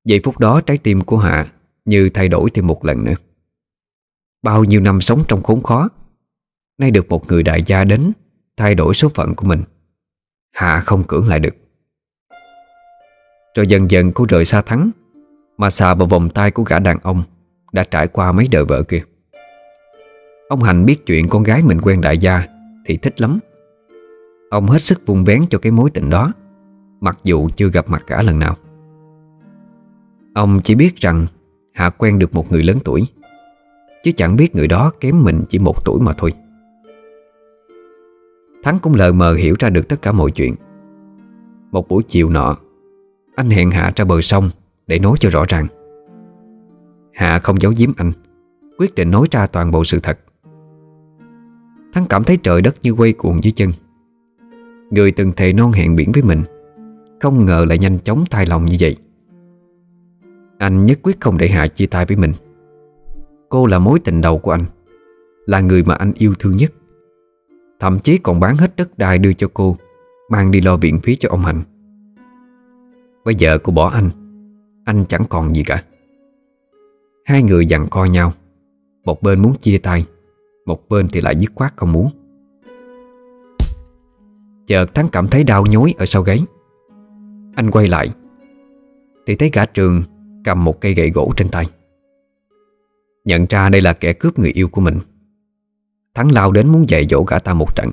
Giây phút đó trái tim của Hạ Như thay đổi thêm một lần nữa. Bao nhiêu năm sống trong khốn khó Nay được một người đại gia đến, Thay đổi số phận của mình. Hạ không cưỡng lại được. Rồi dần dần cô rời xa Thắng, Mà xà vào vòng tay của gã đàn ông Đã trải qua mấy đời vợ kia. Ông Hành biết chuyện con gái mình quen đại gia Thì thích lắm. Ông hết sức vùng vén cho cái mối tình đó, Mặc dù chưa gặp mặt cả lần nào. Ông chỉ biết rằng Hạ quen được một người lớn tuổi, Chứ chẳng biết người đó kém mình chỉ một tuổi mà thôi. Thắng cũng lờ mờ hiểu ra được tất cả mọi chuyện. Một buổi chiều nọ, Anh hẹn Hạ ra bờ sông Để nói cho rõ ràng. Hạ không giấu giếm anh, Quyết định nói ra toàn bộ sự thật. Thắng cảm thấy trời đất như quay cuồng dưới chân. Người từng thề non hẹn biển với mình, Không ngờ lại nhanh chóng thay lòng như vậy. Anh nhất quyết không để Hạ chia tay với mình. Cô là mối tình đầu của anh, Là người mà anh yêu thương nhất. Thậm chí còn bán hết đất đai đưa cho cô, Mang đi lo viện phí cho ông Hạnh. Bây giờ cô bỏ anh Anh chẳng còn gì cả. Hai người dặn co nhau, Một bên muốn chia tay, Một bên thì lại dứt khoát không muốn. Chợt Thắng cảm thấy đau nhói ở sau gáy. Anh quay lại, Thì thấy gã trường cầm một cây gậy gỗ trên tay. Nhận ra đây là kẻ cướp người yêu của mình. Thắng lao đến muốn dạy dỗ gã ta một trận.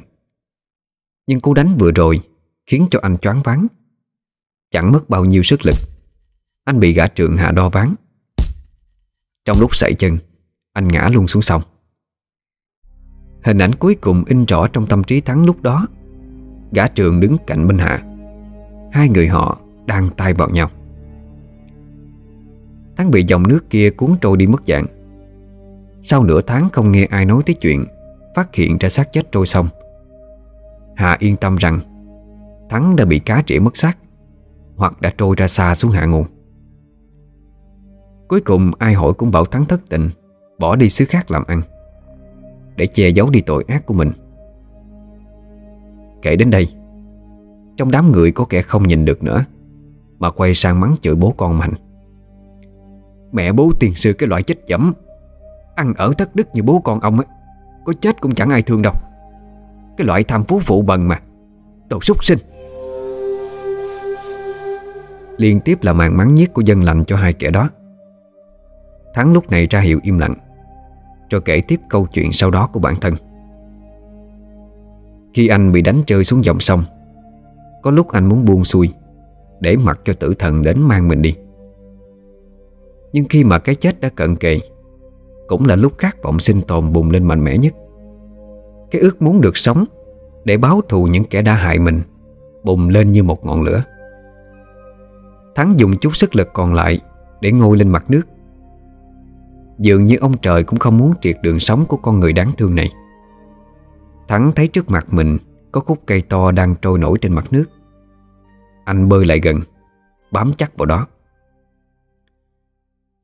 Nhưng cú đánh vừa rồi Khiến cho anh choáng váng. Chẳng mất bao nhiêu sức lực, Anh bị gã trường hạ đo ván. Trong lúc sảy chân, Anh ngã luôn xuống sông. Hình ảnh cuối cùng in rõ trong tâm trí Thắng lúc đó. Gã trường đứng cạnh bên Hạ. Hai người họ đang tay vào nhau. Thắng bị dòng nước kia cuốn trôi đi mất dạng. Sau nửa tháng không nghe ai nói tới chuyện Phát hiện ra xác chết trôi sông Hà yên tâm rằng, Thắng đã bị cá trĩa mất xác, Hoặc đã trôi ra xa xuống hạ nguồn. Cuối cùng, ai hỏi cũng bảo Thắng thất tình, Bỏ đi xứ khác làm ăn, Để che giấu đi tội ác của mình. Kể đến đây, Trong đám người có kẻ không nhìn được nữa, Mà quay sang mắng chửi bố con mạnh. Mẹ bố tiền sư cái loại chết dẫm Ăn ở thất đức như bố con ông ấy. Có chết cũng chẳng ai thương đâu. Cái loại tham phú phụ bần mà. Đồ súc sinh. Liên tiếp là màn mắng nhiếc của dân lành cho hai kẻ đó. Thắng lúc này ra hiệu im lặng Rồi kể tiếp câu chuyện sau đó của bản thân. Khi anh bị đánh rơi xuống dòng sông, Có lúc anh muốn buông xuôi, Để mặc cho tử thần đến mang mình đi. Nhưng khi mà cái chết đã cận kề cũng là lúc khát vọng sinh tồn bùng lên mạnh mẽ nhất. Cái ước muốn được sống Để báo thù những kẻ đã hại mình Bùng lên như một ngọn lửa. Thắng dùng chút sức lực còn lại Để ngồi lên mặt nước. Dường như ông trời cũng không muốn triệt đường sống của con người đáng thương này. Thắng thấy trước mặt mình Có khúc cây to đang trôi nổi trên mặt nước. Anh bơi lại gần, Bám chắc vào đó.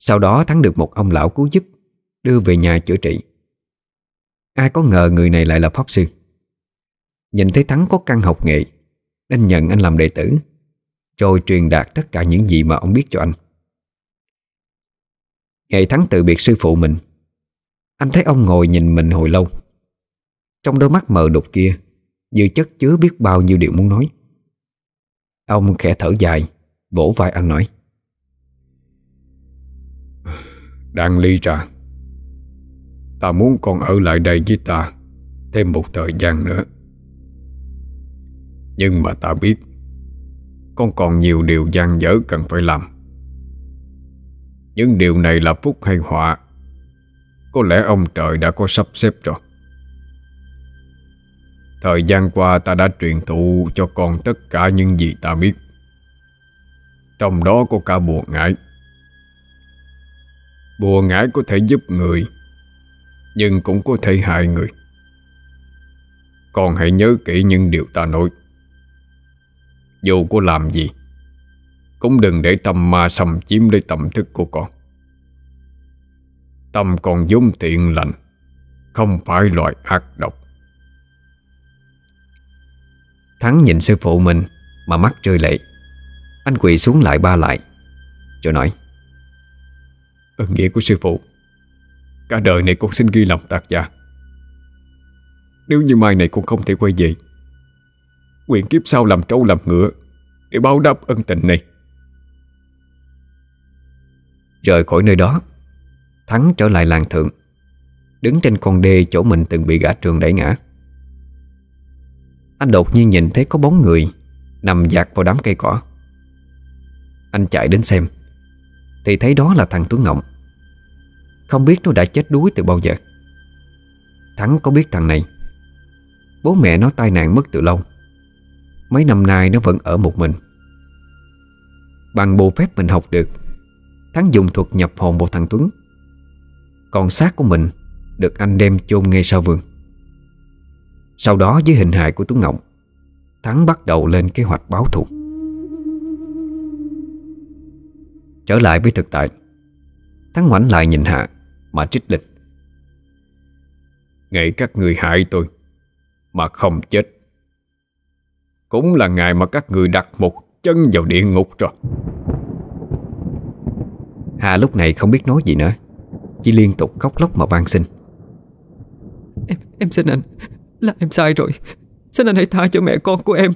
Sau đó Thắng được một ông lão cứu giúp. Đưa về nhà chữa trị. Ai có ngờ người này lại là Pháp Sư. Nhìn thấy Thắng có căn học nghệ, Nên nhận anh làm đệ tử, Rồi truyền đạt tất cả những gì mà ông biết cho anh. Ngày Thắng từ biệt sư phụ mình, Anh thấy ông ngồi nhìn mình hồi lâu. Trong đôi mắt mờ đục kia, Như chất chứa biết bao nhiêu điều muốn nói. Ông khẽ thở dài, Vỗ vai anh nói, Đang ly ra Ta muốn con ở lại đây với ta Thêm một thời gian nữa. Nhưng mà ta biết, Con còn nhiều điều gian dở cần phải làm. Những điều này là phúc hay họa, Có lẽ ông trời đã có sắp xếp rồi. Thời gian qua ta đã truyền thụ cho con tất cả những gì ta biết. Trong đó có cả bùa ngải. Bùa ngải có thể giúp người nhưng cũng có thể hại người. Con hãy nhớ kỹ những điều ta nói. Dù có làm gì cũng đừng để tâm ma xâm chiếm lấy tâm thức của con. Tâm con vốn thiện lành Không phải loại ác độc. Thắng nhìn sư phụ mình Mà mắt rơi lệ. Anh quỳ xuống lại ba lại Rồi nói Ơn nghĩa của sư phụ Cả đời này con xin ghi lòng tạc giả. Nếu như mai này con không thể quay về, Nguyện kiếp sau làm trâu làm ngựa Để báo đáp ân tình này. Rời khỏi nơi đó, Thắng trở lại làng thượng, Đứng trên con đê chỗ mình từng bị gã trường đẩy ngã. Anh đột nhiên nhìn thấy có bóng người Nằm dạt vào đám cây cỏ. Anh chạy đến xem, Thì thấy đó là thằng Tuấn ngọng. Không biết nó đã chết đuối từ bao giờ. Thắng có biết thằng này, Bố mẹ nó tai nạn mất từ lâu. Mấy năm nay nó vẫn ở một mình. Bằng bộ phép mình học được, Thắng dùng thuật nhập hồn một thằng Tuấn. Còn xác của mình Được anh đem chôn ngay sau vườn. Sau đó dưới hình hài của Tuấn Ngọc Thắng bắt đầu lên kế hoạch báo thù. Trở lại với thực tại, Thắng ngoảnh lại nhìn Hạ. Mà trích lịch. Ngày các người hại tôi Mà không chết. Cũng là ngày mà các người đặt một chân vào địa ngục rồi. Hà lúc này không biết nói gì nữa. Chỉ liên tục khóc lóc mà van xin. Em, em xin anh Là em sai rồi. Xin anh hãy tha cho mẹ con của em.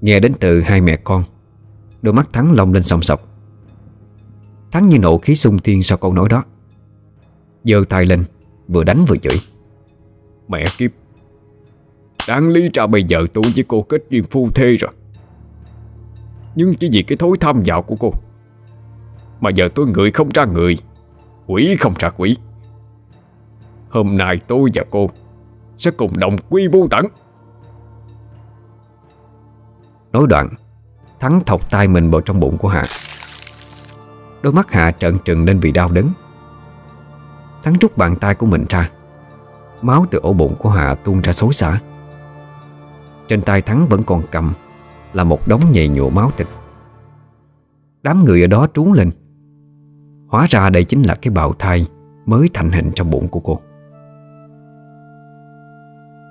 Nghe đến từ hai mẹ con Đôi mắt Thắng lông lên sòng sọc Thắng như nộ khí sung thiên sau câu nói đó. Giơ tay lên Vừa đánh vừa chửi. Mẹ kiếp Đáng lý ra bây giờ tôi với cô kết duyên phu thê rồi. Nhưng chỉ vì cái thối tham vọng của cô mà giờ tôi người không ra người Quỷ không ra quỷ. Hôm nay tôi và cô Sẽ cùng đồng quy vô tận. Nói đoạn Thắng thọc tay mình vào trong bụng của Hạ Đôi mắt Hạ trợn trừng lên vì đau đớn. Thắng rút bàn tay của mình ra. Máu từ ổ bụng của Hạ tuôn ra xối xả. Trên tay Thắng vẫn còn cầm Là một đống nhầy nhụa máu thịt. Đám người ở đó trú lên. Hóa ra đây chính là cái bào thai Mới thành hình trong bụng của cô.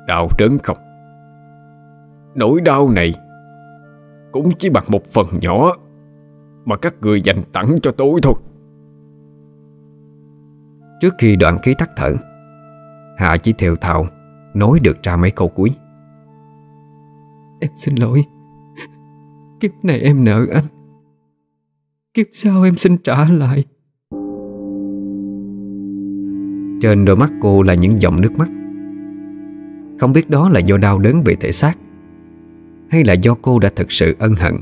Đau đớn không? Nỗi đau này Cũng chỉ bằng một phần nhỏ. Mà các người dành tặng cho tôi thôi. Trước khi đoạn ký tắt thở Hạ chỉ theo thào Nói được ra mấy câu cuối. Em xin lỗi. Kiếp này em nợ anh. Kiếp sau em xin trả lại. Trên đôi mắt cô là những dòng nước mắt. Không biết đó là do đau đớn về thể xác Hay là do cô đã thực sự ân hận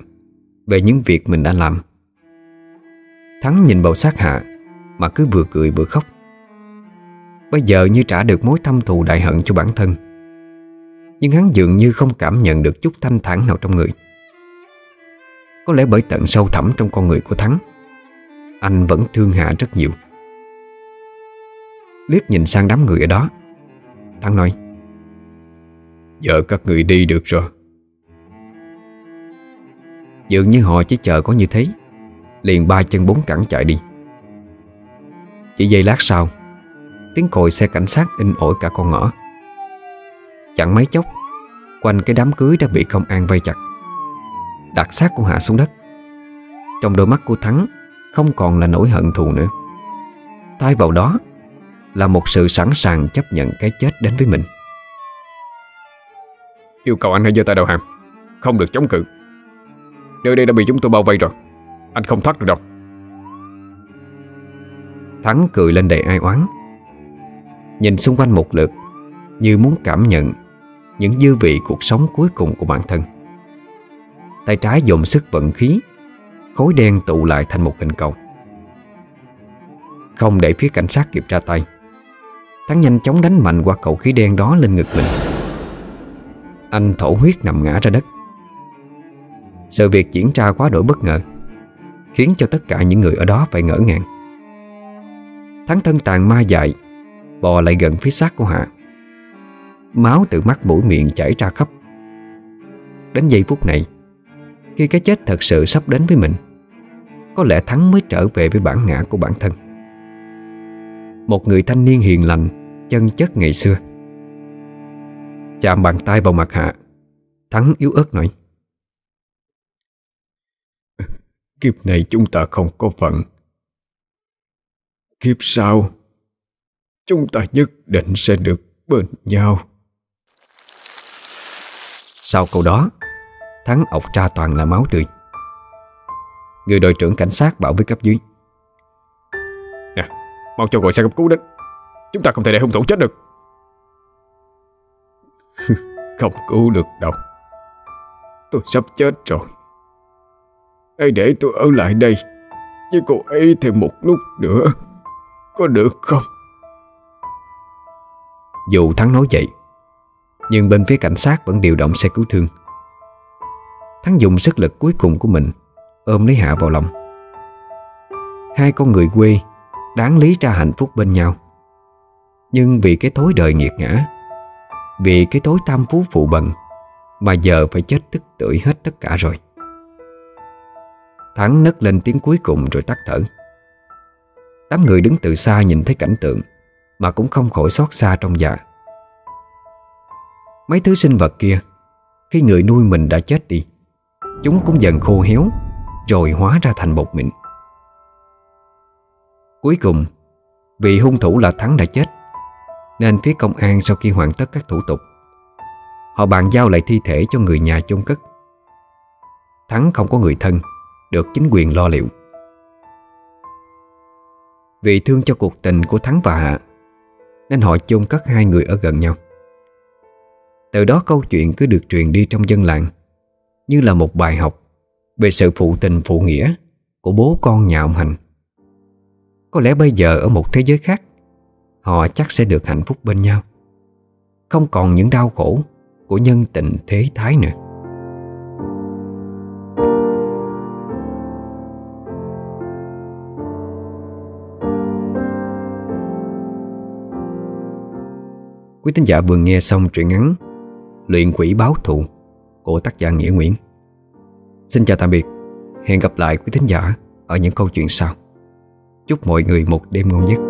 Về những việc mình đã làm Thắng nhìn bầu sát hạ, Mà cứ vừa cười vừa khóc. Bây giờ như trả được mối thâm thù đại hận cho bản thân, Nhưng hắn dường như không cảm nhận được chút thanh thản nào trong người. Có lẽ bởi tận sâu thẳm trong con người của Thắng, Anh vẫn thương Hạ rất nhiều. Liếc nhìn sang đám người ở đó, Thắng nói, Giờ các người đi được rồi. Dường như họ chỉ chờ có như thế Liền ba chân bốn cẳng chạy đi. Chỉ giây lát sau, Tiếng còi xe cảnh sát in ỏi cả con ngõ. Chẳng mấy chốc, Quanh cái đám cưới đã bị công an vây chặt. Đặt xác của Hạ xuống đất. Trong đôi mắt của Thắng, Không còn là nỗi hận thù nữa. Thay vào đó, Là một sự sẵn sàng chấp nhận cái chết đến với mình. Yêu cầu anh hãy giơ tay đầu hàng, Không được chống cự. Nơi đây đã bị chúng tôi bao vây rồi. Anh không thoát được đâu. Thắng cười lên đầy ai oán. Nhìn xung quanh một lượt, Như muốn cảm nhận Những dư vị cuộc sống cuối cùng của bản thân. Tay trái dồn sức vận khí, Khối đen tụ lại thành một hình cầu. Không để phía cảnh sát kịp ra tay, Thắng nhanh chóng đánh mạnh qua cầu khí đen đó lên ngực mình. Anh thổ huyết nằm ngã ra đất. Sự việc diễn ra quá đổi bất ngờ. Khiến cho tất cả những người ở đó phải ngỡ ngàng. Thắng thân tàn ma dại, Bò lại gần phía xác của Hạ. Máu từ mắt mũi miệng chảy ra khắp. Đến giây phút này, Khi cái chết thật sự sắp đến với mình, Có lẽ Thắng mới trở về với bản ngã của bản thân. Một người thanh niên hiền lành, Chân chất ngày xưa. Chạm bàn tay vào mặt Hạ, Thắng yếu ớt nói. Kiếp này chúng ta không có phận. Kiếp sau Chúng ta nhất định sẽ được bên nhau. Sau câu đó Thắng ọc ra toàn là máu tươi. Người đội trưởng cảnh sát bảo với cấp dưới. Nè Mau cho gọi xe cấp cứu đến. Chúng ta không thể để hung thủ chết được. Không cứu được đâu. Tôi sắp chết rồi Hãy để tôi ở lại đây. Với cô ấy thêm một lúc nữa, Có được không? Dù Thắng nói vậy, Nhưng bên phía cảnh sát vẫn điều động xe cứu thương. Thắng dùng sức lực cuối cùng của mình, Ôm lấy Hạ vào lòng. Hai con người quê Đáng lý ra hạnh phúc bên nhau. Nhưng vì cái thối đời nghiệt ngã, Vì cái thối tam phú phụ bần, Mà giờ phải chết tức tưởi hết tất cả rồi. Thắng nấc lên tiếng cuối cùng rồi tắt thở. Đám người đứng từ xa nhìn thấy cảnh tượng Mà cũng không khỏi xót xa trong dạ. Mấy thứ sinh vật kia, Khi người nuôi mình đã chết đi, Chúng cũng dần khô héo, Rồi hóa ra thành bột mịn. Cuối cùng, Vì hung thủ là Thắng đã chết, Nên phía công an sau khi hoàn tất các thủ tục, Họ bàn giao lại thi thể cho người nhà chôn cất. Thắng không có người thân được chính quyền lo liệu. Vì thương cho cuộc tình của Thắng và Hạ, Nên họ chôn cất hai người ở gần nhau. Từ đó câu chuyện cứ được truyền đi trong dân làng, Như là một bài học Về sự phụ tình phụ nghĩa Của bố con nhà ông Hành. Có lẽ bây giờ ở một thế giới khác, Họ chắc sẽ được hạnh phúc bên nhau, Không còn những đau khổ Của nhân tình thế thái nữa. Quý thính giả vừa nghe xong truyện ngắn Luyện quỷ báo thù của tác giả Nghĩa Nguyễn. Xin chào tạm biệt, hẹn gặp lại quý thính giả ở những câu chuyện sau. Chúc mọi người một đêm ngon giấc.